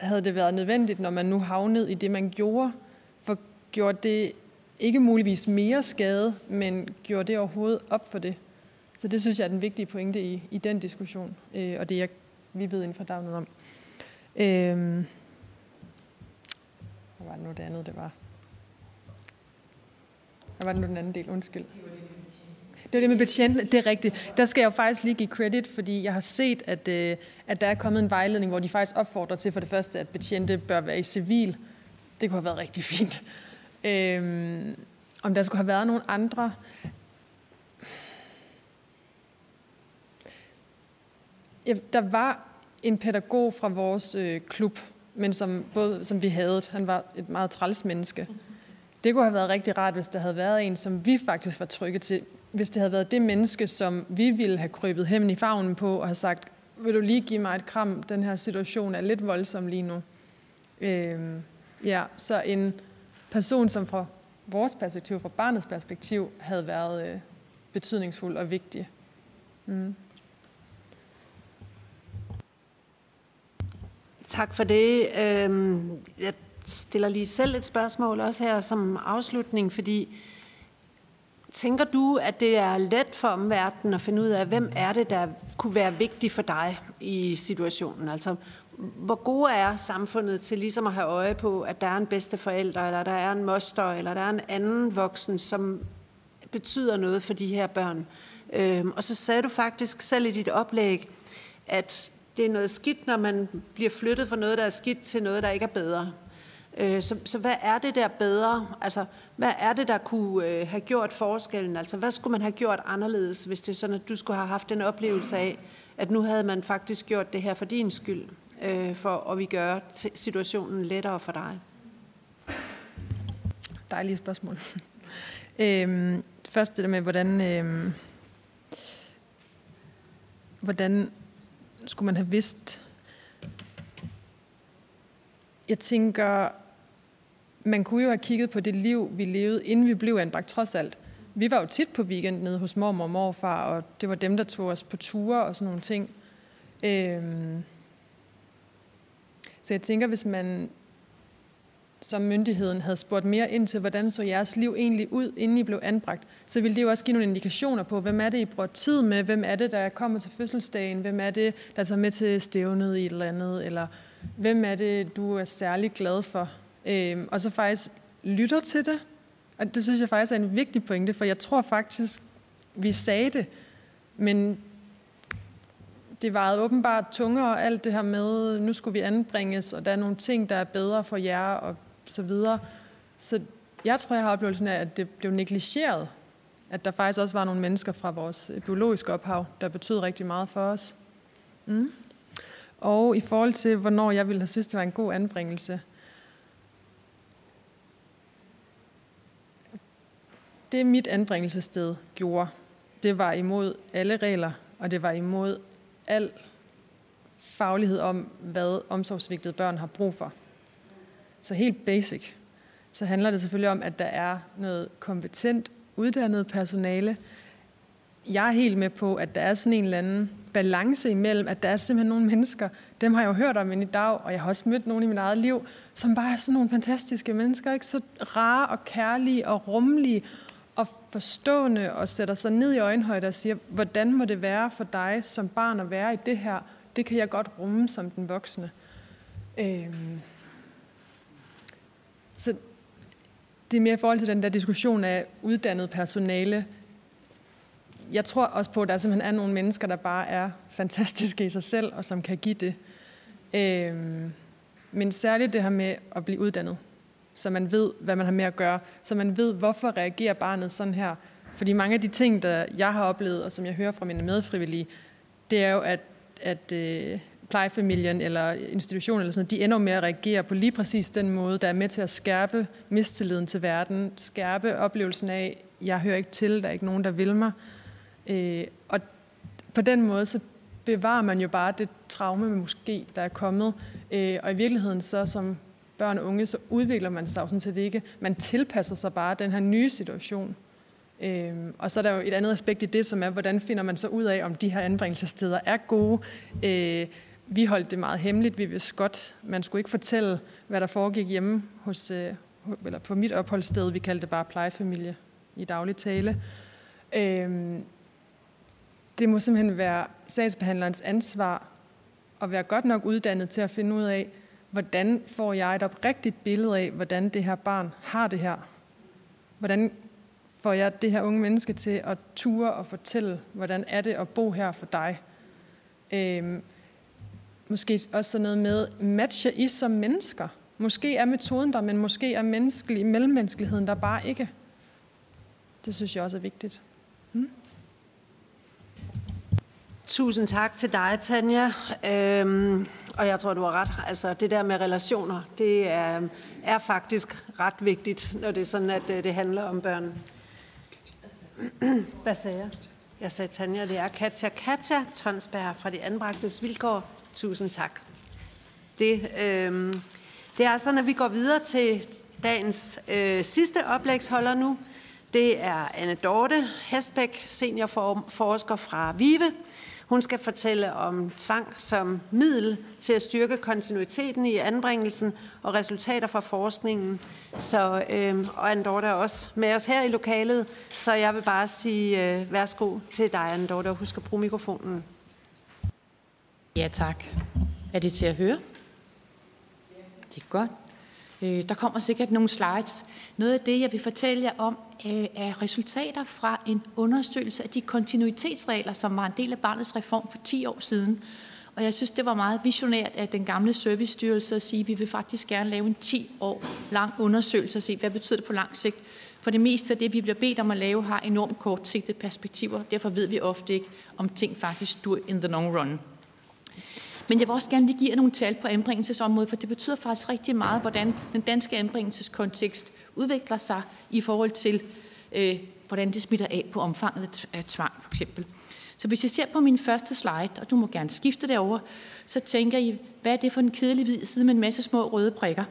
havde det været nødvendigt, når man nu havnede i det, man gjorde, for gjorde det ikke muligvis mere skade, men gjorde det overhovedet op for det? Så det synes jeg er den vigtige pointe i, i den diskussion, øh, og det jeg, vi ved inden for dagen om. Øh, hvad var det nu det andet, det var? Hvad var det nu den anden del? Undskyld. Det var det med betjentene, det er rigtigt. Der skal jeg jo faktisk lige give credit, fordi jeg har set, at, øh, at der er kommet en vejledning, hvor de faktisk opfordrer til for det første, at betjente bør være i civil. Det kunne have været rigtig fint. Øhm, om der skulle have været nogle andre. Ja, der var en pædagog fra vores øh, klub, men som, både, som vi havde. Han var et meget træls menneske. Det kunne have været rigtig rart, hvis der havde været en, som vi faktisk var trygge til. Hvis det havde været det menneske, som vi ville have krybet hen i favnen på og have sagt, vil du lige give mig et kram, den her situation er lidt voldsom lige nu. Øh, ja, så en person, som fra vores perspektiv, fra barnets perspektiv, havde været øh, betydningsfuld og vigtig. Mm. Tak for det. Øhm, jeg stiller lige selv et spørgsmål også her som afslutning, fordi tænker du, at det er let for omverdenen at finde ud af, hvem er det, der kunne være vigtig for dig i situationen? Altså, hvor gode er samfundet til ligesom at have øje på, at der er en bedste forælder, eller der er en moster, eller der er en anden voksen, som betyder noget for de her børn? Øhm, og så sagde du faktisk selv i dit oplæg, at det er noget skidt, når man bliver flyttet fra noget, der er skidt, til noget, der ikke er bedre. Øh, så, så hvad er det der bedre? Altså, hvad er det, der kunne øh, have gjort forskellen? Altså, hvad skulle man have gjort anderledes, hvis det er sådan, at du skulle have haft den oplevelse af, at nu havde man faktisk gjort det her for din skyld, øh, for at vi gøre situationen lettere for dig? Dejlige spørgsmål. [laughs] øhm, først det der med, hvordan, øhm, hvordan skulle man have vidst? Jeg tænker, man kunne jo have kigget på det liv, vi levede, inden vi blev anbragt, trods alt. Vi var jo tit på weekend nede hos mormor og morfar, og det var dem, der tog os på ture og sådan nogle ting. Øhm så jeg tænker, hvis man som myndigheden havde spurgt mere ind til, hvordan så jeres liv egentlig ud, inden I blev anbragt, så ville det jo også give nogle indikationer på, hvem er det, I bruger tid med, hvem er det, der kommer til fødselsdagen, hvem er det, der tager med til stævnet i et eller andet, eller hvem er det, du er særlig glad for. Øhm, og så faktisk lytter til det. Og det synes jeg faktisk er en vigtig pointe, for jeg tror faktisk, vi sagde det, men det var åbenbart tungere, alt det her med, nu skulle vi anbringes, og der er nogle ting, der er bedre for jer, og så videre. Så jeg tror, jeg har oplevelsen af, at det blev negligeret. At der faktisk også var nogle mennesker fra vores biologiske ophav, der betød rigtig meget for os. Mm. Og i forhold til, hvornår jeg ville have synes, det var en god anbringelse. Det mit anbringelsessted gjorde, det var imod alle regler, og det var imod al faglighed om, hvad omsorgsvigtede børn har brug for. Så helt basic, så handler det selvfølgelig om, at der er noget kompetent, uddannet personale. Jeg er helt med på, at der er sådan en eller anden balance imellem, at der er simpelthen nogle mennesker, dem har jeg jo hørt om i dag, og jeg har også mødt nogle i mit eget liv, som bare er sådan nogle fantastiske mennesker, ikke? så rare og kærlige og rummelige og forstående og sætter sig ned i øjenhøjde og siger, hvordan må det være for dig som barn at være i det her? Det kan jeg godt rumme som den voksne. Øhm. Så det er mere i forhold til den der diskussion af uddannet personale. Jeg tror også på, at der simpelthen er nogle mennesker, der bare er fantastiske i sig selv, og som kan give det. Øhm. Men særligt det her med at blive uddannet så man ved, hvad man har med at gøre, så man ved, hvorfor reagerer barnet sådan her. Fordi mange af de ting, der jeg har oplevet, og som jeg hører fra mine medfrivillige, det er jo, at, at øh, plejefamilien eller institutionen eller sådan de ender med at reagere på lige præcis den måde, der er med til at skærpe mistilliden til verden, skærpe oplevelsen af, jeg hører ikke til, der er ikke nogen, der vil mig. Øh, og på den måde, så bevarer man jo bare det traume, måske, der er kommet. Øh, og i virkeligheden så som børn og unge, så udvikler man sig jo sådan set ikke. Man tilpasser sig bare den her nye situation. Øhm, og så er der jo et andet aspekt i det, som er, hvordan finder man så ud af, om de her anbringelsessteder er gode. Øh, vi holdt det meget hemmeligt. Vi vidste godt, man skulle ikke fortælle, hvad der foregik hjemme hos, øh, eller på mit opholdssted. Vi kaldte det bare plejefamilie i daglig tale. Øhm, det må simpelthen være sagsbehandlerens ansvar at være godt nok uddannet til at finde ud af, hvordan får jeg et oprigtigt billede af, hvordan det her barn har det her? Hvordan får jeg det her unge menneske til at ture og fortælle, hvordan er det at bo her for dig? Øhm, måske også sådan noget med, matcher I som mennesker? Måske er metoden der, men måske er menneskelig, mellemmenneskeligheden der bare ikke. Det synes jeg også er vigtigt. Hmm? Tusind tak til dig, Tanja. Øhm, og jeg tror, du har ret. Altså, det der med relationer, det er, er faktisk ret vigtigt, når det er sådan, at øh, det handler om børn. [clears throat] Hvad sagde jeg? Jeg sagde Tanja, det er Katja. Katja Tonsberg fra De Anbragtes Vilkår. Tusind tak. Det, øh, det er sådan, at vi går videre til dagens øh, sidste oplægsholder nu. Det er Anne Dorte Hestbæk, seniorforsker fra VIVE. Hun skal fortælle om tvang som middel til at styrke kontinuiteten i anbringelsen og resultater fra forskningen. Så, øh, og Anne er også med os her i lokalet, så jeg vil bare sige øh, værsgo til dig, Anne og husk at bruge mikrofonen. Ja, tak. Er det til at høre? Det er godt. Øh, der kommer sikkert nogle slides. Noget af det, jeg vil fortælle jer om, øh, er resultater fra en undersøgelse af de kontinuitetsregler, som var en del af barnets reform for 10 år siden. Og jeg synes, det var meget visionært af den gamle servicestyrelse at sige, at vi vil faktisk gerne lave en 10 år lang undersøgelse og se, hvad betyder det på lang sigt. For det meste af det, vi bliver bedt om at lave, har enormt kortsigtede perspektiver. Derfor ved vi ofte ikke, om ting faktisk dur in the long run. Men jeg vil også gerne lige give jer nogle tal på anbringelsesområdet, for det betyder faktisk rigtig meget, hvordan den danske anbringelseskontekst udvikler sig i forhold til, øh, hvordan det smitter af på omfanget af tvang, for eksempel. Så hvis jeg ser på min første slide, og du må gerne skifte derover, så tænker I, hvad er det for en kedelig hvid side med en masse små røde prikker?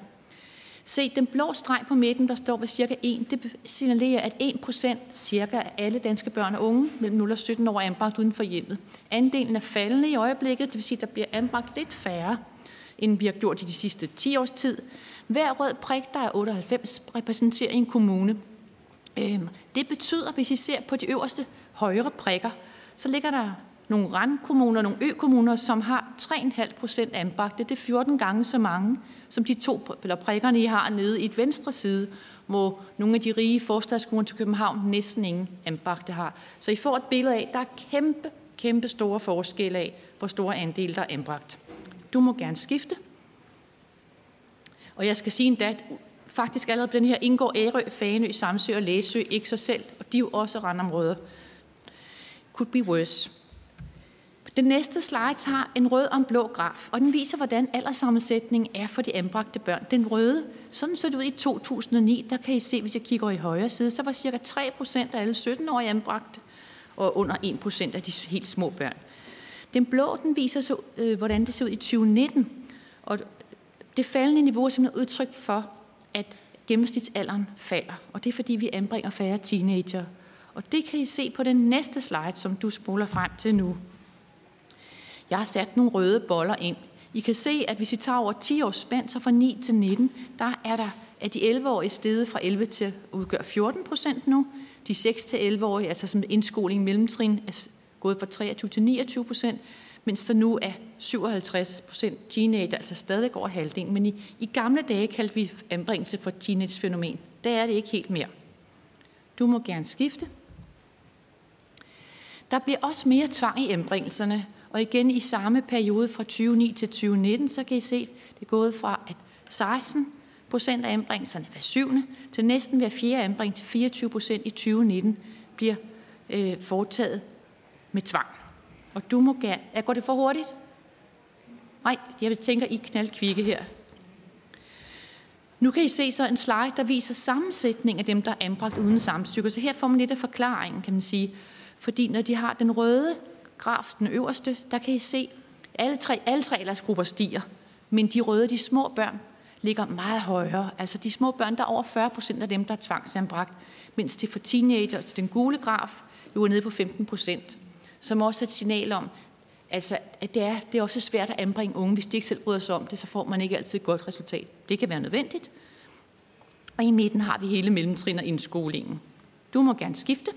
Se, den blå streg på midten, der står ved cirka 1, det signalerer, at 1 procent cirka af alle danske børn og unge mellem 0 og 17 år er anbragt uden for hjemmet. Andelen er faldende i øjeblikket, det vil sige, at der bliver anbragt lidt færre, end vi har gjort i de sidste 10 års tid. Hver rød prik, der er 98, repræsenterer en kommune. Øhm, det betyder, hvis I ser på de øverste højre prikker, så ligger der nogle randkommuner, nogle økommuner, som har 3,5 procent anbragte. Det er 14 gange så mange, som de to eller prikkerne, I har nede i et venstre side, hvor nogle af de rige forstadskommuner til København næsten ingen anbragte har. Så I får et billede af, at der er kæmpe, kæmpe store forskelle af, hvor store andel der er anbragt. Du må gerne skifte. Og jeg skal sige endda, at faktisk allerede på den her indgår Ærø, Fanø, Samsø og Læsø ikke sig selv, og de er jo også randområder. Could be worse. Den næste slide har en rød og en blå graf, og den viser, hvordan alderssammensætningen er for de anbragte børn. Den røde, sådan så det ud i 2009, der kan I se, hvis jeg kigger i højre side, så var cirka 3 procent af alle 17-årige anbragte, og under 1 procent af de helt små børn. Den blå, den viser så, øh, hvordan det ser ud i 2019, og det faldende niveau er simpelthen udtryk for, at gennemsnitsalderen falder, og det er fordi, vi anbringer færre teenager. Og det kan I se på den næste slide, som du spoler frem til nu. Jeg har sat nogle røde boller ind. I kan se, at hvis vi tager over 10 års spænd, så fra 9 til 19, der er der at de 11-årige steget fra 11 til at udgøre 14 procent nu. De 6-11-årige, altså som indskoling mellemtrin, er gået fra 23 til 29 procent, mens der nu er 57 procent teenager, altså stadig over halvdelen. Men i, i gamle dage kaldte vi anbringelse for teenagefænomen. Der er det ikke helt mere. Du må gerne skifte. Der bliver også mere tvang i anbringelserne, og igen i samme periode fra 2009 til 2019, så kan I se, det er gået fra, at 16 procent af anbringelserne hver syvende, til næsten hver fjerde anbringelse til 24 procent i 2019 bliver øh, foretaget med tvang. Og du må gerne... Ja, går det for hurtigt? Nej, jeg tænker, I knaldkvikke her. Nu kan I se så en slide, der viser sammensætning af dem, der er anbragt uden samtykke. Så her får man lidt af forklaringen, kan man sige. Fordi når de har den røde graf, den øverste, der kan I se, alle tre, alle tre aldersgrupper stiger. Men de røde, de små børn, ligger meget højere. Altså de små børn, der er over 40 procent af dem, der er tvangsanbragt. Mens det for teenager til den gule graf, jo er nede på 15 procent. Som også er et signal om, altså, at det er, det er også svært at anbringe unge. Hvis de ikke selv bryder sig om det, så får man ikke altid et godt resultat. Det kan være nødvendigt. Og i midten har vi hele mellemtrin og indskolingen. Du må gerne skifte.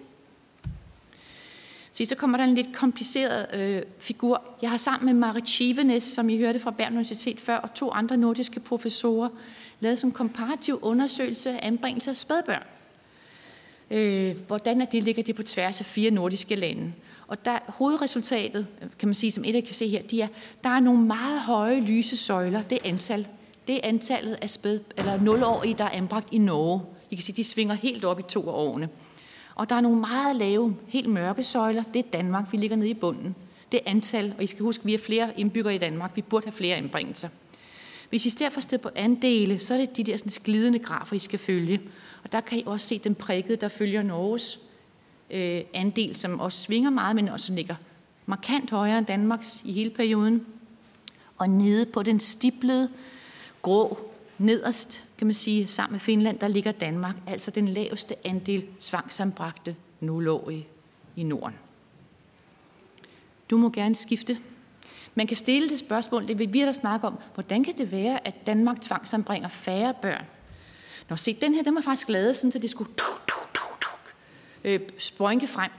Se, så kommer der en lidt kompliceret øh, figur. Jeg har sammen med Marit Chivenes, som I hørte fra Bergen Universitet før, og to andre nordiske professorer, lavet en komparativ undersøgelse af anbringelse af spædbørn. Øh, hvordan er det, ligger det på tværs af fire nordiske lande. Og der, hovedresultatet, kan man sige, som et af kan se her, de er, der er nogle meget høje lyse søjler. Det er antal. Det er antallet af spæd, eller 0-årige, der er anbragt i Norge. I kan sige, de svinger helt op i to af årene. Og der er nogle meget lave, helt mørke søjler. Det er Danmark. Vi ligger nede i bunden. Det er antal, og I skal huske, at vi er flere indbyggere i Danmark. Vi burde have flere anbringelser. Hvis I stedet for sted på andele, så er det de der sådan, glidende grafer, I skal følge. Og der kan I også se den prikkede, der følger Norges øh, andel, som også svinger meget, men også ligger markant højere end Danmarks i hele perioden. Og nede på den stiplede, grå, nederst, kan man sige, sammen med Finland, der ligger Danmark, altså den laveste andel tvangsanbragte nulårige i Norden. Du må gerne skifte. Man kan stille det spørgsmål, det vil vi der snakke om, hvordan kan det være, at Danmark tvangsanbringer færre børn? Nå, se, den her, den var faktisk lavet sådan, at det skulle øh, sprøjnke frem.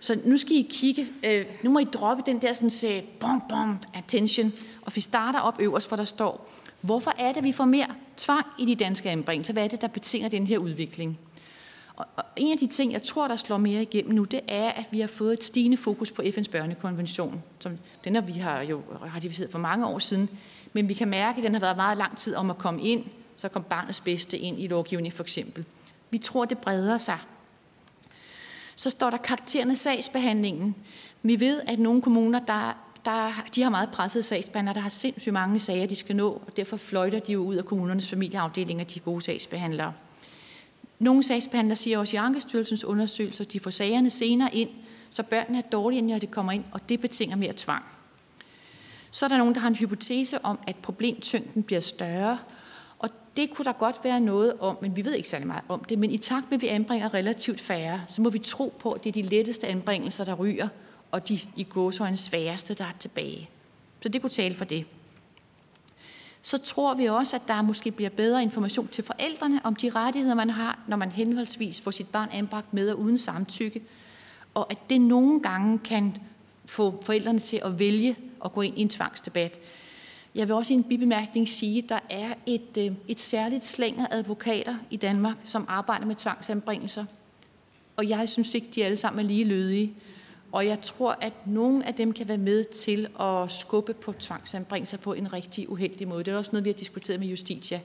Så nu skal I kigge, øh, nu må I droppe den der sådan, øh, så, bom, bom, attention, og vi starter op øverst, hvor der står, hvorfor er det, at vi får mere tvang i de danske anbringelser? Hvad er det, der betinger den her udvikling? Og, en af de ting, jeg tror, der slår mere igennem nu, det er, at vi har fået et stigende fokus på FN's børnekonvention. Som, den har vi har jo ratificeret for mange år siden, men vi kan mærke, at den har været meget lang tid om at komme ind, så kom barnets bedste ind i lovgivning for eksempel. Vi tror, det breder sig. Så står der karakterende sagsbehandlingen. Vi ved, at nogle kommuner, der, der, de har meget presset sagsbehandlere, der har sindssygt mange sager, de skal nå, og derfor fløjter de jo ud af kommunernes familieafdelinger, de gode sagsbehandlere. Nogle sagsbehandlere siger også i Ankestyrelsens undersøgelser, at de får sagerne senere ind, så børnene er dårlige, når de kommer ind, og det betinger mere tvang. Så er der nogen, der har en hypotese om, at problemtyngden bliver større, og det kunne der godt være noget om, men vi ved ikke særlig meget om det. Men i takt med, at vi anbringer relativt færre, så må vi tro på, at det er de letteste anbringelser, der ryger, og de i gåsøjne sværeste, der er tilbage. Så det kunne tale for det. Så tror vi også, at der måske bliver bedre information til forældrene om de rettigheder, man har, når man henholdsvis får sit barn anbragt med og uden samtykke. Og at det nogle gange kan få forældrene til at vælge at gå ind i en tvangsdebat. Jeg vil også i en bibemærkning sige, at der er et, øh, et særligt slæng af advokater i Danmark, som arbejder med tvangsanbringelser. Og jeg synes ikke, de alle sammen er lige lødige. Og jeg tror, at nogle af dem kan være med til at skubbe på tvangsanbringelser på en rigtig uheldig måde. Det er også noget, vi har diskuteret med Justitia.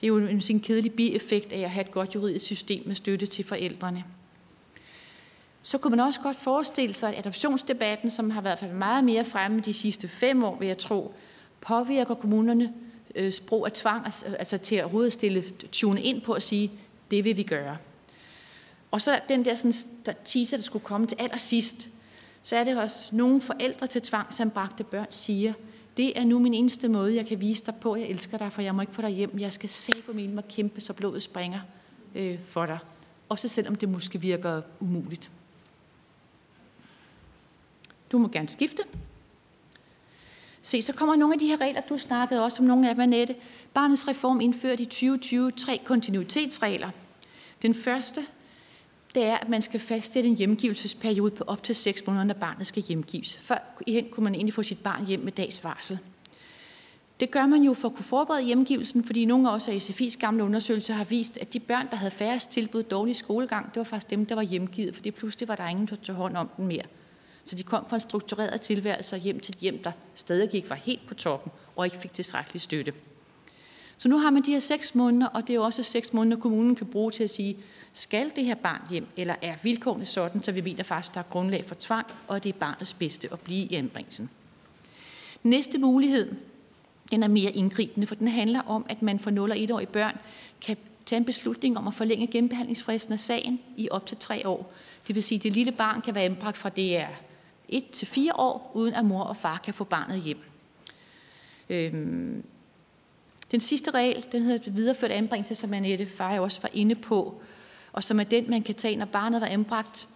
Det er jo en, en kedelig bieffekt af at have et godt juridisk system med støtte til forældrene. Så kunne man også godt forestille sig, at adoptionsdebatten, som har været meget mere fremme de sidste fem år, vil jeg tro, påvirker kommunerne øh, sprog af tvang, altså, altså til at hovedstille, tune ind på at sige, det vil vi gøre. Og så den der, sådan, der teaser, der skulle komme til allersidst, så er det også nogle forældre til tvangsanbragte børn siger, det er nu min eneste måde, jeg kan vise dig på, jeg elsker dig, for jeg må ikke få dig hjem. Jeg skal sæbe min og kæmpe, så blodet springer øh, for dig. Også selvom det måske virker umuligt. Du må gerne skifte. Se, så kommer nogle af de her regler, du snakkede også om nogle af dem, Annette. Barnets reform indførte i 2020 tre kontinuitetsregler. Den første, det er, at man skal fastsætte en hjemgivelsesperiode på op til 6 måneder, når barnet skal hjemgives. Før hen kunne man egentlig få sit barn hjem med dags varsel. Det gør man jo for at kunne forberede hjemgivelsen, fordi nogle af os af SFI's gamle undersøgelser har vist, at de børn, der havde færrest tilbud dårlig skolegang, det var faktisk dem, der var hjemgivet, fordi pludselig var der ingen, der tog hånd om den mere. Så de kom fra en struktureret tilværelse hjem til et hjem, der stadig ikke var helt på toppen og ikke fik tilstrækkelig støtte. Så nu har man de her seks måneder, og det er også seks måneder, kommunen kan bruge til at sige, skal det her barn hjem, eller er vilkårene sådan, så vi mener faktisk, der er grundlag for tvang, og det er barnets bedste at blive i anbringelsen. Næste mulighed, den er mere indgribende, for den handler om, at man for 0 og 1-årige børn kan tage en beslutning om at forlænge genbehandlingsfristen af sagen i op til tre år. Det vil sige, at det lille barn kan være anbragt fra det er 1 til 4 år, uden at mor og far kan få barnet hjem. Øhm, den sidste regel, den hedder videreført anbringelse, som Annette Far også var inde på, og som er den, man kan tage, når barnet var anbragt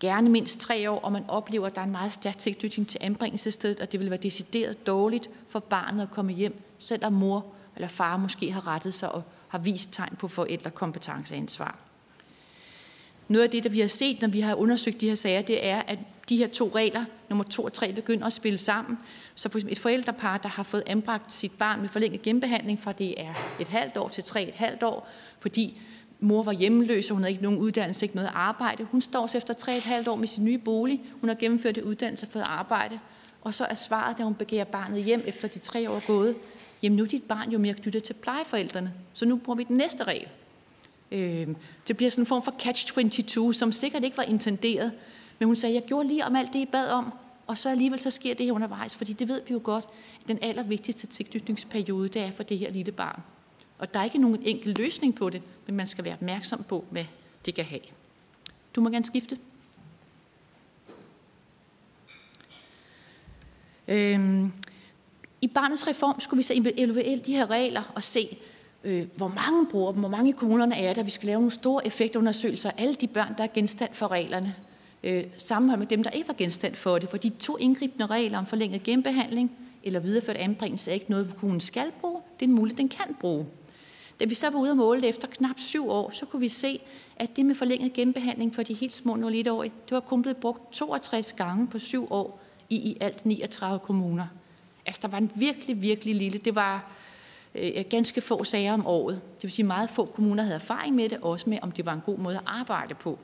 gerne mindst tre år, og man oplever, at der er en meget stærk tilknytning til anbringelsesstedet, og det vil være decideret dårligt for barnet at komme hjem, selvom mor eller far måske har rettet sig og har vist tegn på forældrekompetenceansvar. Noget af det, der vi har set, når vi har undersøgt de her sager, det er, at de her to regler, nummer to og tre, begynder at spille sammen. Så for eksempel et forældrepar, der har fået anbragt sit barn med forlænget genbehandling fra det er et halvt år til tre et halvt år, fordi mor var hjemmeløs, og hun havde ikke nogen uddannelse, ikke noget arbejde. Hun står så efter tre et halvt år med sin nye bolig. Hun har gennemført et uddannelse og fået arbejde. Og så er svaret, da hun begærer barnet hjem efter de tre år gået, jamen nu er dit barn jo mere knyttet til plejeforældrene, så nu bruger vi den næste regel. Øh, det bliver sådan en form for catch-22, som sikkert ikke var intenderet, men hun sagde, jeg gjorde lige om alt det, I bad om, og så alligevel så sker det her undervejs, fordi det ved vi jo godt, at den allervigtigste tilknytningsperiode, det er for det her lille barn. Og der er ikke nogen enkel løsning på det, men man skal være opmærksom på, hvad det kan have. Du må gerne skifte. Øhm, I barnets reform skulle vi så evaluere de her regler og se, øh, hvor mange bruger dem, hvor mange kommunerne er der. Vi skal lave nogle store effektundersøgelser af alle de børn, der er genstand for reglerne. Øh, sammenhold med dem, der ikke var genstand for det. For de to indgribende regler om forlænget genbehandling eller videreført anbringelse er ikke noget, kommunen skal bruge. Det er en mulighed, den kan bruge. Da vi så var ude og måle det efter knap syv år, så kunne vi se, at det med forlænget genbehandling for de helt små 0-1-årige, det var kun blevet brugt 62 gange på syv år i i alt 39 kommuner. Altså, der var en virkelig, virkelig lille. Det var øh, Øh, ganske få sager om året. Det vil sige, meget få kommuner havde erfaring med det, også med, om det var en god måde at arbejde på.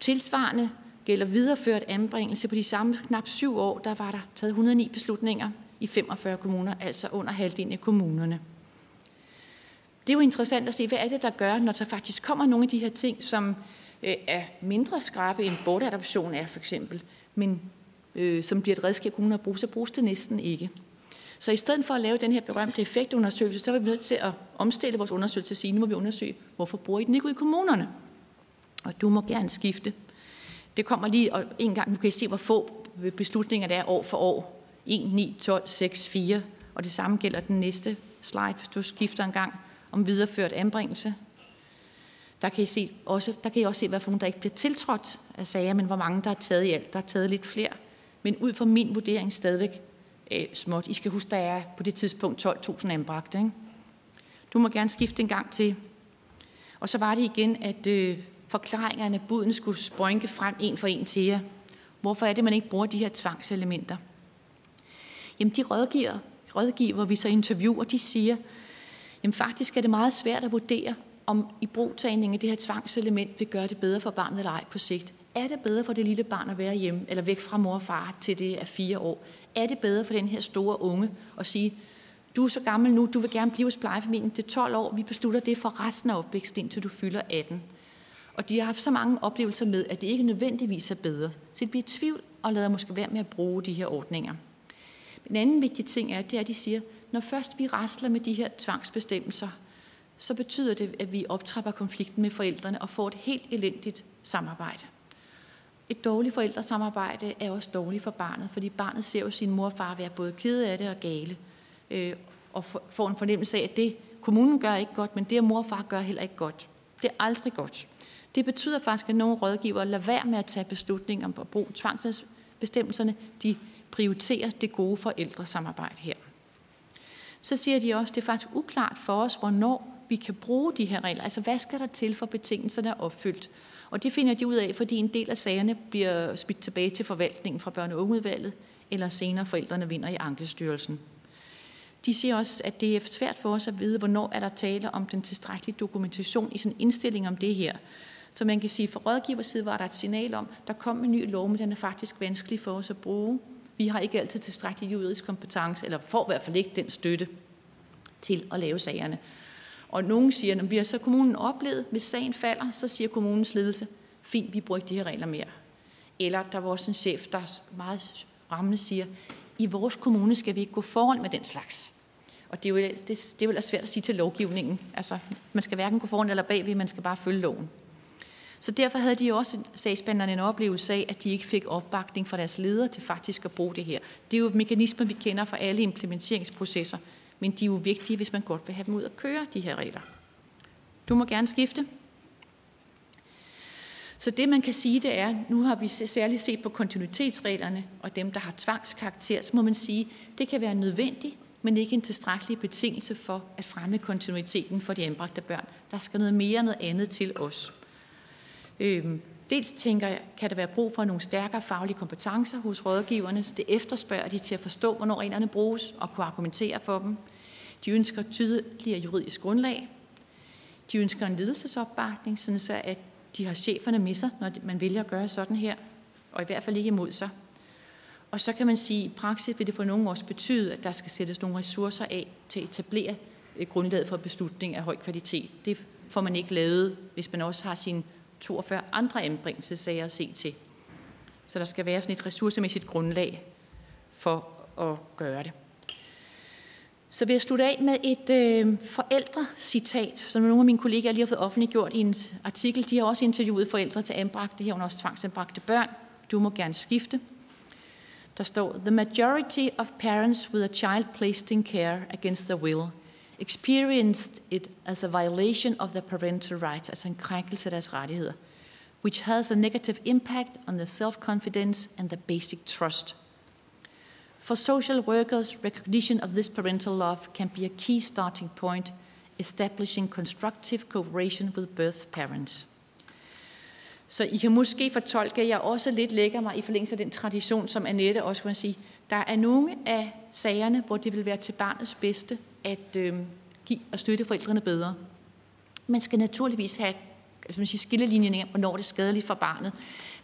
Tilsvarende gælder videreført anbringelse på de samme knap syv år, der var der taget 109 beslutninger i 45 kommuner, altså under halvdelen af kommunerne. Det er jo interessant at se, hvad er det, der gør, når der faktisk kommer nogle af de her ting, som øh, er mindre skrappe end bortadoption er for eksempel, men øh, som bliver et redskab, kommuner bruger, så bruges det næsten ikke. Så i stedet for at lave den her berømte effektundersøgelse, så er vi nødt til at omstille vores undersøgelse og sige, nu må vi undersøge, hvorfor bruger I den ikke ud i kommunerne? Og du må gerne skifte. Det kommer lige og en gang, nu kan I se, hvor få beslutninger der er år for år. 1, 9, 12, 6, 4. Og det samme gælder den næste slide, hvis du skifter en gang om videreført anbringelse. Der kan I, se også, der kan I også se, hvad for nogen, der ikke bliver tiltrådt af sager, men hvor mange der er taget i alt. Der er taget lidt flere. Men ud fra min vurdering stadigvæk øh, småt. I skal huske, der er på det tidspunkt 12.000 anbragte. Ikke? Du må gerne skifte en gang til. Og så var det igen, at øh, forklaringerne, buden skulle sprønke frem en for en til jer. Hvorfor er det, man ikke bruger de her tvangselementer? Jamen, de rådgiver, rådgiver vi så interviewer, de siger, jamen faktisk er det meget svært at vurdere, om i brugtagning af det her tvangselement vil gøre det bedre for barnet eller ej på sigt. Er det bedre for det lille barn at være hjemme, eller væk fra mor og far til det er fire år? Er det bedre for den her store unge at sige, du er så gammel nu, du vil gerne blive hos plejefamilien til 12 år, vi beslutter det for resten af opvæksten, indtil du fylder 18. Og de har haft så mange oplevelser med, at det ikke nødvendigvis er bedre. Så de bliver i tvivl og lader måske være med at bruge de her ordninger. En anden vigtig ting er, det er, at de siger, når først vi rasler med de her tvangsbestemmelser, så betyder det, at vi optrapper konflikten med forældrene og får et helt elendigt samarbejde. Et dårligt forældresamarbejde er også dårligt for barnet, fordi barnet ser jo sin mor og far være både kede af det og gale, øh, og får en fornemmelse af, at det kommunen gør ikke godt, men det, mor og far gør heller ikke godt. Det er aldrig godt. Det betyder faktisk, at nogle rådgivere lader være med at tage beslutninger om at bruge tvangsbestemmelserne. De prioriterer det gode forældresamarbejde her. Så siger de også, at det er faktisk uklart for os, hvornår vi kan bruge de her regler. Altså, hvad skal der til for betingelserne er opfyldt? Og det finder de ud af, fordi en del af sagerne bliver smidt tilbage til forvaltningen fra børne- og ungeudvalget, eller senere forældrene vinder i Ankestyrelsen. De siger også, at det er svært for os at vide, hvornår er der tale om den tilstrækkelige dokumentation i sådan en indstilling om det her. Så man kan sige, at fra rådgiverside var der et signal om, der kom en ny lov, men den er faktisk vanskelig for os at bruge. Vi har ikke altid tilstrækkelig juridisk kompetence, eller får i hvert fald ikke den støtte. til at lave sagerne. Og nogen siger, at vi har så kommunen oplevet, hvis sagen falder, så siger kommunens ledelse, fint, vi bruger ikke de her regler mere. Eller der var også en chef, der meget rammende siger, i vores kommune skal vi ikke gå foran med den slags. Og det er jo, det, det er jo svært at sige til lovgivningen. Altså, man skal hverken gå foran eller bagved, man skal bare følge loven. Så derfor havde de også sagsbehandlerne en oplevelse af, at de ikke fik opbakning fra deres ledere til faktisk at bruge det her. Det er jo mekanismer, vi kender fra alle implementeringsprocesser, men de er jo vigtige, hvis man godt vil have dem ud at køre, de her regler. Du må gerne skifte. Så det, man kan sige, det er, nu har vi særligt set på kontinuitetsreglerne og dem, der har tvangskarakter, så må man sige, det kan være nødvendigt, men ikke en tilstrækkelig betingelse for at fremme kontinuiteten for de anbragte børn. Der skal noget mere noget andet til os. Øhm, dels tænker jeg, kan der være brug for nogle stærkere faglige kompetencer hos rådgiverne. Så det efterspørger de til at forstå, hvornår reglerne bruges og kunne argumentere for dem. De ønsker tydeligere juridisk grundlag. De ønsker en ledelsesopbakning, sådan så at de har cheferne med sig, når man vælger at gøre sådan her, og i hvert fald ikke imod sig. Og så kan man sige, at i praksis vil det for nogle også betyde, at der skal sættes nogle ressourcer af til at etablere øh, grundlaget for beslutning af høj kvalitet. Det får man ikke lavet, hvis man også har sin 42 andre anbringelsessager at se til. Så der skal være sådan et ressourcemæssigt grundlag for at gøre det. Så vil jeg slutte af med et øh, forældrecitat, som nogle af mine kollegaer lige har fået offentliggjort i en artikel. De har også interviewet forældre til anbragte, herunder også tvangsanbragte børn. Du må gerne skifte. Der står, The majority of parents with a child placed in care against their will experienced it as a violation of their parental rights, altså en krænkelse af deres rettigheder, which has a negative impact on their self-confidence and their basic trust. For social workers, recognition of this parental love can be a key starting point, establishing constructive cooperation with birth parents. Så I kan måske fortolke, at jeg også lidt lægger mig i forlængelse af den tradition, som Annette også kan sige. Der er nogle af sagerne, hvor det vil være til barnets bedste at øh, give og støtte forældrene bedre. Man skal naturligvis have man siger, skillelinjen af, hvornår det er skadeligt for barnet.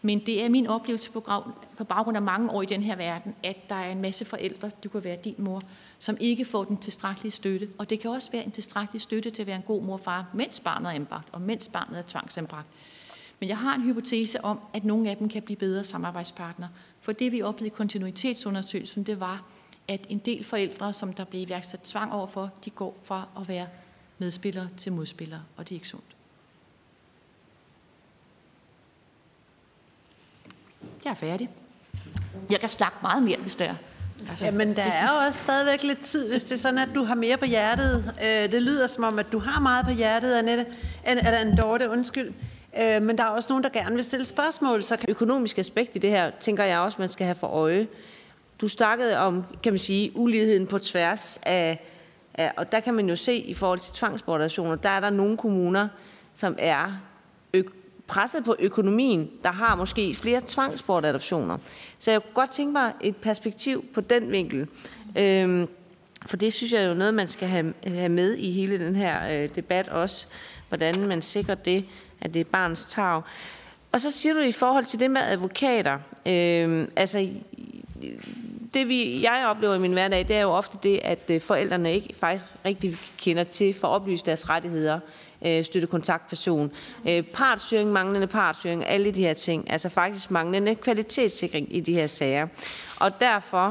Men det er min oplevelse på, på baggrund af mange år i den her verden, at der er en masse forældre, det kunne være din mor, som ikke får den tilstrækkelige støtte. Og det kan også være en tilstrækkelig støtte til at være en god mor og far, mens barnet er anbragt, og mens barnet er tvangsanbragt. Men jeg har en hypotese om, at nogle af dem kan blive bedre samarbejdspartnere. For det vi oplevede i kontinuitetsundersøgelsen, det var, at en del forældre, som der blev iværksat tvang overfor, de går fra at være medspillere til modspillere, og det er ikke sundt. Jeg er færdig. Jeg kan snakke meget mere, hvis det er. Altså, Jamen, der det... er jo også stadigvæk lidt tid, hvis det er sådan, at du har mere på hjertet. Øh, det lyder som om, at du har meget på hjertet, Annette. Eller en Dorte, undskyld. Øh, men der er også nogen, der gerne vil stille spørgsmål. Så kan... Økonomisk aspekt i det her, tænker jeg også, man skal have for øje. Du snakkede om, kan man sige, uligheden på tværs af, af og der kan man jo se i forhold til tvangsbordationer, der er der nogle kommuner, som er presset på økonomien, der har måske flere tvangsbortadoptioner. Så jeg kunne godt tænke mig et perspektiv på den vinkel. Øhm, for det synes jeg er jo noget, man skal have, have med i hele den her øh, debat også. Hvordan man sikrer det, at det er barnets tag. Og så siger du i forhold til det med advokater. Øh, altså, det vi, jeg oplever i min hverdag, det er jo ofte det, at øh, forældrene ikke faktisk rigtig kender til for at oplyse deres rettigheder øh, støttekontaktperson, øh, partsyring, manglende partsyring, alle de her ting. Altså faktisk manglende kvalitetssikring i de her sager. Og derfor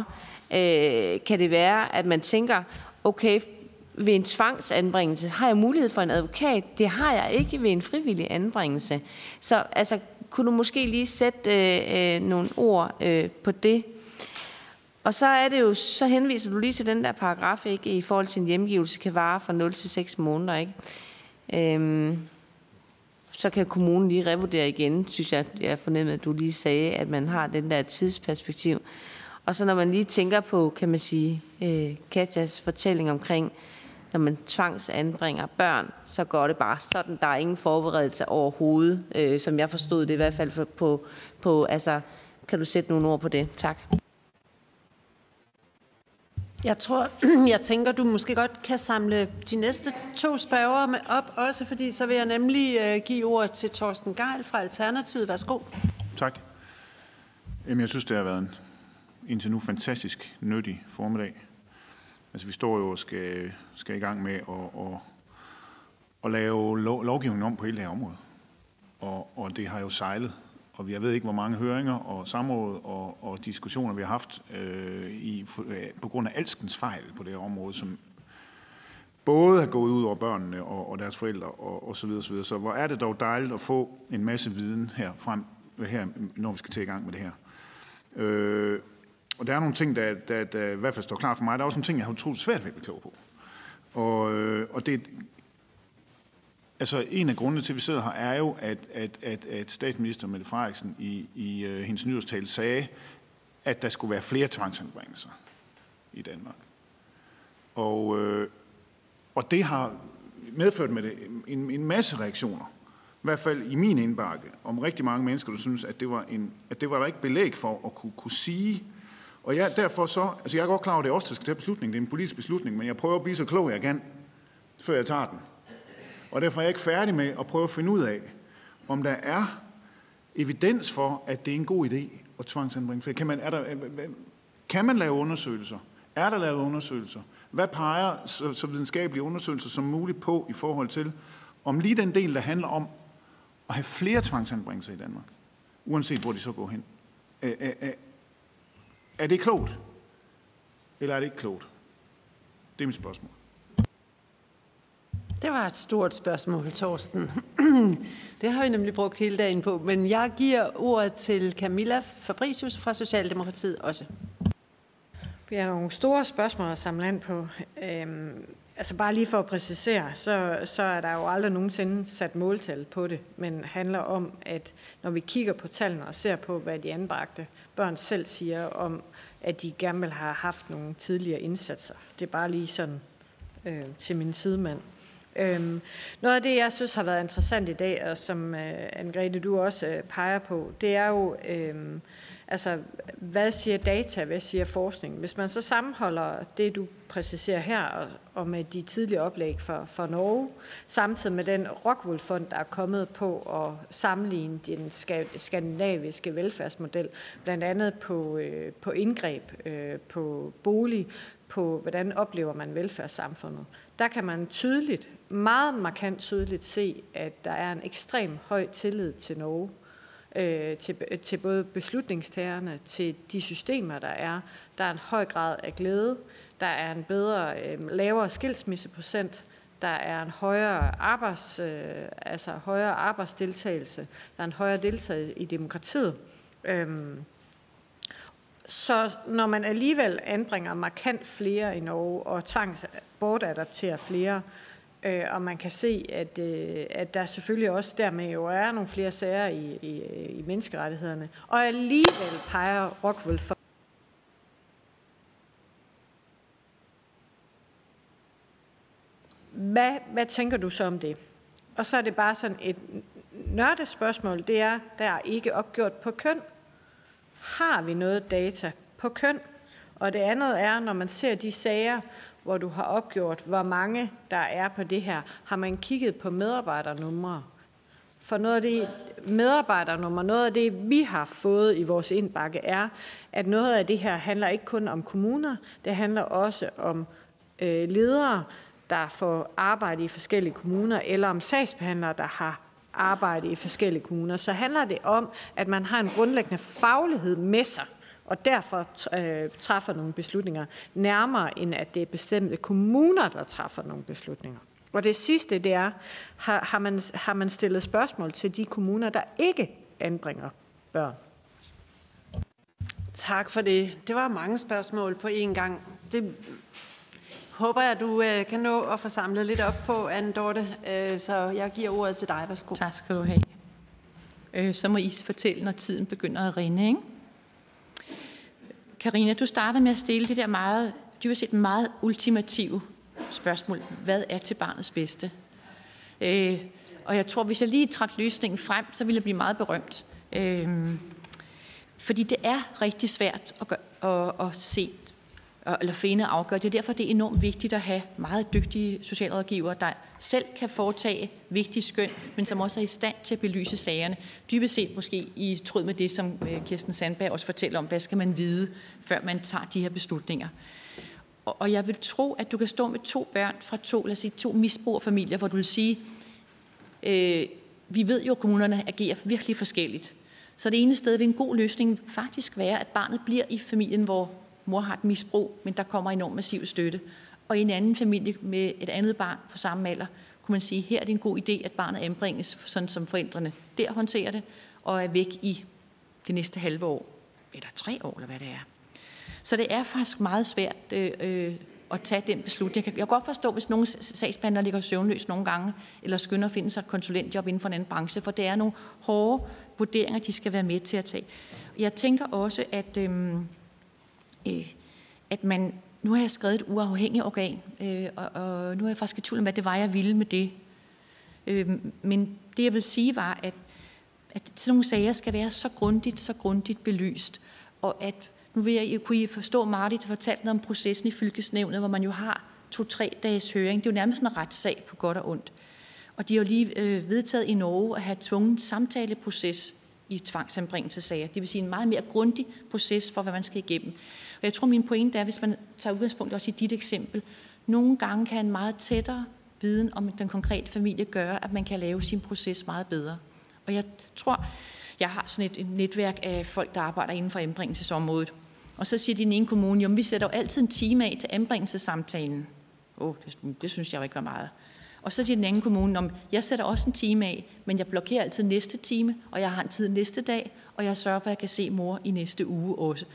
øh, kan det være, at man tænker, okay, ved en tvangsanbringelse har jeg mulighed for en advokat. Det har jeg ikke ved en frivillig anbringelse. Så altså, kunne du måske lige sætte øh, øh, nogle ord øh, på det? Og så er det jo, så henviser du lige til den der paragraf, ikke, i forhold til en hjemgivelse kan vare fra 0 til 6 måneder, ikke? Øhm, så kan kommunen lige revurdere igen, synes jeg, jeg fornemmer, at du lige sagde, at man har den der tidsperspektiv. Og så når man lige tænker på, kan man sige, øh, Katjas fortælling omkring, når man tvangsanbringer børn, så går det bare sådan. Der er ingen forberedelse overhovedet, øh, som jeg forstod det i hvert fald på, på, altså, kan du sætte nogle ord på det? Tak. Jeg tror, [clears throat] jeg tænker, du måske godt kan samle de næste to spørgere op også, fordi så vil jeg nemlig øh, give ordet til Torsten Geil fra Alternativet. Værsgo. Tak. Jamen, jeg synes, det har været en indtil nu fantastisk nyttig formiddag. Altså vi står jo og skal, skal i gang med at, at, at lave lov, lovgivning om på hele det her område. Og, og det har jo sejlet. Og jeg ved ikke, hvor mange høringer og samråd og, og diskussioner vi har haft øh, i, øh, på grund af alskens fejl på det her område, som både har gået ud over børnene og, og deres forældre og, og så videre, så videre. Så hvor er det dog dejligt at få en masse viden her frem, her, når vi skal til i gang med det her. Øh, og der er nogle ting, der, der, der i hvert fald står klart for mig. Der er også nogle ting, jeg har utroligt svært ved at blive klog på. Og, øh, og det, altså en af grundene til, at vi sidder her, er jo, at, at, at, at statsminister Mette Frederiksen i, i uh, hendes nyårstale sagde, at der skulle være flere tvangsanbringelser i Danmark. Og, øh, og det har medført med det en, en masse reaktioner, i hvert fald i min indbakke, om rigtig mange mennesker, der synes, at det var, en, at det var der ikke belæg for at kunne, kunne sige. Og jeg, derfor så, altså jeg er godt klar over, at det er os, der skal tage beslutningen. Det er en politisk beslutning, men jeg prøver at blive så klog, jeg kan, før jeg tager den. Og derfor er jeg ikke færdig med at prøve at finde ud af, om der er evidens for, at det er en god idé at tvangsanbringe Kan man, er der, øh, kan man lave undersøgelser? Er der lavet undersøgelser? Hvad peger så, så videnskabelige undersøgelser som muligt på i forhold til, om lige den del, der handler om at have flere tvangsanbringelser i Danmark, uanset hvor de så går hen. Er, det klogt? Eller er det ikke klogt? Det er mit spørgsmål. Det var et stort spørgsmål, Torsten. [clears throat] Det har vi nemlig brugt hele dagen på, men jeg giver ordet til Camilla Fabricius fra Socialdemokratiet også. Vi har nogle store spørgsmål at samle ind på. Øhm, altså bare lige for at præcisere, så, så er der jo aldrig nogensinde sat måltal på det, men handler om, at når vi kigger på tallene og ser på, hvad de anbragte børn selv siger om, at de gerne vil have haft nogle tidligere indsatser. Det er bare lige sådan øh, til min sidemand. Øhm, noget af det, jeg synes har været interessant i dag, og som øh, Anne-Grethe, du også øh, peger på, det er jo, øh, altså, hvad siger data, hvad siger forskning? Hvis man så sammenholder det, du præciserer her, og, og med de tidlige oplæg for, for Norge, samtidig med den Rockwool-fond, der er kommet på at sammenligne den skandinaviske velfærdsmodel, blandt andet på, øh, på indgreb, øh, på bolig, på hvordan oplever man velfærdssamfundet. Der kan man tydeligt meget markant tydeligt se, at der er en ekstrem høj tillid til Norge, øh, Øh, til, til både beslutningstagerne, til de systemer, der er. Der er en høj grad af glæde, der er en bedre, øh, lavere skilsmisseprocent, der er en højere, arbejds, øh, altså højere arbejdsdeltagelse, der er en højere deltagelse i demokratiet. Øhm, så når man alligevel anbringer markant flere i Norge og tvangsbortadapterer flere, Øh, Øh, og man kan se, at, øh, at der selvfølgelig også dermed jo er nogle flere sager i, i, i menneskerettighederne. Og alligevel peger Rockwool for Hvad, hvad tænker du så om det? Og så er det bare sådan et nørdespørgsmål, det er, der er ikke opgjort på køn. Har vi noget data på køn? Og det andet er, når man ser de sager, hvor du har opgjort, hvor mange der er på det her. Har man kigget på medarbejdernumre? For noget af det medarbejdernummer, noget af det, vi har fået i vores indbakke, er, at noget af det her handler ikke kun om kommuner, det handler også om øh, ledere, der får arbejde i forskellige kommuner, eller om sagsbehandlere, der har arbejde i forskellige kommuner. Så handler det om, at man har en grundlæggende faglighed med sig, og derfor øh, træffer nogle beslutninger, nærmere end at det er bestemte kommuner, der træffer nogle beslutninger. Og det sidste, det er, har, har, man, har man stillet spørgsmål til de kommuner, der ikke anbringer børn? Tak for det. Det var mange spørgsmål på én gang. Det håber jeg, du øh, kan nå at få samlet lidt op på, Anne Dorte. Øh, så jeg giver ordet til dig. Værsgo. Tak skal du have. Så må I fortælle, når tiden begynder at rinde, ikke? Karina, du startede med at stille det der meget, dybest set meget ultimative spørgsmål. Hvad er til barnets bedste? Øh, og jeg tror, hvis jeg lige trak løsningen frem, så ville jeg blive meget berømt. Øh, fordi det er rigtig svært at, gøre, at, at se eller finde afgør. Det er derfor, det er enormt vigtigt at have meget dygtige socialrådgivere, der selv kan foretage vigtige skøn, men som også er i stand til at belyse sagerne. Dybest set måske i tråd med det, som øh, Kirsten Sandberg også fortæller om, hvad skal man vide, før man tager de her beslutninger. Og, og jeg vil tro, at du kan stå med to børn fra to, lad os sige, to misbrugerfamilier, hvor du vil sige, øh, vi ved jo, at kommunerne agerer virkelig forskelligt. Så det ene sted vil en god løsning faktisk være, at barnet bliver i familien, hvor mor har et misbrug, men der kommer enormt massiv støtte. Og i en anden familie med et andet barn på samme alder, kunne man sige, her er det en god idé, at barnet anbringes, sådan som forældrene der håndterer det, og er væk i det næste halve år, eller tre år, eller hvad det er. Så det er faktisk meget svært øh, at tage den beslutning. Jeg kan, jeg kan godt forstå, hvis nogle sagsbehandlere ligger søvnløs nogle gange, eller skynder at finde sig et konsulentjob inden for en anden branche, for det er nogle hårde vurderinger, de skal være med til at tage. Jeg tænker også, at, øh, øh, at man nu har jeg skrevet et uafhængigt organ, øh, og, og nu er jeg faktisk i tvivl om, hvad det var, jeg ville med det. Øh, men det, jeg vil sige, var, at, at sådan nogle sager skal være så grundigt, så grundigt belyst, og at nu vil jeg, kunne I forstå, Martin fortalte noget om processen i fylkesnævnet, hvor man jo har to-tre dages høring. Det er jo nærmest en retssag på godt og ondt. Og de har jo lige øh, vedtaget i Norge at have tvunget samtaleproces i tvangsanbringelsesager. Det vil sige en meget mere grundig proces for, hvad man skal igennem. Og jeg tror, min pointe er, hvis man tager udgangspunkt også i dit eksempel, nogle gange kan en meget tættere viden om den konkrete familie gøre, at man kan lave sin proces meget bedre. Og jeg tror, jeg har sådan et, et netværk af folk, der arbejder inden for anbringelsesområdet. Og så siger de i den ene kommune, jo, vi sætter jo altid en time af til anbringelsesamtalen. Åh, oh, det, det synes jeg jo ikke var meget. Og så siger den anden kommune, om jeg sætter også en time af, men jeg blokerer altid næste time, og jeg har en tid næste dag, og jeg sørger for, at jeg kan se mor i næste uge også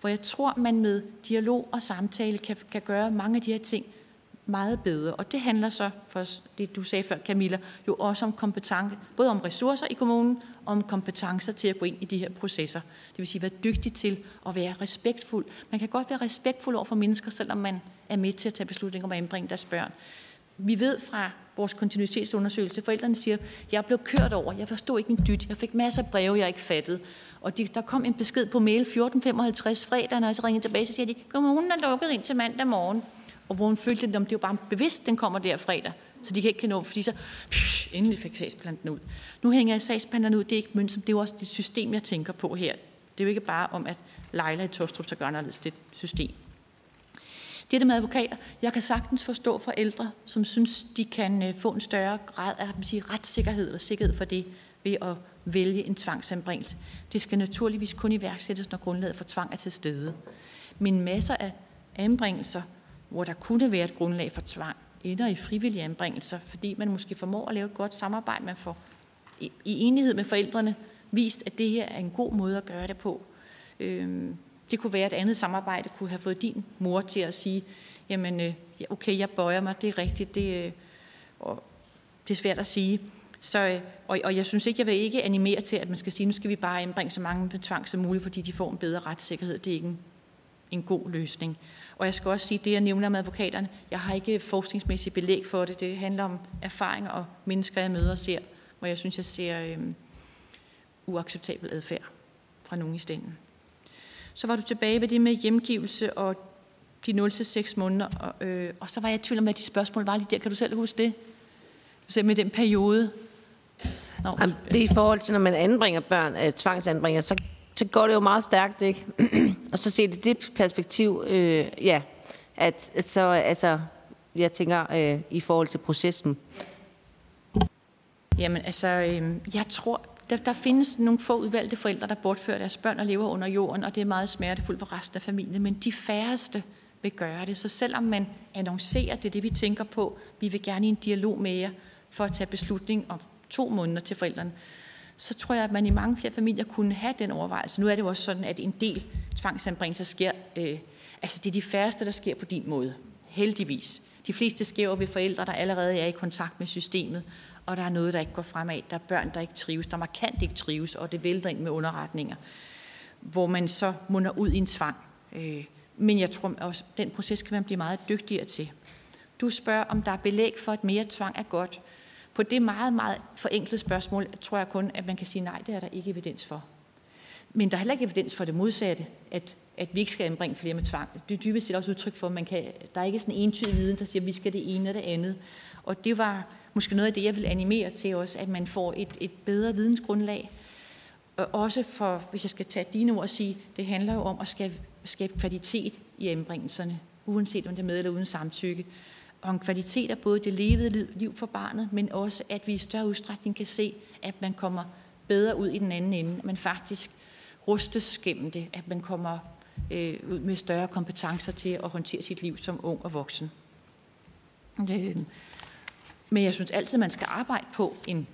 hvor jeg tror, man med dialog og samtale kan, kan gøre mange af de her ting meget bedre. Og det handler så, for det du sagde før, Camilla, jo også om kompetence, både om ressourcer i kommunen og om kompetencer til at gå ind i de her processer. Det vil sige, være dygtig til at være respektfuld. Man kan godt være respektfuld over for mennesker, selvom man er med til at tage beslutninger om at anbringe deres børn. Vi ved fra vores kontinuitetsundersøgelse, forældrene siger, jeg blev kørt over, jeg forstod ikke en dyt, jeg fik masser af breve, jeg ikke fattede. Og de, der kom en besked på mail 14.55 fredag, når jeg så ringede tilbage, så siger de, kommunen er lukket ind til mandag morgen. Og hvor hun følte, at det var bare bevidst, den kommer der fredag. Så de kan ikke nå, fordi så psh, endelig fik sagsplanten ud. Nu hænger jeg sagsbehandleren ud, det er ikke mønt, som det er jo også det system, jeg tænker på her. Det er jo ikke bare om, at Leila i Tostrup så gør anderledes, det system. Det med advokater. Jeg kan sagtens forstå forældre, som synes, de kan øh, få en større grad af man sige, retssikkerhed eller sikkerhed for det ved at vælge en tvangsanbringelse. Det skal naturligvis kun iværksættes, når grundlaget for tvang er til stede. Men masser af anbringelser, hvor der kunne være et grundlag for tvang, ender i frivillige anbringelser, fordi man måske formår at lave et godt samarbejde, man får i enighed med forældrene vist, at det her er en god måde at gøre det på. Øhm, det kunne være, at et andet samarbejde kunne have fået din mor til at sige, jamen øh, okay, jeg bøjer mig, det er rigtigt, det, øh, og det er svært at sige. Så, øh, og, og jeg synes ikke, jeg vil ikke animere til, at man skal sige, nu skal vi bare indbringe så mange med tvang som muligt, fordi de får en bedre retssikkerhed. Det er ikke en, en god løsning. Og jeg skal også sige, det jeg nævner med advokaterne, jeg har ikke forskningsmæssigt belæg for det. Det handler om erfaring og mennesker, jeg møder og ser, hvor jeg synes, jeg ser øhm, uacceptabel adfærd fra nogen i stænden. Så var du tilbage ved det med hjemgivelse og de 0-6 måneder, og, øh, og så var jeg i tvivl om, hvad de spørgsmål var lige der. Kan du selv huske det? Du ser med den periode. Nå, Jamen, det er i forhold til, når man anbringer børn, øh, tvangsanbringer, så, så går det jo meget stærkt, ikke? [clears throat] og så ser det det perspektiv, øh, ja, at, at så, altså, jeg tænker, øh, i forhold til processen. Jamen, altså, øh, jeg tror, der, der findes nogle få udvalgte forældre, der bortfører deres børn og lever under jorden, og det er meget smertefuldt for resten af familien, men de færreste vil gøre det. Så selvom man annoncerer, det er det, vi tænker på, vi vil gerne i en dialog med jer for at tage beslutning om to måneder til forældrene, så tror jeg, at man i mange flere familier kunne have den overvejelse. Nu er det jo også sådan, at en del tvangsanbringelser sker, øh, altså det er de færreste, der sker på din måde, heldigvis. De fleste sker jo ved forældre, der allerede er i kontakt med systemet, og der er noget, der ikke går fremad. Der er børn, der ikke trives, der markant ikke trives, og det vælter ind med underretninger, hvor man så munder ud i en tvang. Øh, men jeg tror også, at den proces kan man blive meget dygtigere til. Du spørger, om der er belæg for, at mere tvang er godt. På det meget, meget forenklede spørgsmål, tror jeg kun, at man kan sige, nej, det er der ikke evidens for. Men der er heller ikke evidens for det modsatte, at, at vi ikke skal anbringe flere med tvang. Det er dybest set også udtryk for, at man kan, der er ikke sådan en entydig viden, der siger, at vi skal det ene og det andet. Og det var måske noget af det, jeg vil animere til også, at man får et, et bedre vidensgrundlag. Og også for, hvis jeg skal tage dine ord og sige, det handler jo om at skabe, skabe kvalitet i anbringelserne. uanset om det er med eller uden samtykke. Og kvaliteter, kvalitet af både det levede liv for barnet, men også at vi i større udstrækning kan se, at man kommer bedre ud i den anden ende. At man faktisk rustes gennem det, at man kommer øh, ud med større kompetencer til at håndtere sit liv som ung og voksen. Øh, men jeg synes altid, man skal arbejde på en,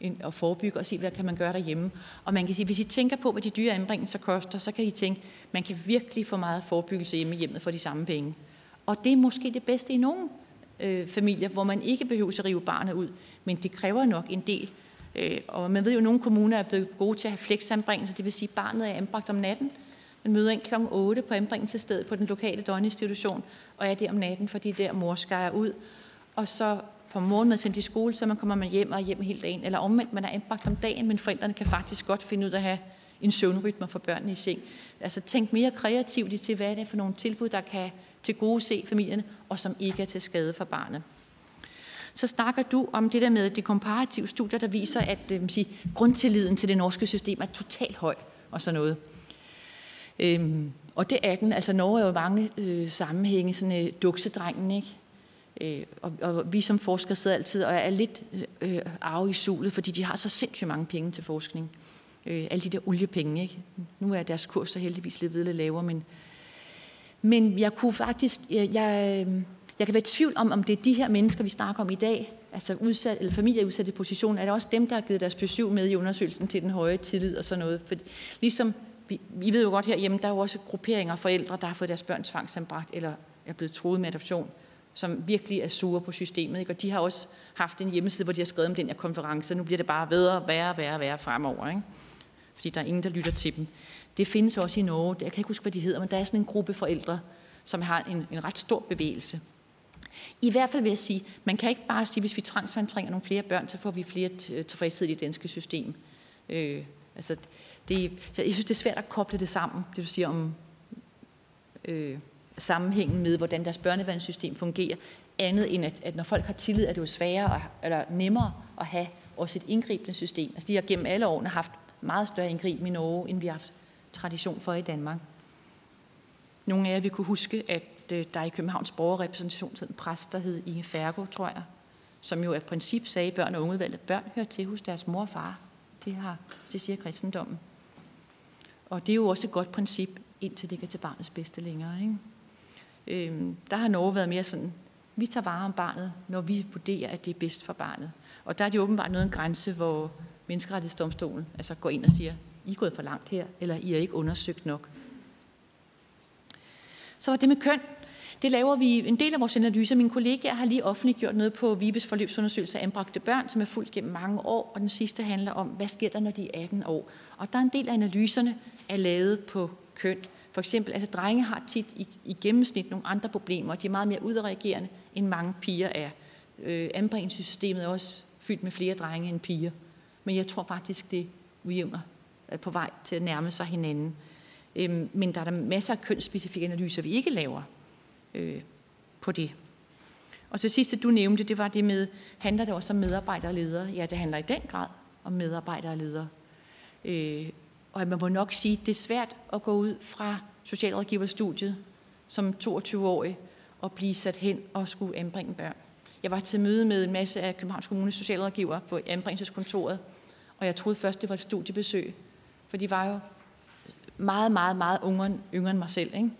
en, at forebygge og se, hvad kan man gøre derhjemme. Og man kan sige, hvis I tænker på, hvad de dyre anbringelser koster, så kan I tænke, man kan virkelig få meget forebyggelse hjemme i hjemmet for de samme penge. Og det er måske det bedste i nogle øh, familier, hvor man ikke behøver at rive barnet ud, men det kræver nok en del. Øh, og man ved jo, at nogle kommuner er blevet gode til at have fleksanbringelser, det vil sige, at barnet er anbragt om natten. Man møder ind kl. 8 på anbringelsesstedet på den lokale døgninstitution, og er der om natten, fordi der mor skærer ud. Og så på morgen med sendt i skole, så man kommer man hjem og hjem hele dagen. Eller omvendt, man er anbragt om dagen, men forældrene kan faktisk godt finde ud af at have en søvnrytme for børnene i seng. Altså tænk mere kreativt til, hvad er det for nogle tilbud, der kan til gode se familierne, og som ikke er til skade for barnet. Så snakker du om det der med de komparative studier, der viser, at øh, sige, grundtilliden til det norske system er totalt høj og sådan noget. Øhm, og det er den. Altså Norge er jo mange øh, sammenhænge, sådan øh, duksedrengen, ikke? Øh, og, og vi som forskere sidder altid og er lidt øh, øh arve i sulet, fordi de har så sindssygt mange penge til forskning. Øh, alle de der oliepenge, ikke? Nu er deres kurs så heldigvis lidt lidt lavere, men, men jeg kunne faktisk, jeg, jeg, øhm, jeg kan være i tvivl om, om det er de her mennesker, vi snakker om i dag, altså udsat, eller familier i udsatte position, er det også dem, der har givet deres besøg med i undersøgelsen til den høje tillid og sådan noget. For ligesom, vi, vi ved jo godt herhjemme, der er jo også grupperinger af forældre, der har fået deres børn tvangsanbragt eller er blevet troet med adoption som virkelig er sure på systemet. Ikke? Og de har også haft en hjemmeside, hvor de har skrevet om den her konference. Nu bliver det bare bedre, værre, værre, værre fremover. Ikke? Fordi der er ingen, der lytter til dem. Det findes også i Norge. Jeg kan ikke huske, hvad de hedder, men der er sådan en gruppe forældre, som har en, en ret stor bevægelse. I hvert fald vil jeg sige, man kan ikke bare sige, hvis vi transferanbringer nogle flere børn, så får vi flere øh, tilfredshed i det danske system. Øh, altså, det, så jeg synes, det er svært at koble det sammen, det du siger om øh, sammenhængen med, hvordan deres børnevandssystem fungerer, andet end at, at når folk har tillid, er det jo sværere at, eller nemmere at have også et indgribende system. Altså de har gennem alle årene haft meget større indgriben i Norge, end vi har haft tradition for i Danmark. Nogle af jer vil kunne huske, at øh, der i Københavns borgerrepræsentation en præst, der hed Inge Fergo, tror jeg, som jo af princip sagde børn og ungeudvalget, at børn hører til hos deres mor og far. Det, har, det siger kristendommen. Og det er jo også et godt princip, indtil det kan til barnets bedste længere. Ikke? Øhm, der har Norge været mere sådan, vi tager vare om barnet, når vi vurderer, at det er bedst for barnet. Og der er det åbenbart noget en grænse, hvor menneskerettighedsdomstolen altså går ind og siger, i er gået for langt her, eller I er ikke undersøgt nok. Så det med køn, det laver vi en del af vores analyser. Min kollega har lige offentliggjort noget på Vives forløbsundersøgelse af anbragte børn, som er fuldt gennem mange år, og den sidste handler om, hvad sker der, når de er 18 år. Og der er en del af analyserne er lavet på køn. For eksempel, altså drenge har tit i, i gennemsnit nogle andre problemer, og de er meget mere udreagerende, end mange piger er. Øh, anbringelsessystemet er også fyldt med flere drenge end piger. Men jeg tror faktisk, det ujævner Øh, på vej til at nærme sig hinanden. Øhm, men der er der masser af kønsspecifikke analyser, vi ikke laver øh, på det. Og til sidst, du nævnte, det var det med, handler det også om medarbejdere og ledere? Ja, det handler i den grad om medarbejdere og ledere. Øh, og man må nok sige, at det er svært at gå ud fra socialrådgiverstudiet som 22-årig og blive sat hen og skulle anbringe børn. Jeg var til møde med en masse af Københavns Kommunes socialrådgiver på anbringelseskontoret, og jeg troede først, det var et studiebesøg, for de var jo meget, meget, meget yngre, yngre end mig selv. Ikke?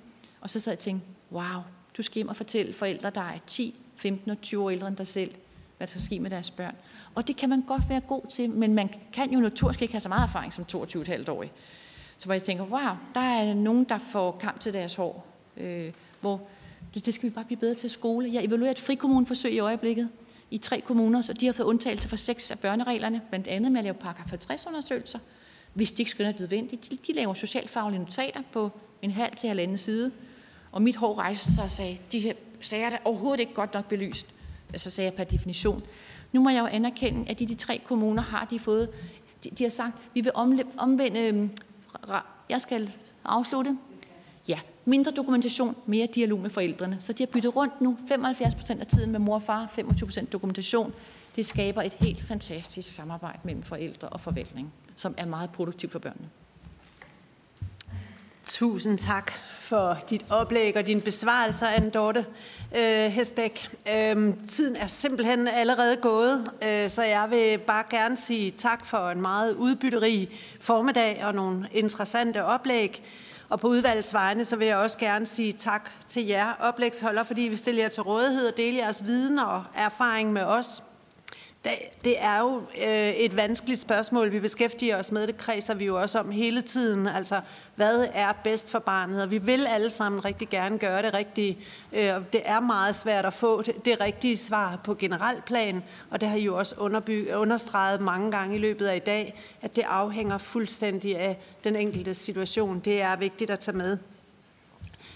Og så sad jeg og tænkte, wow, du skal hjem og fortælle forældre, der er 10, 15 og 20 år ældre end dig selv, hvad der skal ske med deres børn. Og det kan man godt være god til, men man kan jo naturligt ikke have så meget erfaring som 22,5-årig. Så hvor jeg tænker, wow, der er nogen, der får kamp til deres hår, øh, hvor det skal vi bare blive bedre til skole. Jeg evaluerer et frikommuneforsøg i øjeblikket i tre kommuner, så de har fået undtagelse for seks af børnereglerne, blandt andet med at lave paragraf 50-undersøgelser, hvis de ikke skønner det nødvendigt. De, de laver socialfaglige notater på en halv til halvanden side, og mit hår rejste sig og sagde, de her sager er overhovedet ikke godt nok belyst. Så sagde jeg per definition, nu må jeg jo anerkende, at i de tre kommuner har de fået, de, de har sagt, vi vil omvende, øhm, jeg skal afslutte. Ja, mindre dokumentation, mere dialog med forældrene. Så de har byttet rundt nu, 75 procent af tiden med mor og far, 25 procent dokumentation. Det skaber et helt fantastisk samarbejde mellem forældre og forvaltning, som er meget produktiv for børnene. Tusind tak for dit oplæg og din besvarelse, Anne Dorte øh, Hestbæk. Øh, tiden er simpelthen allerede gået, øh, så jeg vil bare gerne sige tak for en meget udbytterig formiddag og nogle interessante oplæg. Og på udvalgets vegne, så vil jeg også gerne sige tak til jer oplægsholder, fordi vi stiller jer til rådighed og deler jeres viden og erfaring med os. Det er jo øh, et vanskeligt spørgsmål, vi beskæftiger os med. Det kredser vi jo også om hele tiden. Altså, hvad er bedst for barnet? Og vi vil alle sammen rigtig gerne gøre det rigtige. Øh, det er meget svært at få det rigtige svar på generelt plan, og det har I jo også underby- understreget mange gange i løbet af i dag, at det afhænger fuldstændig af den enkelte situation. Det er vigtigt at tage med.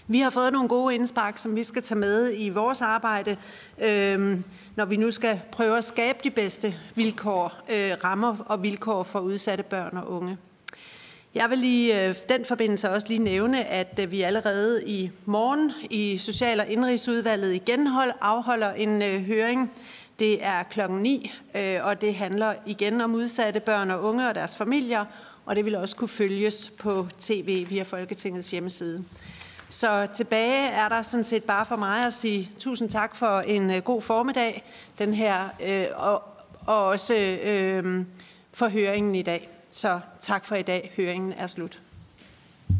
Vi har fået nogle gode indspark, som vi skal tage med i vores arbejde, øh, når vi nu skal prøve at skabe de bedste vilkår, øh, rammer og vilkår for udsatte børn og unge. Jeg vil i øh, den forbindelse også lige nævne, at øh, vi allerede i morgen i Social- og Indrigsudvalget igen hold, afholder en øh, høring. Det er klokken 9, øh, og det handler igen om udsatte børn og unge og deres familier, og det vil også kunne følges på tv via Folketingets hjemmeside. Så tilbage er der sådan set bare for mig at sige tusind tak for en øh, god formiddag, den her, øh, og, og også øh, for høringen i dag. Så tak for i dag. Høringen er slut.